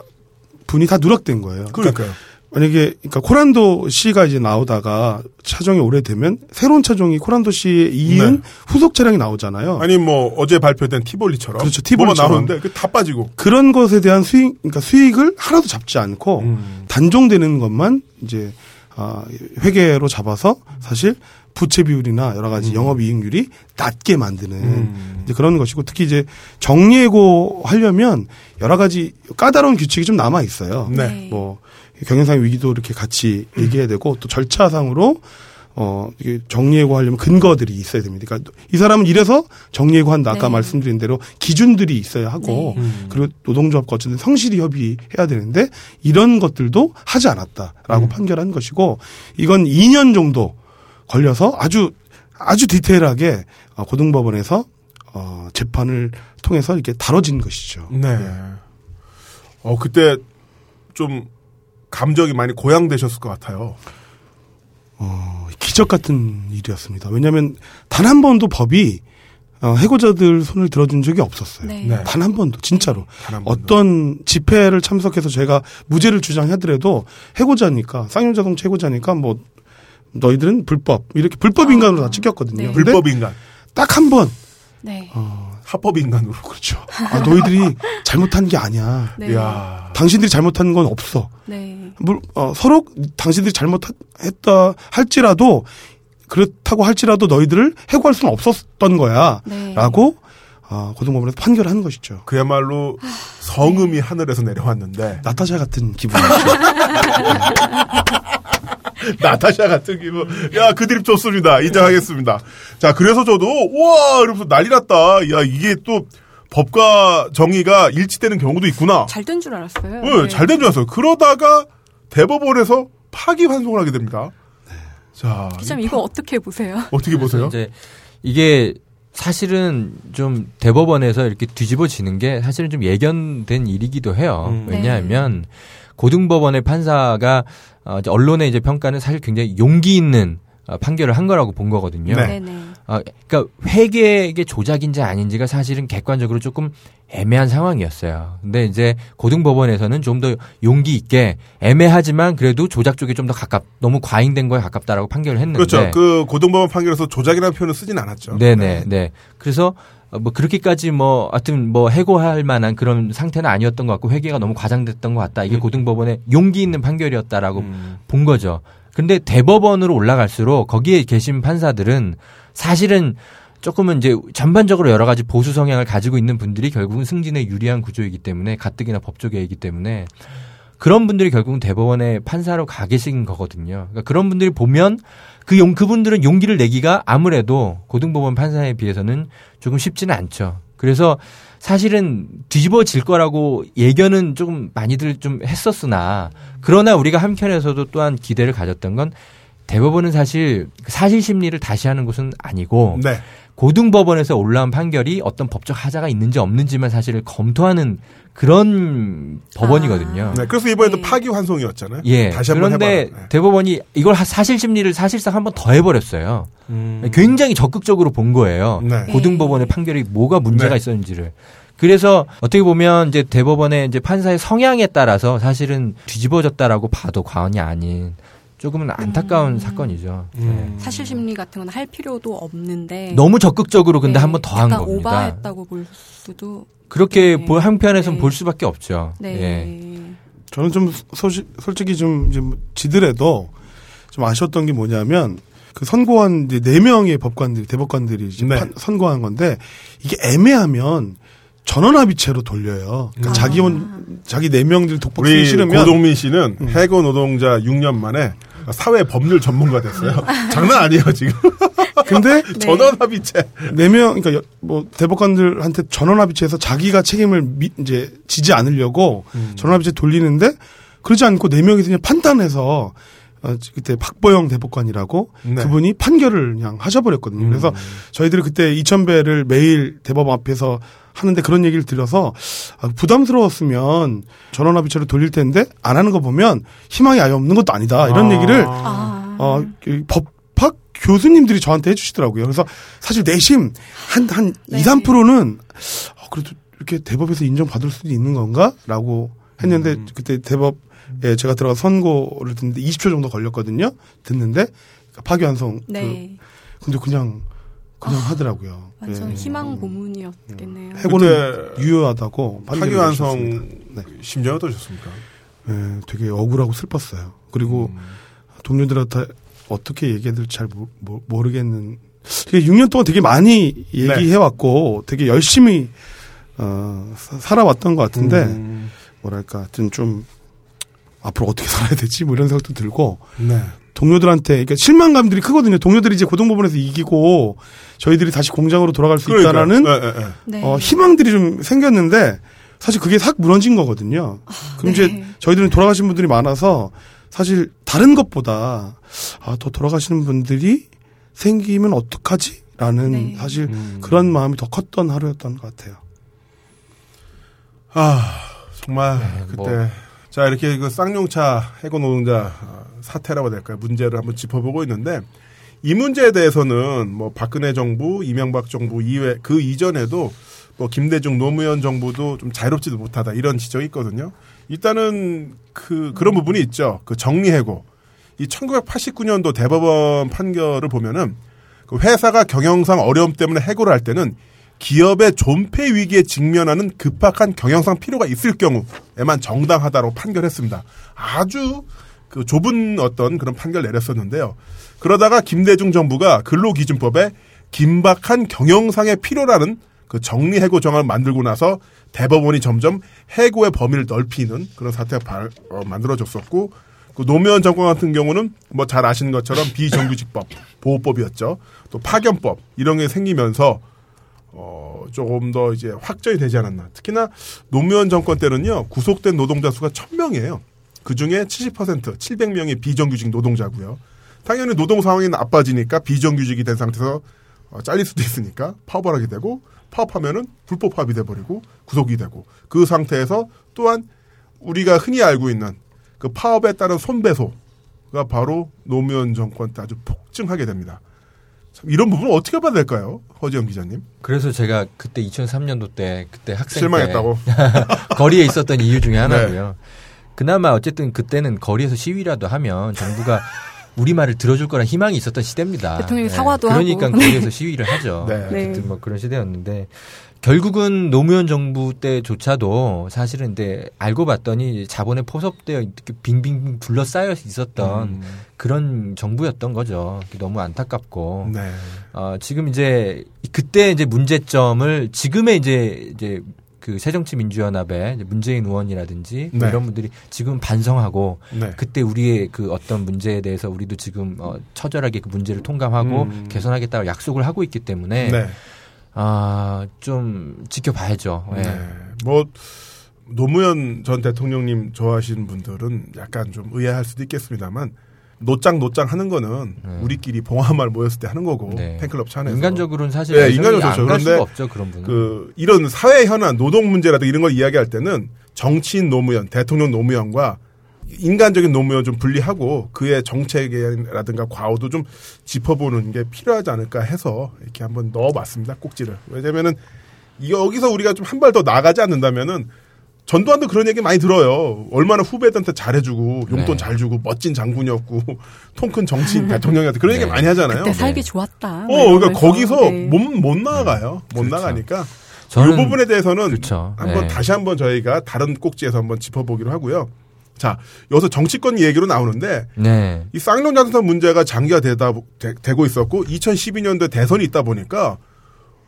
F: 분이 다 누락된 거예요. 그러니까
A: 그러니까요.
F: 만약에 그러니까 코란도 씨가 이제 나오다가 차종이 오래되면 새로운 차종이 코란도 씨에 이은
A: 네.
F: 후속 차량이 나오잖아요.
A: 아니 뭐 어제 발표된 티볼리처럼
F: 그렇죠, 티볼리처럼.
A: 뭐가 나오는데 그다 빠지고.
F: 그런 것에 대한 수익, 그러니까 수익을 하나도 잡지 않고
A: 음.
F: 단종되는 것만 이제 아, 회계로 잡아서 사실 부채 비율이나 여러 가지 영업 이익률이 낮게 만드는
A: 음.
F: 이제 그런 것이고 특히 이제 정리해고 하려면 여러 가지 까다로운 규칙이 좀 남아 있어요.
A: 네.
F: 뭐 경영상 위기도 이렇게 같이 얘기해야 되고 또 절차상으로 어 이게 정리해고 하려면 근거들이 있어야 됩니다. 그러니까 이 사람은 이래서 정리해고 한다. 아까
B: 네.
F: 말씀드린 대로 기준들이 있어야 하고
B: 네.
A: 음.
F: 그리고 노동조합과 어쨌든 성실히 협의해야 되는데 이런 것들도 하지 않았다라고 판결한 것이고 이건 2년 정도 걸려서 아주 아주 디테일하게 어, 고등법원에서 어, 재판을 통해서 이렇게 다뤄진 것이죠.
A: 네. 어 그때 좀 감정이 많이 고양되셨을 것 같아요.
F: 어, 기적 같은 일이었습니다. 왜냐하면 단 한 번도 법이 어, 해고자들 손을 들어준 적이 없었어요.
B: 네.
A: 네.
F: 단한 번도 진짜로
A: 단한 번도.
F: 어떤 집회를 참석해서 제가 무죄를 주장하더라도 해고자니까 쌍용자동차 해고자니까 뭐 너희들은 불법 이렇게 불법 인간으로 다 찍혔거든요.
B: 네.
A: 불법 인간,
F: 딱 한 번
B: 네.
A: 합법 인간으로.
F: 그렇죠. 아, 너희들이 잘못한 게 아니야.
B: 네.
A: 이야.
F: 당신들이 잘못한 건 없어.
B: 네.
F: 물, 어, 서로 당신들이 잘못했다 할지라도 그렇다고 할지라도 너희들을 해고할 수는 없었던 거야.
B: 네.
F: 라고 어, 고등법원에서 판결을 한 것이죠.
A: 그야말로 성음이 하늘에서 내려왔는데
F: 나타샤 같은 기분이죠. [LAUGHS] [LAUGHS]
A: 나타샤 같은 기분. 야, 그 드립 좋습니다. 인정하겠습니다. 자, 그래서 저도, 우와! 이러면서 난리 났다. 야, 이게 또 법과 정의가 일치되는 경우도 있구나.
B: 잘 된 줄 알았어요.
A: 네, 잘된 줄 알았어요. 그러다가 대법원에서 파기환송을 하게 됩니다. 자,
B: 기자님 이거 어떻게 보세요?
A: 어떻게 보세요?
G: 이제 이게 사실은 좀 대법원에서 이렇게 뒤집어지는 게 사실은 좀 예견된 일이기도 해요.
A: 음.
G: 왜냐하면 고등법원의 판사가 어, 이제 언론의 이제 평가는 사실 굉장히 용기 있는 어, 판결을 한 거라고 본 거거든요.
A: 네.
G: 어, 그러니까 회계의 조작인지 아닌지가 사실은 객관적으로 조금 애매한 상황이었어요. 근데 이제 고등법원에서는 좀 더 용기 있게 애매하지만 그래도 조작 쪽이 좀 더 가깝, 너무 과잉된 거에 가깝다라고 판결을 했는데.
A: 그렇죠. 그 고등법원 판결에서 조작이라는 표현을 쓰진 않았죠.
G: 네네, 네. 그래서 어, 뭐 그렇게까지 뭐 하여튼 뭐 해고할 만한 그런 상태는 아니었던 것 같고 회계가 너무 과장됐던 것 같다. 이게
A: 음.
G: 고등법원의 용기 있는 판결이었다라고
A: 음.
G: 본 거죠. 근데 대법원으로 올라갈수록 거기에 계신 판사들은 사실은 조금은 이제 전반적으로 여러 가지 보수 성향을 가지고 있는 분들이 결국은 승진에 유리한 구조이기 때문에 가뜩이나 법조계이기 때문에 그런 분들이 결국은 대법원의 판사로 가 계신 거거든요. 그러니까 그런 분들이 보면 그 용, 그분들은 용기를 내기가 아무래도 고등법원 판사에 비해서는 조금 쉽지는 않죠. 그래서 사실은 뒤집어질 거라고 예견은 조금 많이들 좀 했었으나 그러나 우리가 한편에서도 또한 기대를 가졌던 건 대법원은 사실 사실 심리를 다시 하는 곳은 아니고
A: 네.
G: 고등법원에서 올라온 판결이 어떤 법적 하자가 있는지 없는지만 사실을 검토하는 그런 법원이거든요.
A: 네. 그래서 이번에도
B: 네.
A: 파기환송이었잖아요.
G: 예.
A: 다시 한번
G: 그런데
A: 해봐라. 네.
G: 대법원이 이걸 하- 사실 심리를 사실상 한번 더 해버렸어요.
A: 음.
G: 굉장히 적극적으로 본 거예요.
A: 네.
G: 고등법원의 판결이 뭐가 문제가
A: 네.
G: 있었는지를. 그래서 어떻게 보면 이제 대법원의 이제 판사의 성향에 따라서 사실은 뒤집어졌다라고 봐도 과언이 아닌 조금은 안타까운
B: 음.
G: 사건이죠.
A: 음.
B: 사실 심리 같은 건 할 필요도 없는데
G: 네. 너무 적극적으로 근데
B: 네,
G: 한번 더 한 겁니다.
B: 오바했다고 볼 수도
G: 그렇게
B: 네.
G: 보- 한편에선
B: 네.
G: 볼 수밖에 없죠.
B: 네.
G: 예.
F: 저는 좀 소시, 솔직히 좀, 이제 뭐 지더라도 좀 아쉬웠던 게 뭐냐면 그 선고한 이제 네 명의 법관들이 대법관들이 이제
A: 네.
F: 판- 선고한 건데 이게 애매하면 전원합의체로 돌려요. 그러니까
B: 아.
F: 자기 혼 자기 네 명들 독박 쓰기
A: 우리
F: 싫으면
A: 고동민 씨는 해고 노동자 6년 만에 사회 법률 전문가 됐어요. [LAUGHS] 장난 아니에요 지금. [LAUGHS]
F: 근데 [LAUGHS]
B: 네.
A: 전원 합의체.
F: 네 명, 그러니까 여- 뭐 대법관들한테 전원합의체에서 자기가 책임을 미- 이제 지지 않으려고
A: 음.
F: 전원합의체 돌리는데 그러지 않고 네 명이서 그냥 판단해서 어, 그때 박보영 대법관이라고
A: 네. 음.
F: 그분이 판결을 그냥 하셔버렸거든요. 그래서 저희들이 그때 2,000배를 매일 대법원 앞에서 하는데 그런 얘기를 들어서 아, 부담스러웠으면 전원합의체로 돌릴 텐데 안 하는 거 보면 희망이 아예 없는 것도 아니다. 이런
A: 아.
F: 얘기를
B: 아,
F: 어, 그 법학 교수님들이 저한테 해주시더라고요. 그래서 사실 내심 한, 한
B: 네.
F: 2, 3%는 어, 그래도 이렇게 대법에서 인정받을 수도 있는 건가? 라고 했는데 그때 대법 에 제가 들어가 선고를 듣는데 20초 정도 걸렸거든요. 듣는데 파기환송.
B: 네.
F: 그, 근데 그냥, 그냥 하더라고요.
B: 완전
F: 예.
B: 희망 고문이었겠네요.
F: 해고는
A: 그때
F: 유효하다고
A: 파기환송.
F: 네.
A: 심정이 어떠셨습니까?
F: 예, 되게 억울하고 슬펐어요. 그리고 동료들한테 어떻게 얘기해야 될지 잘 모, 모- 모르겠는. 그게 6년 동안 되게 많이 얘기해왔고 되게 열심히 어, 사- 살아왔던 것 같은데
A: 음.
F: 뭐랄까 하여튼 좀 앞으로 어떻게 살아야 되지 뭐 이런 생각도 들고
A: 네.
F: 동료들한테 그러니까 실망감들이 크거든요. 동료들이 이제 고등법원에서 이기고 저희들이 다시 공장으로 돌아갈 수 있다라는
A: 그러니까요. 네, 네, 네.
B: 네.
F: 어, 희망들이 좀 생겼는데 사실 그게 싹 무너진 거거든요. 그럼 이제
B: 네.
F: 저희들은 돌아가신 분들이 많아서 사실 다른 것보다 아, 더 돌아가시는 분들이 생기면 어떡하지? 라는
B: 네.
F: 사실
A: 음.
F: 그런 마음이 더 컸던 하루였던 것 같아요.
A: 아 정말
G: 네,
A: 그때
G: 뭐.
A: 자 이렇게 그 쌍용차 해고 노동자 어, 사태라고 될까요? 문제를 한번 짚어보고 있는데 이 문제에 대해서는 뭐 박근혜 정부 이명박 정부 이외 그 이전에도 뭐 김대중 노무현 정부도 좀 자유롭지도 못하다 이런 지적이 있거든요. 일단은 그 그런 부분이 있죠. 그 정리해고. 이 1989년도 대법원 판결을 보면은 그 회사가 경영상 어려움 때문에 해고를 할 때는 기업의 존폐 위기에 직면하는 급박한 경영상 필요가 있을 경우에만 정당하다고 판결했습니다. 아주 그 좁은 어떤 그런 판결 내렸었는데요. 그러다가 김대중 정부가 근로기준법에 긴박한 경영상의 필요라는 그 정리 해고 정안을 만들고 나서 대법원이 점점 해고의 범위를 넓히는 그런 사태가 발- 어, 만들어졌었고 그 노무현 정권 같은 경우는 뭐 잘 아시는 것처럼 비정규직법 보호법이었죠. 또 파견법 이런 게 생기면서 어 조금 더 이제 확정이 되지 않았나. 특히나 노무현 정권 때는요 구속된 노동자 수가 1000명이에요. 그 중에 70% 700명이 비정규직 노동자고요. 당연히 노동 상황이 나빠지니까 비정규직이 된 상태에서 어, 잘릴 수도 있으니까 파업을 하게 되고 파업하면은 불법 파업이 돼버리고 구속이 되고 그 상태에서 또한 우리가 흔히 알고 있는 그 파업에 따른 손배소가 바로 노무현 정권 때 아주 폭증하게 됩니다. 참 이런 부분을 어떻게 봐야 될까요, 허지영 기자님?
G: 그래서 제가 그때 2003년도 때 그때 학생
A: 실망했다고.
G: 때 [LAUGHS] 거리에 있었던 이유 중에 하나고요. 그나마 어쨌든 그때는 거리에서 시위라도 하면 정부가 우리 말을 들어줄 거란 희망이 있었던 시대입니다.
B: 대통령이 사과도
G: 그러니까
B: 하고.
G: 거리에서 시위를 하죠.
A: 네.
G: 어쨌든
B: 네.
G: 뭐 그런 시대였는데 결국은 노무현 정부 때조차도 사실은 이제 알고 봤더니 자본에 포섭되어 이렇게 빙빙 둘러싸여 있었던
A: 음.
G: 그런 정부였던 거죠. 너무 안타깝고
A: 네.
G: 어, 지금 이제 그때 이제 문제점을 지금의 이제 이제 그 새정치민주연합의 문재인 의원이라든지 뭐
A: 네.
G: 이런 분들이 지금 반성하고
A: 네.
G: 그때 우리의 그 어떤 문제에 대해서 우리도 지금 어, 처절하게 그 문제를 통감하고
A: 음.
G: 개선하겠다고 약속을 하고 있기 때문에
A: 네.
G: 아 좀 지켜봐야죠. 예.
A: 네. 뭐 노무현 전 대통령님 좋아하시는 분들은 약간 좀 의아할 수도 있겠습니다만 노짱 노짱 하는 거는
G: 네.
A: 우리끼리 봉화마을 모였을 때 하는 거고
G: 네.
A: 팬클럽 차내서
G: 인간적으로는 사실
A: 네, 인간적으로
G: 안갈
A: 그런데
G: 없죠 그런 분은.
A: 그 이런 사회 현안, 노동 문제라든가 이런 걸 이야기할 때는 정치인 노무현, 대통령 노무현과 인간적인 노무현 좀 분리하고 그의 정책이라든가 과오도 좀 짚어보는 게 필요하지 않을까 해서 이렇게 한번 넣어봤습니다 꼭지를 왜냐면은 여기서 우리가 좀 한 발 더 나가지 않는다면은 전두환도 그런 얘기 많이 들어요. 얼마나 후배들한테 잘해주고 용돈
G: 네.
A: 잘 주고 멋진 장군이었고 [LAUGHS] 통 큰 정치인 대통령한테 그런 얘기
G: 네.
A: 많이 하잖아요.
B: 그때 살기 좋았다.
A: 어,
B: 뭐
A: 그러니까. 거기서
B: 네.
A: 못, 못 나가요. 못
G: 그렇죠.
A: 나가니까.
G: 저는
A: 이 부분에 대해서는
G: 그렇죠.
A: 한번
G: 네.
A: 다시 한번 저희가 다른 꼭지에서 한번 짚어보기로 하고요. 자, 여기서 정치권 얘기로 나오는데
G: 네.
A: 이 쌍용 자동차 문제가 장기화되다 되, 되고 있었고 2012년도에 대선이 있다 보니까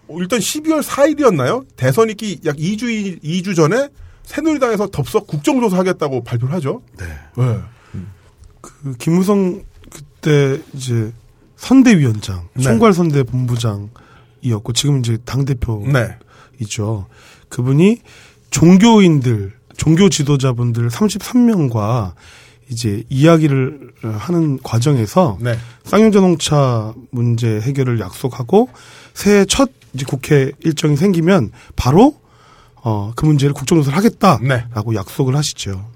A: 어, 일단 12월 4일이었나요? 대선 있기 약 2주 2주 전에 새누리당에서 덥석 국정조사 하겠다고 발표를 하죠.
F: 네.
A: 네.
F: 그 김무성 그때 이제 선대위원장,
A: 네.
F: 총괄선대 본부장이었고 지금 이제 당 대표
A: 네.
F: 있죠. 그분이 종교인들, 종교 지도자분들 33명과 이제 이야기를 하는 과정에서
A: 네.
F: 쌍용자동차 문제 해결을 약속하고 새해 첫 이제 국회 일정이 생기면 바로 어, 그 문제를 국정조사를 하겠다라고
A: 네.
F: 약속을 하시죠.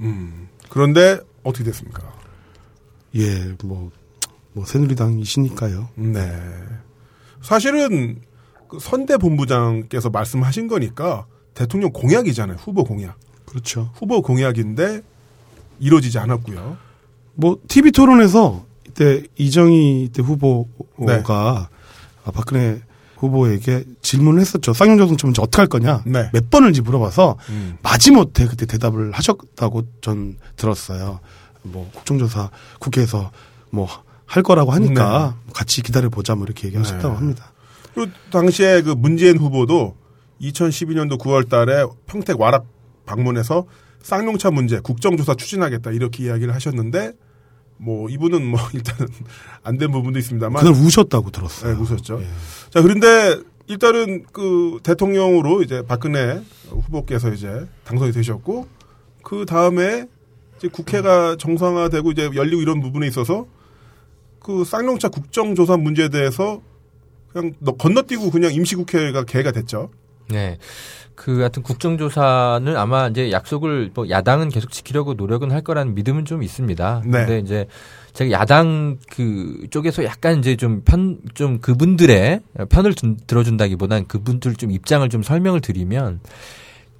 A: 음. 그런데 어떻게 됐습니까?
F: 예, 뭐, 뭐 새누리당이시니까요.
A: 네. 사실은 그 선대 본부장께서 말씀하신 거니까 대통령 공약이잖아요. 후보 공약.
F: 그렇죠.
A: 후보 공약인데 이루어지지 않았고요.
F: 뭐 TV 토론에서 이때 이정희 이때 후보가
A: 네.
F: 아, 박근혜 후보에게 질문을 했었죠. 쌍용자동차 문제 어떻게 할 거냐?
A: 네.
F: 몇 번을지 물어봐서
A: 음.
F: 마지못해 그때 대답을 하셨다고 전 들었어요. 뭐 국정조사 국회에서 뭐 할 거라고 하니까 같이 기다려 보자 뭐 이렇게 얘기하셨다고
A: 네.
F: 합니다.
A: 그 당시에 그 문재인 후보도 2012년도 9월 달에 평택 와락 방문해서 쌍용차 문제 국정조사 추진하겠다 이렇게 이야기를 하셨는데 뭐 이분은 뭐 [LAUGHS] 일단은 안 된 부분도 있습니다만
F: 그날 우셨다고 들었어요.
A: 네, 웃었죠.
F: 예.
A: 자, 그런데 일단은 그 대통령으로 이제 박근혜 후보께서 이제 당선이 되셨고 그 다음에 이제 국회가 정상화되고 이제 열리고 이런 부분에 있어서 그 쌍용차 국정조사 문제에 대해서 그냥 너- 건너뛰고 그냥 임시국회가 개가 됐죠.
G: 네. 그 하여튼 국정조사는 아마 이제 약속을 뭐 야당은 계속 지키려고 노력은 할 거라는 믿음은 좀 있습니다.
A: 네.
G: 근데 이제 제가 야당 그 쪽에서 약간 이제 좀 편, 좀 그분들의 편을 든- 들어준다기보단 그분들 좀 입장을 좀 설명을 드리면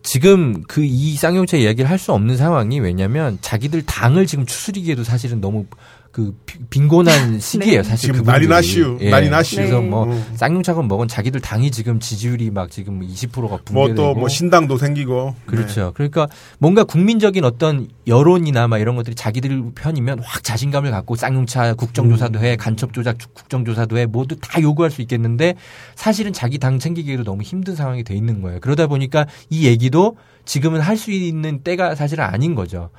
G: 지금 그 이 쌍용차 이야기를 할 수 없는 상황이 왜냐면 자기들 당을 지금 추스리기에도 사실은 너무 그 비- 빈곤한 [LAUGHS] 시기예요, 사실.
A: 지금
G: 그분들이.
A: 난리 나시오.
G: 예.
A: 나시오.
G: 그래서
B: 네.
G: 뭐
A: 음.
G: 쌍용차건 뭐건 자기들 당이 지금 지지율이 막 지금 20%가 붕괴되고
A: 뭐또뭐 신당도 생기고.
G: 그렇죠. 그러니까 뭔가 국민적인 어떤 여론이나 막 이런 것들이 자기들 편이면 확 자신감을 갖고 쌍용차 국정조사도 해, 간첩 조작 국정조사도 해, 모두 다 요구할 수 있겠는데 사실은 자기 당 챙기기에도 너무 힘든 상황이 돼 있는 거예요. 그러다 보니까 이 얘기도 지금은 할 수 있는 때가 사실은 아닌 거죠.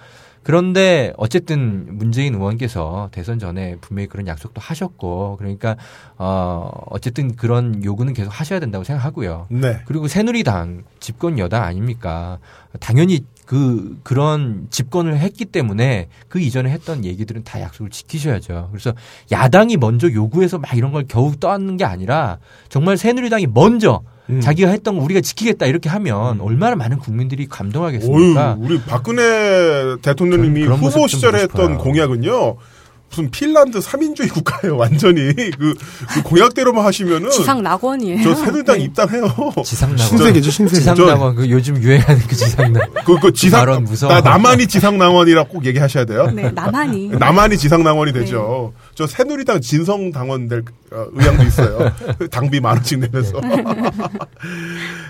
G: 그런데 어쨌든 문재인 의원께서 대선 전에 분명히 그런 약속도 하셨고 그러니까 어 어쨌든 그런 요구는 계속 하셔야 된다고 생각하고요.
A: 네.
G: 그리고 새누리당 집권 여당 아닙니까? 당연히 그 그런 집권을 했기 때문에 그 이전에 했던 얘기들은 다 약속을 지키셔야죠. 그래서 야당이 먼저 요구해서 막 이런 걸 겨우 떠안는 게 아니라 정말 새누리당이 먼저
A: 음.
G: 자기가 했던 거 우리가 지키겠다 이렇게 하면 얼마나 많은 국민들이 감동하겠습니까?
A: 우리 박근혜 대통령님이 후보
G: 좀
A: 시절에. 했던 공약은요. 무슨 핀란드 3인주의 국가예요, 완전히. 그, 그 공약대로만 하시면은.
B: 지상 낙원이에요.
A: 저 새누리당
B: 네.
A: 입당해요.
G: 지상 낙원.
F: 신세계죠, 신세계.
G: 지상 낙원 그 요즘 유행하는 그 지상낙. [LAUGHS]
A: 그, 그 지상,
G: 무서워.
A: 나, 나만이 지상당원이라고 꼭 얘기하셔야 돼요.
B: 네, 나만이. [LAUGHS]
A: 나만이 지상당원이
B: 네.
A: 되죠. 저 새누리당 진성 당원 될 어, 의향도 있어요. [LAUGHS] 당비 만 원씩 내면서.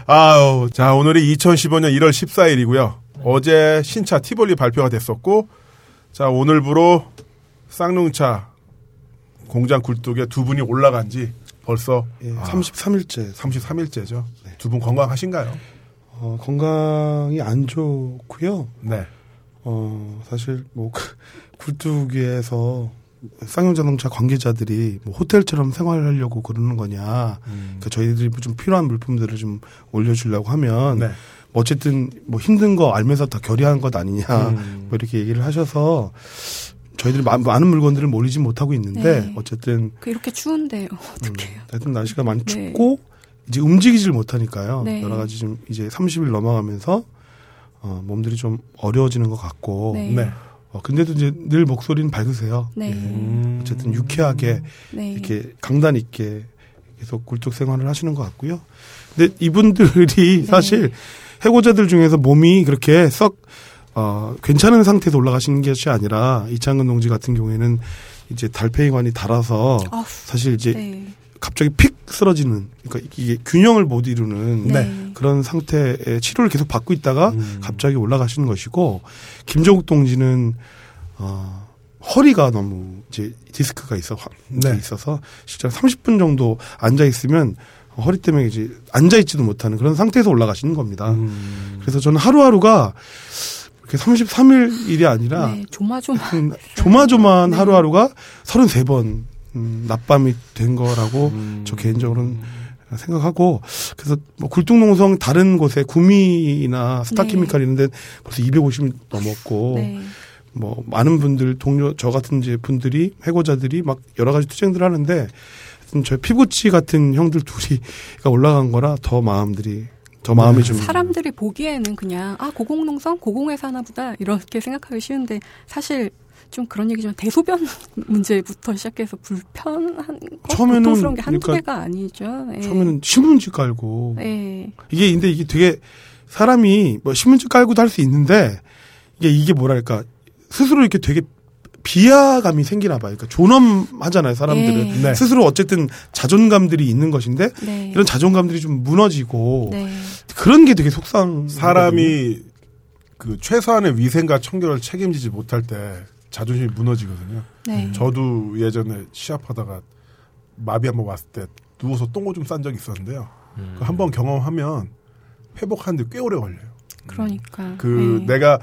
A: 아우, 자, 오늘이 2015년 1월 14일이고요. 어제 신차 티볼리 발표가 됐었고, 자, 오늘부로 쌍용차 공장 굴뚝에 두 분이 올라간 지 벌써
F: 예,
A: 아,
F: 33일째.
A: 33일째죠. 두분 건강하신가요?
F: 어, 건강이 안 좋고요.
A: 네.
F: 어, 사실 뭐 그, 굴뚝 위에서 쌍용자동차 관계자들이 뭐 호텔처럼 생활을 하려고 그러는 거냐. 그러니까 저희들이 좀 필요한 물품들을 좀 올려주려고 하면
A: 네.
F: 뭐 어쨌든 뭐 힘든 거 알면서 다 결의한 것 아니냐.
A: 음.
F: 뭐 이렇게 얘기를 하셔서 저희들이 마- 많은 물건들을 몰리지 못하고 있는데
B: 네.
F: 어쨌든
B: 그 이렇게 추운데요. [LAUGHS] 어떡해요.
F: 하여튼 날씨가 많이
B: 네.
F: 춥고 이제 움직이질 못하니까요.
B: 네.
F: 여러 가지 좀 이제 30일 넘어가면서 어, 몸들이 좀 어려워지는 것 같고.
B: 네.
A: 네.
F: 어, 근데도 이제 늘 목소리는 밝으세요.
B: 네.
A: 음.
F: 어쨌든 유쾌하게
B: 네.
F: 이렇게 강단 있게 계속 굴뚝 생활을 하시는 것 같고요. 근데 이분들이 사실 해고자들 중에서 몸이 그렇게 썩 어, 괜찮은 상태에서 올라가시는 것이 아니라 이창근 동지 같은 경우에는 이제 달팽이관이 달아서
B: 아우,
F: 사실 이제
B: 네.
F: 갑자기 픽 쓰러지는 그러니까 이게 균형을 못 이루는
B: 네.
F: 그런 상태의 치료를 계속 받고 있다가
A: 음.
F: 갑자기 올라가시는 것이고 김정국 동지는 어 허리가 너무 이제 디스크가 있어 화-
A: 네.
F: 있어서 실제로 30분 정도 앉아 있으면 허리 때문에 이제 앉아 있지도 못하는 그런 상태에서 올라가시는 겁니다.
A: 음.
F: 그래서 저는 하루하루가 이렇게 33일 일이 아니라
B: 네. 조마조마.
F: 음, 조마조마한
B: 네.
F: 하루하루가 33번 음, 낮밤이 된 거라고
A: 음.
F: 저 개인적으로는 생각하고 그래서 뭐 굴뚝농성 다른 곳에 구미나 스타케미칼 이런 데 벌써 250이 넘었고
B: 네.
F: 뭐 많은 분들 동료 저 같은 이제 분들이 해고자들이 막 여러 가지 투쟁들 하는데 저 피부치 같은 형들 둘이가 올라간 거라 더 마음들이 더 마음이 좀
B: 사람들이 보기에는 그냥 아 고공농성 고공회사 하나 보다 이렇게 생각하기 쉬운데 사실 좀 그런 얘기지만 대소변 [LAUGHS] 문제부터 시작해서 불편한 거
F: 처음에는
B: 고통스러운 게 한두
F: 그러니까
B: 개가 아니죠. 예.
F: 처음에는 신문지 깔고
B: 예.
F: 이게 근데 이게 되게 사람이 뭐 신문지 깔고도 할 수 있는데 이게 이게 뭐랄까 스스로 이렇게 되게 비하감이 생기나 봐요. 그러니까 존엄하잖아요, 사람들은.
B: 예.
A: 네.
F: 스스로 어쨌든 자존감들이 있는 것인데
B: 네.
F: 이런 자존감들이 좀 무너지고
B: 네.
F: 그런 게 되게 속상.
A: 사람이 그 최소한의 위생과 청결을 책임지지 못할 때 자존심이 무너지거든요.
B: 네.
A: 저도 예전에 시합하다가 마비 한번 왔을 때 누워서 똥오줌 싼 적이 있었는데요.
G: 음.
A: 한번 경험하면 회복하는데 꽤 오래 걸려요.
B: 그러니까.
A: 그
B: 네.
A: 내가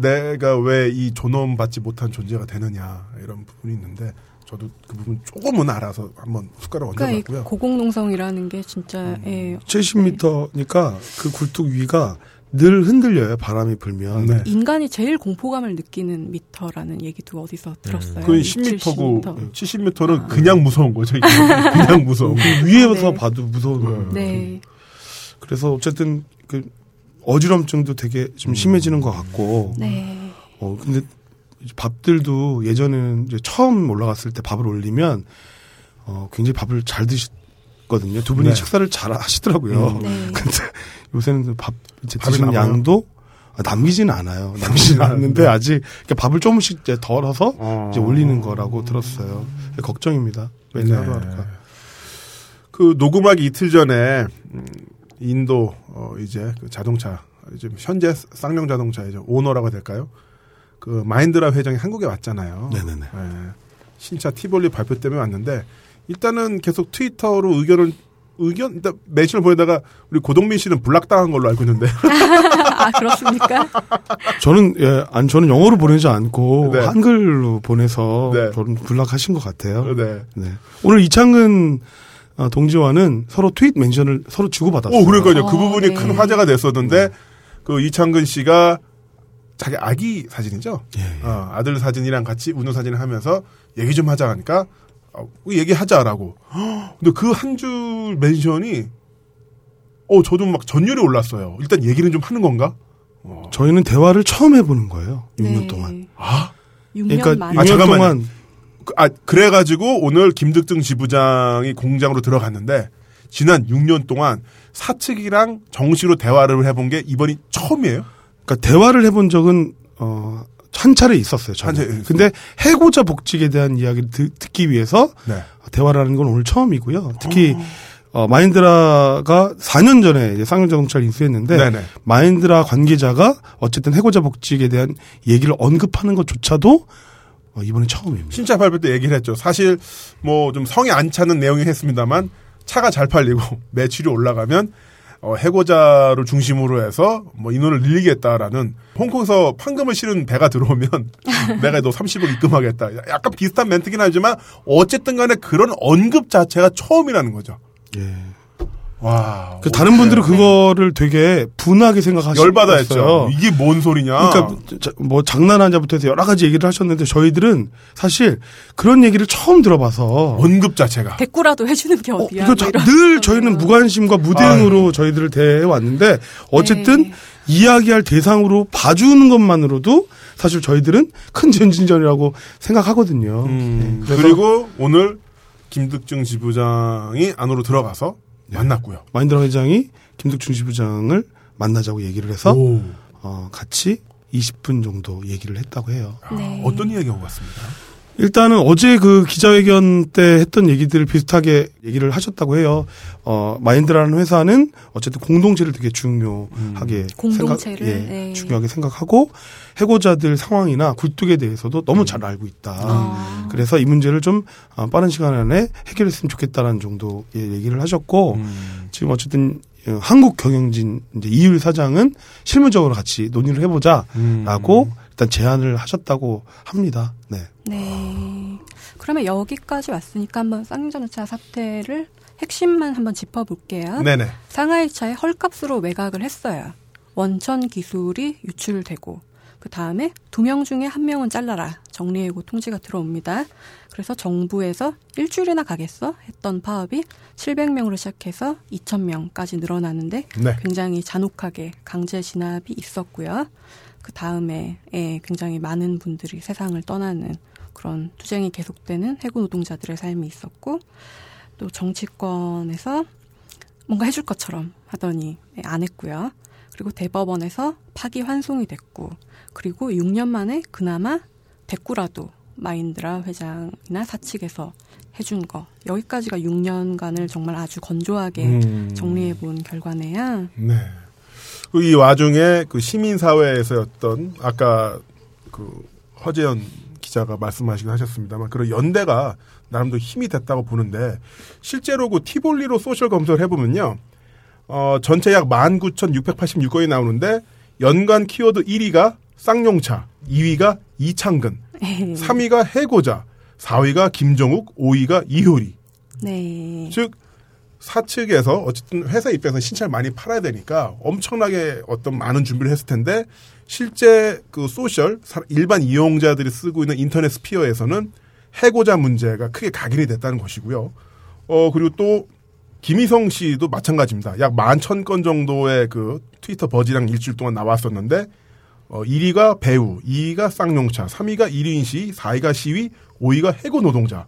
A: 내가 왜 이 존엄받지 못한 존재가 되느냐 이런 부분이 있는데 저도 그 부분 조금은 알아서 한번 숟가락
B: 그러니까 이
A: 얹어봤고요.
B: 고공농성이라는 게 진짜 예.
F: 70m니까 그 굴뚝 위가 늘 흔들려요. 바람이 불면.
A: 네.
B: 인간이 제일 공포감을 느끼는 미터라는 얘기도 어디서 들었어요.
A: 그
B: 60m.
A: 10m고 70m는
B: 아.
A: 그냥 무서운 거죠. 그냥 무서운 거. [LAUGHS]
F: 그 위에서
B: 네.
F: 봐도 무서운 거예요.
B: 네.
F: 그래서 어쨌든 그 어지럼증도 되게 좀 심해지는 것 같고.
B: 네.
F: 어, 근데 밥들도 예전에는 이제 처음 올라갔을 때 밥을 올리면 어, 굉장히 밥을 잘 드셨거든요. 두 분이
A: 네.
F: 식사를 잘 하시더라고요.
A: 음.
B: 네. [LAUGHS]
F: 근데 요새는 밥 이제 드시는
A: 남아요?
F: 양도 아, 남기지는 않아요. [LAUGHS] 남기지는 않는데 아직 이렇게 밥을 조금씩 이제 덜어서
A: 어.
F: 이제 올리는 거라고 들었어요. 걱정입니다. 매일
A: 네.
F: 하루하루가.
A: 그 녹음하기 이틀 전에 음, 인도 어 이제 그 자동차 이제 현재 쌍용 자동차의 이제 오너라고 될까요? 그 마인드라 회장이 한국에 왔잖아요.
F: 네네네.
A: 예. 신차 티볼리 발표 때문에 왔는데 일단은 계속 트위터로 의견을 의견 일단 매신을 보내다가 우리 고동민 씨는 블락당한 걸로 알고 있는데 [LAUGHS]
B: 아, 그렇습니까? [LAUGHS]
F: 저는 예, 아니 저는 영어로 보내지 않고
A: 네.
F: 한글로 보내서
A: 네.
F: 저는 불락하신 것 같아요.
A: 네.
F: 네. 오늘 이창근 어, 동지와는 서로 트윗 멘션을 서로 주고받았어요.
A: 오 그러니까요. 그
B: 어,
A: 부분이
B: 네.
A: 큰 화제가 됐었는데 그 이창근 씨가 자기 아기 사진이죠.
F: 예, 예.
A: 어, 아들 사진이랑 같이 우는 사진을 하면서 얘기 좀 하자 하니까 어, 얘기하자라고. 근데 그 한 줄 멘션이 어 저도 막 전율이 올랐어요. 일단 얘기는 좀 하는 건가? 어.
F: 저희는 대화를 처음 해보는 거예요. 6년
B: 네.
F: 동안.
A: 아,
B: 6년
F: 그러니까
B: 만에.
A: 아,
F: 6년
A: 잠깐만요.
F: 동안
A: 그- 아 그래가지고 오늘 김득등 지부장이 공장으로 들어갔는데 지난 6년 동안 사측이랑 정식으로 대화를 해본 게 이번이 처음이에요.
F: 그러니까 대화를 해본 적은 어, 한 차례 있었어요. 저는.
A: 한 차례.
F: 근데 해고자 복직에 대한 이야기를 듣, 듣기 위해서
A: 네.
F: 대화를 하는 건 오늘 처음이고요. 특히 어, 마인드라가 4년 전에 이제 쌍용자동차를 인수했는데
A: 네네.
F: 마인드라 관계자가 어쨌든 해고자 복직에 대한 얘기를 언급하는 것조차도 어, 이번에 처음입니다.
A: 신차 발표 때 얘기를 했죠. 사실 뭐 좀 성에 안 차는 내용이 했습니다만 차가 잘 팔리고 [LAUGHS] 매출이 올라가면 어, 해고자를 중심으로 해서 뭐 인원을 늘리겠다라는 홍콩에서 판금을 실은 배가 들어오면 [LAUGHS] 내가 너 30억 입금하겠다. 약간 비슷한 멘트긴 하지만 어쨌든 간에 그런 언급 자체가 처음이라는 거죠.
F: 예.
A: 와.
F: 그 다른 분들은 그거를 되게 분하게 생각하시고
A: 열받아
F: 있어요.
A: 했죠. 이게 뭔 소리냐.
F: 그러니까 자- 뭐 장난하자부터 해서 여러 가지 얘기를 하셨는데 저희들은 사실 그런 얘기를 처음 들어봐서
A: 언급 자체가.
B: 대꾸라도 해주는 게
F: 어,
B: 어디야?
F: 이거
B: 뭐
F: 자-
B: 이런.
F: 늘 저희는 무관심과 무대응으로 저희들을 대해 왔는데 어쨌든
B: 네.
F: 이야기할 대상으로 봐주는 것만으로도 사실 저희들은 큰 전진전이라고 생각하거든요.
A: 음,
F: 네,
A: 그리고 오늘 김득증 지부장이 안으로 들어가서
F: 네.
A: 만났고요.
F: 마인드라 회장이 김득준 지부장을 만나자고 얘기를 해서
A: 오.
F: 어, 같이 20분 정도 얘기를 했다고 해요.
B: 네.
A: 어떤 이야기가 오갔습니다.
F: 일단은 어제 그 기자회견 때 했던 얘기들을 비슷하게 얘기를 하셨다고 해요. 어, 마인드라는 회사는 어쨌든 공동체를 되게 중요하게
B: 공동체를,
F: 생각, 예,
B: 네.
F: 중요하게 생각하고 해고자들 상황이나 굴뚝에 대해서도 너무 잘 알고 있다.
B: 아.
F: 그래서 이 문제를 좀 어, 빠른 시간 안에 해결했으면 좋겠다라는 정도의 얘기를 하셨고
A: 음.
F: 지금 어쨌든 어, 한국 경영진 이제 이율 사장은 실무적으로 같이 논의를 해보자라고 일단 제안을 하셨다고 합니다. 네.
B: 네. 그러면 여기까지 왔으니까 한번 쌍용자동차 사태를 핵심만 한번 짚어볼게요.
A: 네네.
B: 상하이차에 헐값으로 매각을 했어요. 원천 기술이 유출되고 그 다음에 두 명 중에 한 명은 잘라라 정리해고 통지가 들어옵니다. 그래서 정부에서 일주일이나 가겠어 했던 파업이 700명으로 시작해서 2,000명까지 늘어나는데
A: 네.
B: 굉장히 잔혹하게 강제 진압이 있었고요. 그 다음에 예, 굉장히 많은 분들이 세상을 떠나는 그런 투쟁이 계속되는 해고 노동자들의 삶이 있었고 또 정치권에서 뭔가 해줄 것처럼 하더니 예, 안 했고요. 그리고 대법원에서 파기 환송이 됐고 그리고 6년 만에 그나마 대꾸라도 마인드라 회장이나 사측에서 해준 거 여기까지가 6년간을 정말 아주 건조하게
A: 음.
B: 정리해 본 결과네요.
A: 네. 그이 와중에 그 시민사회에서였던 아까 그 허재현 기자가 말씀하시긴 하셨습니다만 그런 연대가 나름대로 힘이 됐다고 보는데 실제로 그 티볼리로 소셜 검색을 해보면요. 어, 전체 약 19,686건이 나오는데 연간 키워드 1위가 쌍용차, 2위가 이창근, 3위가 해고자, 4위가 김정욱, 5위가 이효리.
B: 네.
A: 즉 사측에서 어쨌든 회사 입장에서 신차를 많이 팔아야 되니까 엄청나게 어떤 많은 준비를 했을 텐데 실제 그 social 사- 일반 이용자들이 쓰고 있는 인터넷 sphere에서는 해고자 문제가 크게 각인이 됐다는 것이고요. 어 그리고 또 김의성 씨도 마찬가지입니다. 약 11,000건 정도의 그 트위터 buzz량 일주일 동안 나왔었는데 어 1위가 배우, 2위가 쌍용차, 3위가 1인 시, 4위가 시위, 5위가 해고 노동자.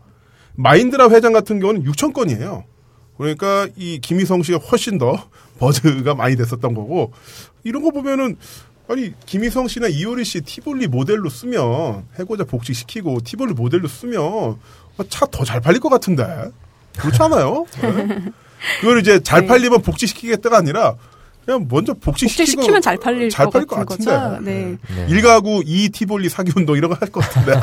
A: 마인드라 회장 같은 경우는 6천 건이에요. 그러니까 이 김희성 씨가 훨씬 더 버즈가 많이 됐었던 거고 이런 거 보면은 아니 김희성 씨나 이효리 씨 티볼리 모델로 쓰면 해고자 복직시키고 티볼리 모델로 쓰면 차 더 잘 팔릴 것 같은데 그렇지 않아요? 네. 그걸 이제 잘
B: 네.
A: 팔리면 복직시키겠다가 아니라 그냥 먼저 복직시키고
B: 복직시키면 잘 팔릴 잘것
A: 팔릴 것
B: 같은
A: 같은데.
B: 거죠. 네.
G: 네.
A: 일가구 이 티볼리 사기 운동 이런 거 할 것 같은데.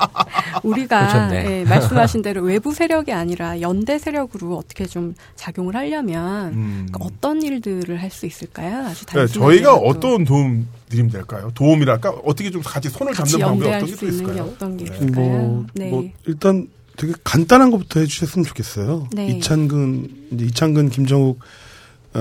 A: [LAUGHS]
B: 우리가. 예, 말씀하신 대로 외부 세력이 아니라 연대 세력으로 어떻게 좀 작용을 하려면
A: 음.
B: 그러니까 어떤 일들을 할 수 있을까요? 아주
A: 네,
B: 단순하게
A: 저희가
B: 해도
A: 어떤 도움 드리면 될까요? 도움이랄까? 어떻게 좀 같이 손을
B: 같이
A: 잡는 방법이 어떤 게수또
B: 있는 게
A: 있을까요?
B: 어떤 게
A: 네.
B: 있을까요?
F: 뭐,
B: 네.
F: 뭐 일단 되게 간단한 것부터 해주셨으면 좋겠어요.
B: 네.
F: 이창근 이제 이창근 김정욱 어,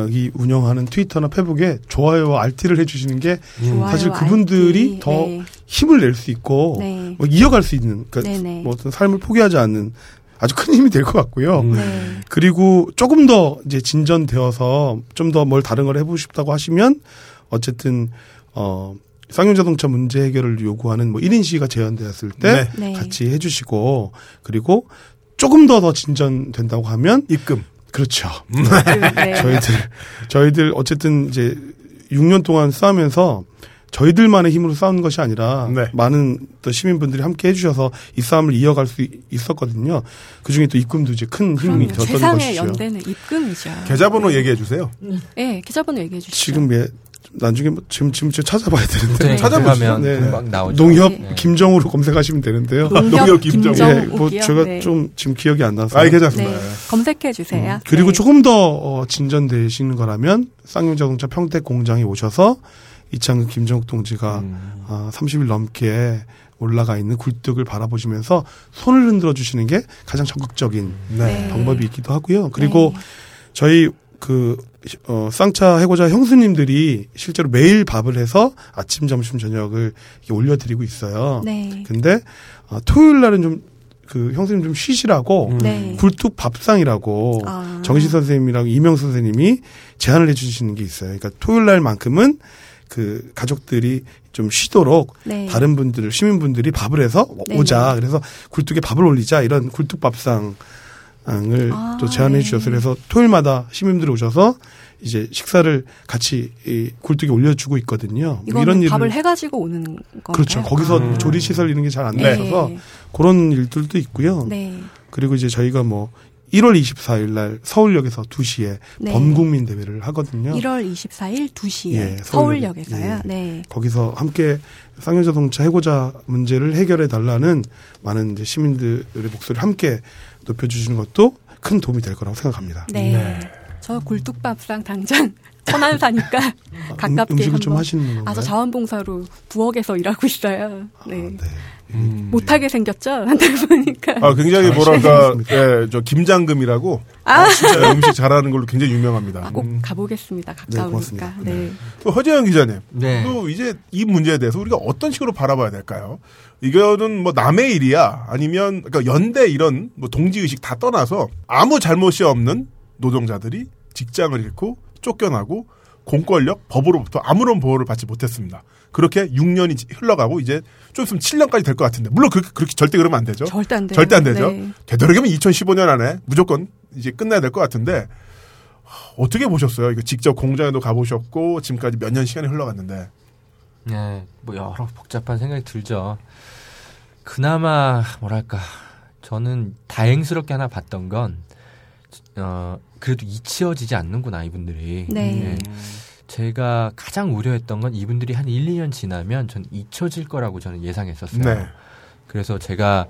F: 이 운영하는 트위터나 페북에 좋아요와 RT를 해주시는 게
B: 좋아요,
F: 사실 그분들이
B: 알기.
F: 더
B: 네.
F: 힘을 낼 수 있고
B: 네.
F: 뭐 이어갈 수 있는 그러니까
B: 네네.
F: 뭐 어떤 삶을 포기하지 않는 아주 큰 힘이 될 것 같고요.
B: 네.
F: 그리고 조금 더 이제 진전되어서 좀 더 뭘 다른 걸 해보고 싶다고 하시면 어쨌든 어 쌍용자동차 문제 해결을 요구하는 뭐 1인 시위가 제안되었을 때
A: 네.
B: 네.
F: 같이 해주시고 그리고 조금 더 더 진전된다고 하면
A: 입금.
F: 그렇죠.
B: 그, 네. [LAUGHS]
F: 저희들 저희들 어쨌든 이제 6년 동안 싸우면서 저희들만의 힘으로 싸우는 것이 아니라
A: 네.
F: 많은 또 시민분들이 함께 해주셔서 이 싸움을 이어갈 수 있었거든요. 그 중에 또 입금도 이제 큰 힘이
B: 그럼요.
F: 됐던
B: 세상의
F: 것이죠.
B: 연대는 입금이죠.
A: 계좌번호 얘기해 주세요.
B: 네, 계좌번호 얘기해 주시죠.
F: 지금 예, 나중에 뭐 지금 지금 좀 찾아봐야 되는데
G: 네. 찾아보면
F: 네.
G: 금방 나오죠.
F: 농협
B: 네.
F: 김정우로 검색하시면 되는데요.
B: 농협 [LAUGHS]
A: 김정우.
F: 예, 뭐 제가 좀 지금 기억이 안 나서.
A: 아, 괜찮습니다.
B: 네. 검색해 주세요.
F: 음, 그리고
B: 네.
F: 조금 더 어, 진전되시는 거라면 쌍용자동차 평택 공장에 오셔서 이창근 김정욱 동지가
G: 음.
F: 아, 30일 넘게 올라가 있는 굴뚝을 바라보시면서 손을 흔들어 주시는 게 가장 적극적인
B: 네.
F: 방법이 있기도 하고요. 그리고
B: 네.
F: 저희 그 어, 쌍차 해고자 형수님들이 실제로 매일 밥을 해서 아침, 점심, 저녁을 올려드리고 있어요.
B: 네.
F: 근데 어, 토요일 날은 좀 그 형수님 좀 쉬시라고
A: 음.
B: 네.
F: 굴뚝 밥상이라고
B: 아.
F: 정시 선생님이랑 이명 선생님이 제안을 해주시는 게 있어요. 그러니까 토요일 날만큼은 그 가족들이 좀 쉬도록
B: 네.
F: 다른 분들 시민분들이 밥을 해서
B: 네,
F: 오자. 그래서 굴뚝에 밥을 올리자 이런 굴뚝 밥상 을
B: 아,
F: 또 제안해
B: 네.
F: 주셔서 그래서 토요일마다 시민들이 오셔서 이제 식사를 같이 이 굴뚝에 올려주고 있거든요. 뭐 일을-
B: 밥을 해가지고 오는 건가요?
F: 그렇죠. 거기서
A: 음.
F: 조리 시설 이런 게 잘안
B: 네.
F: 돼서 그런 일들도 있고요.
B: 네.
F: 그리고 이제 저희가 뭐 1월 24일 날 서울역에서 2시에
B: 네.
F: 범국민 대회를 하거든요.
B: 1월 24일 2시에
F: 예,
B: 서울역 에서요.
F: 서울역. 예.
B: 네.
F: 거기서 함께 쌍용자동차 해고자 문제를 해결해 달라는 많은 이제 시민들의 목소리를 함께 높여주시는 것도 큰 도움이 될 거라고 생각합니다.
B: 네. 저 굴뚝밥상 당장 [LAUGHS] 천안 사니까 가깝게
F: 음, 식을
B: 한번
F: 좀 하시는 건가요?
B: 아, 저 자원봉사로 부엌에서 일하고 있어요.
F: 아,
B: 네.
F: 네.
A: 음.
B: 못하게 생겼죠? [LAUGHS] 한테 보니까.
A: 아, 굉장히
F: 잘
A: 뭐랄까. 예, 저 김장금이라고
B: 아,
A: 진짜 음식 잘하는 걸로 굉장히 유명합니다.
B: 아, 꼭
A: 음.
B: 가보겠습니다.
F: 네,
B: 가까우니까.
F: 고맙습니다.
B: 네.
A: 또 허재영 기자님,
G: 네.
A: 또 이제 이 문제에 대해서 우리가 어떤 식으로 바라봐야 될까요? 이거는 뭐 남의 일이야, 아니면 그러니까 연대 이런 뭐 동지 의식 다 떠나서 아무 잘못이 없는 노동자들이 직장을 잃고 쫓겨나고 공권력 법으로부터 아무런 보호를 받지 못했습니다. 그렇게 6년이 흘러가고 이제 좀 있으면 7년까지 될 것 같은데 물론 그렇게, 그렇게 절대 그러면 안 되죠.
B: 절대 안.
A: 절대 안 되죠.
B: 네.
A: 되도록이면 2015년 안에 무조건 이제 끝나야 될 것 같은데 하, 어떻게 보셨어요? 이거 직접 공장에도 가보셨고 지금까지 몇 년 시간이 흘러갔는데
G: 네, 뭐 여러 복잡한 생각이 들죠. 그나마 뭐랄까 저는 다행스럽게 하나 봤던 건 어, 그래도 잊혀지지 않는구나 이분들이.
B: 네.
G: 제가 가장 우려했던 건 이분들이 한 1, 2년 지나면 전 잊혀질 거라고 저는 예상했었어요.
A: 네.
G: 그래서 제가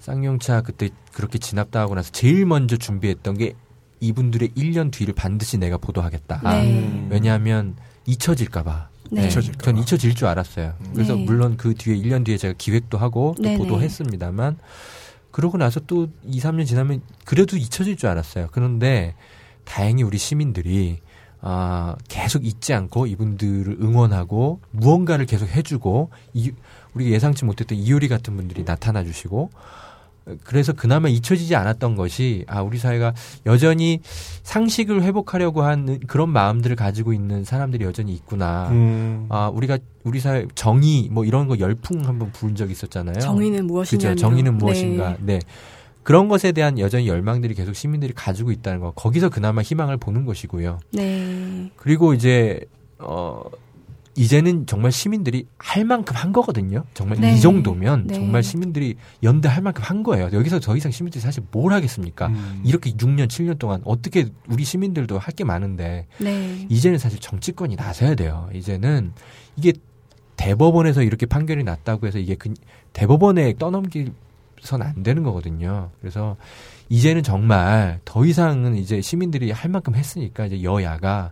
G: 쌍용차 그때 그렇게 진압당하고 나서 제일 먼저 준비했던 게 이분들의 1년 뒤를 반드시 내가 보도하겠다.
B: 네.
G: 왜냐하면 잊혀질까봐.
B: 네.
A: 잊혀질까
G: 전
A: 봐.
G: 잊혀질 줄 알았어요. 그래서
B: 네.
G: 물론 그 뒤에 1년 뒤에 제가 기획도 하고 또
B: 네네.
G: 보도했습니다만 그러고 나서 또 2, 3년 지나면 그래도 잊혀질 줄 알았어요. 그런데 다행히 우리 시민들이 아, 계속 잊지 않고 이분들을 응원하고 무언가를 계속 해주고 이, 우리가 예상치 못했던 이효리 같은 분들이 나타나 주시고 그래서 그나마 잊혀지지 않았던 것이 아 우리 사회가 여전히 상식을 회복하려고 하는 그런 마음들을 가지고 있는 사람들이 여전히 있구나.
A: 음.
G: 아 우리가 우리 사회 정의 뭐 이런 거 열풍 한번 부른 적 있었잖아요.
B: 정의는 무엇이냐.
G: 그죠. 정의는 무엇인가. 네. 그런 것에 대한 여전히 열망들이 계속 시민들이 가지고 있다는 거. 거기서 그나마 희망을 보는 것이고요.
B: 네.
G: 그리고 이제 어 이제는 정말 시민들이 할 만큼 한 거거든요. 정말
B: 네.
G: 이 정도면
B: 네.
G: 정말 시민들이 연대할 만큼 한 거예요. 여기서 더 이상 시민들이 사실 뭘 하겠습니까?
F: 음.
G: 이렇게 6년, 7년 동안 어떻게 우리 시민들도 할 게 많은데
B: 네.
G: 이제는 사실 정치권이 나서야 돼요. 이제는 이게 대법원에서 이렇게 판결이 났다고 해서 이게 그 대법원에 떠넘기선 안 되는 거거든요. 그래서 이제는 정말 더 이상은 이제 시민들이 할 만큼 했으니까 이제 여야가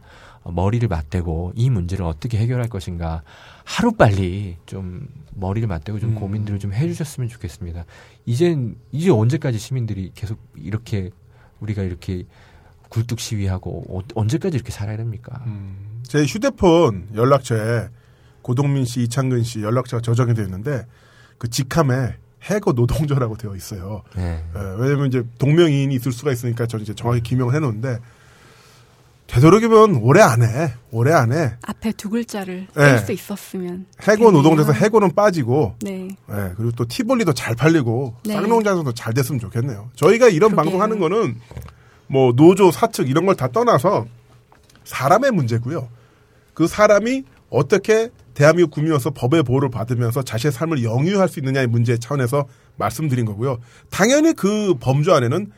G: 머리를 맞대고 이 문제를 어떻게 해결할 것인가 하루 빨리 좀 머리를 맞대고 좀
F: 음.
G: 고민들을 좀 해주셨으면 좋겠습니다. 이젠 이제 언제까지 시민들이 계속 이렇게 우리가 이렇게 굴뚝 시위하고 어- 언제까지 이렇게 살아야 됩니까?
A: 음, 제 휴대폰 연락처에 고동민 씨, 이창근 씨 연락처가 저장이 되어 있는데 그 직함에 해고 노동조라고 되어 있어요.
G: 네.
A: 예, 왜냐면 이제 동명이인이 있을 수가 있으니까 저는 이제 정확히 기명을 해놓는데 되도록이면 올해 안에 올해 안에
B: 앞에 두 글자를
A: 네.
B: 쓸수 있었으면.
A: 해고. 노동조에서 해고는 빠지고
B: 네.
A: 예, 그리고 또 티볼리도 잘 팔리고
B: 네.
A: 쌍농장도 잘 됐으면 좋겠네요. 저희가 이런
B: 그러게요.
A: 방송하는 거는 뭐 노조 사측 이런 걸 다 떠나서 사람의 문제고요. 그 사람이 어떻게 대한민국 국민으로서 법의 보호를 받으면서 자신의 삶을 영유할 수 있느냐의 문제 차원에서 말씀드린 거고요. 당연히 그 범주 안에는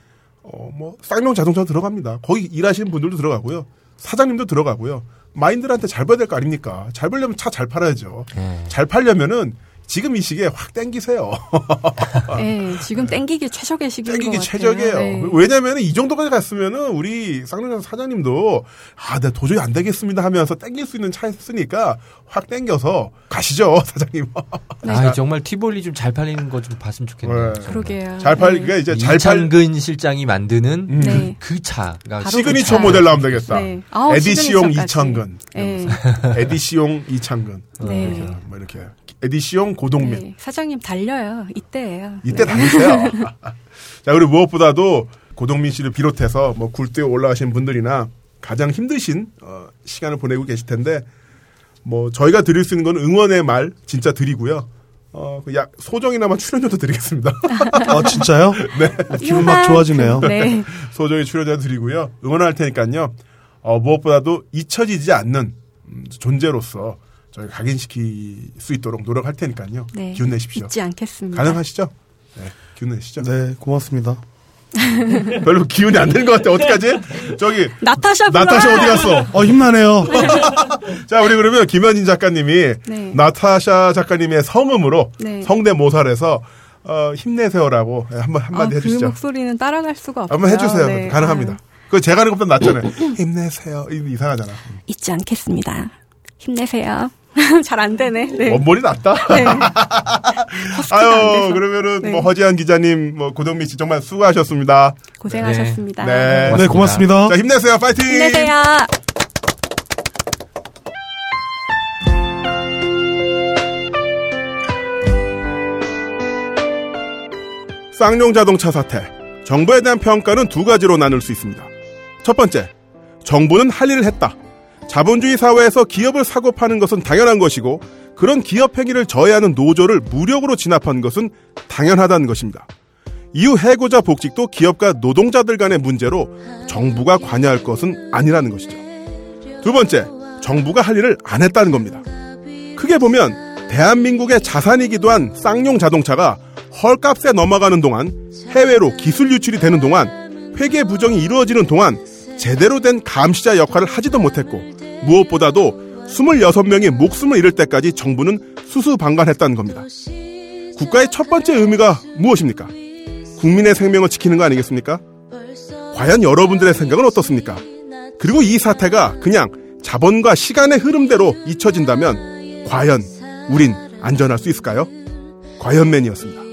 A: 어 뭐 쌍용 자동차 들어갑니다. 거기 일하시는 분들도 들어가고요. 사장님도 들어가고요. 마인들한테 잘 봐야 될 거 아닙니까? 잘 벌려면 차 잘 팔아야죠.
G: 네.
A: 잘 팔려면은 지금 이 시기에 확 땡기세요. [LAUGHS]
B: 네, 지금 땡기기 최적의 시기인 것
A: 땡기기
B: 같아요.
A: 최적이에요.
B: 네.
A: 왜냐면 이 정도까지 갔으면은 우리 쌍용차 사장님도 아, 나 도저히 안 되겠습니다 하면서 땡길 수 있는 차였으니까 확 땡겨서 가시죠, [LAUGHS] 사장님.
B: 네.
G: 아 정말 티볼리 좀잘 팔리는 거 좀 봤으면 좋겠네요.
A: 네.
B: 그러게요.
A: 잘 팔,
B: 네.
A: 그러니까 이제 잘 팔,
G: 이창근 실장이 만드는
A: 음.
B: 네.
G: 그 차가
B: 바로
A: 시그니처
B: 그 차.
A: 모델 나오면 되겠다.
B: 네. 아우, édition.
A: 이창근.
B: 네.
A: édition 이창근.
B: 네.
A: 이렇게, 뭐 이렇게. édition 고동민.
B: 네. 사장님 달려요. 이때예요.
A: 이때
B: 네.
A: 다니세요. [LAUGHS] [LAUGHS] 자, 그리고 무엇보다도 고동민 씨를 비롯해서 뭐 굴뚝에 올라가신 분들이나 가장 힘드신 어, 시간을 보내고 계실 텐데 뭐 저희가 드릴 수 있는 건 응원의 말 진짜 드리고요. 어, 그약 소정이나마 출연료도 드리겠습니다.
F: 아 진짜요? [LAUGHS] 네. 기분 막 좋아지네요.
B: 네.
A: 소정의 출연료 드리고요. 응원할 테니까요. 어, 무엇보다도 잊혀지지 않는 음, 존재로서 저희 각인시킬 수 있도록 노력할 테니까요.
B: 네.
A: 기운 내십시오.
B: 잊지 않겠습니다.
A: 가능하시죠? 네, 기운 내시죠.
F: 네, 고맙습니다. [LAUGHS]
A: 별로 기운이 안 되는 것 같아. 어떡하지? 저기
B: 나타샤.
A: 나타샤 어디 갔어?
F: 어 힘나네요. [LAUGHS]
A: 자, 우리 그러면 김현진 작가님이
B: 네.
A: 나타샤 작가님의 성음으로
B: 네.
A: 성대모사를 어, 힘내세요라고 한번 한마디
B: 아, 그
A: 해주시죠.
B: 목소리는 따라갈 수가 없어요.
A: 한번 해주세요.
B: 네.
A: 가능합니다.
B: 아,
A: 그 제가 하는 것보다 낫잖아요. 힘내세요. 이상하잖아.
B: 잊지 않겠습니다. 힘내세요. [LAUGHS] 잘 안 되네. 네.
A: 원본이 낫다.
B: 네. [LAUGHS]
A: 아유. 그러면은
B: 네.
A: 뭐 허지한 기자님, 뭐 고동민 씨 정말 수고하셨습니다.
B: 고생하셨습니다.
A: 네.
F: 네, 고맙습니다.
A: 자, 힘내세요. 파이팅!
B: 힘내세요.
A: 쌍용 자동차 사태. 정부에 대한 평가는 두 가지로 나눌 수 있습니다. 첫 번째, 정부는 할 일을 했다. 자본주의 사회에서 기업을 사고 파는 것은 당연한 것이고, 그런 기업 행위를 저해하는 노조를 무력으로 진압한 것은 당연하다는 것입니다. 이후 해고자 복직도 기업과 노동자들 간의 문제로 정부가 관여할 것은 아니라는 것이죠. 두 번째, 정부가 할 일을 안 했다는 겁니다. 크게 보면 대한민국의 자산이기도 한 쌍용 자동차가 헐값에 넘어가는 동안 해외로 기술 유출이 되는 동안 회계 부정이 이루어지는 동안 제대로 된 감시자 역할을 하지도 못했고 무엇보다도 26명이 목숨을 잃을 때까지 정부는 수수방관했다는 겁니다. 국가의 첫 번째 의미가 무엇입니까? 국민의 생명을 지키는 거 아니겠습니까? 과연 여러분들의 생각은 어떻습니까? 그리고 이 사태가 그냥 자본과 시간의 흐름대로 잊혀진다면 과연 우린 안전할 수 있을까요? 과연맨이었습니다.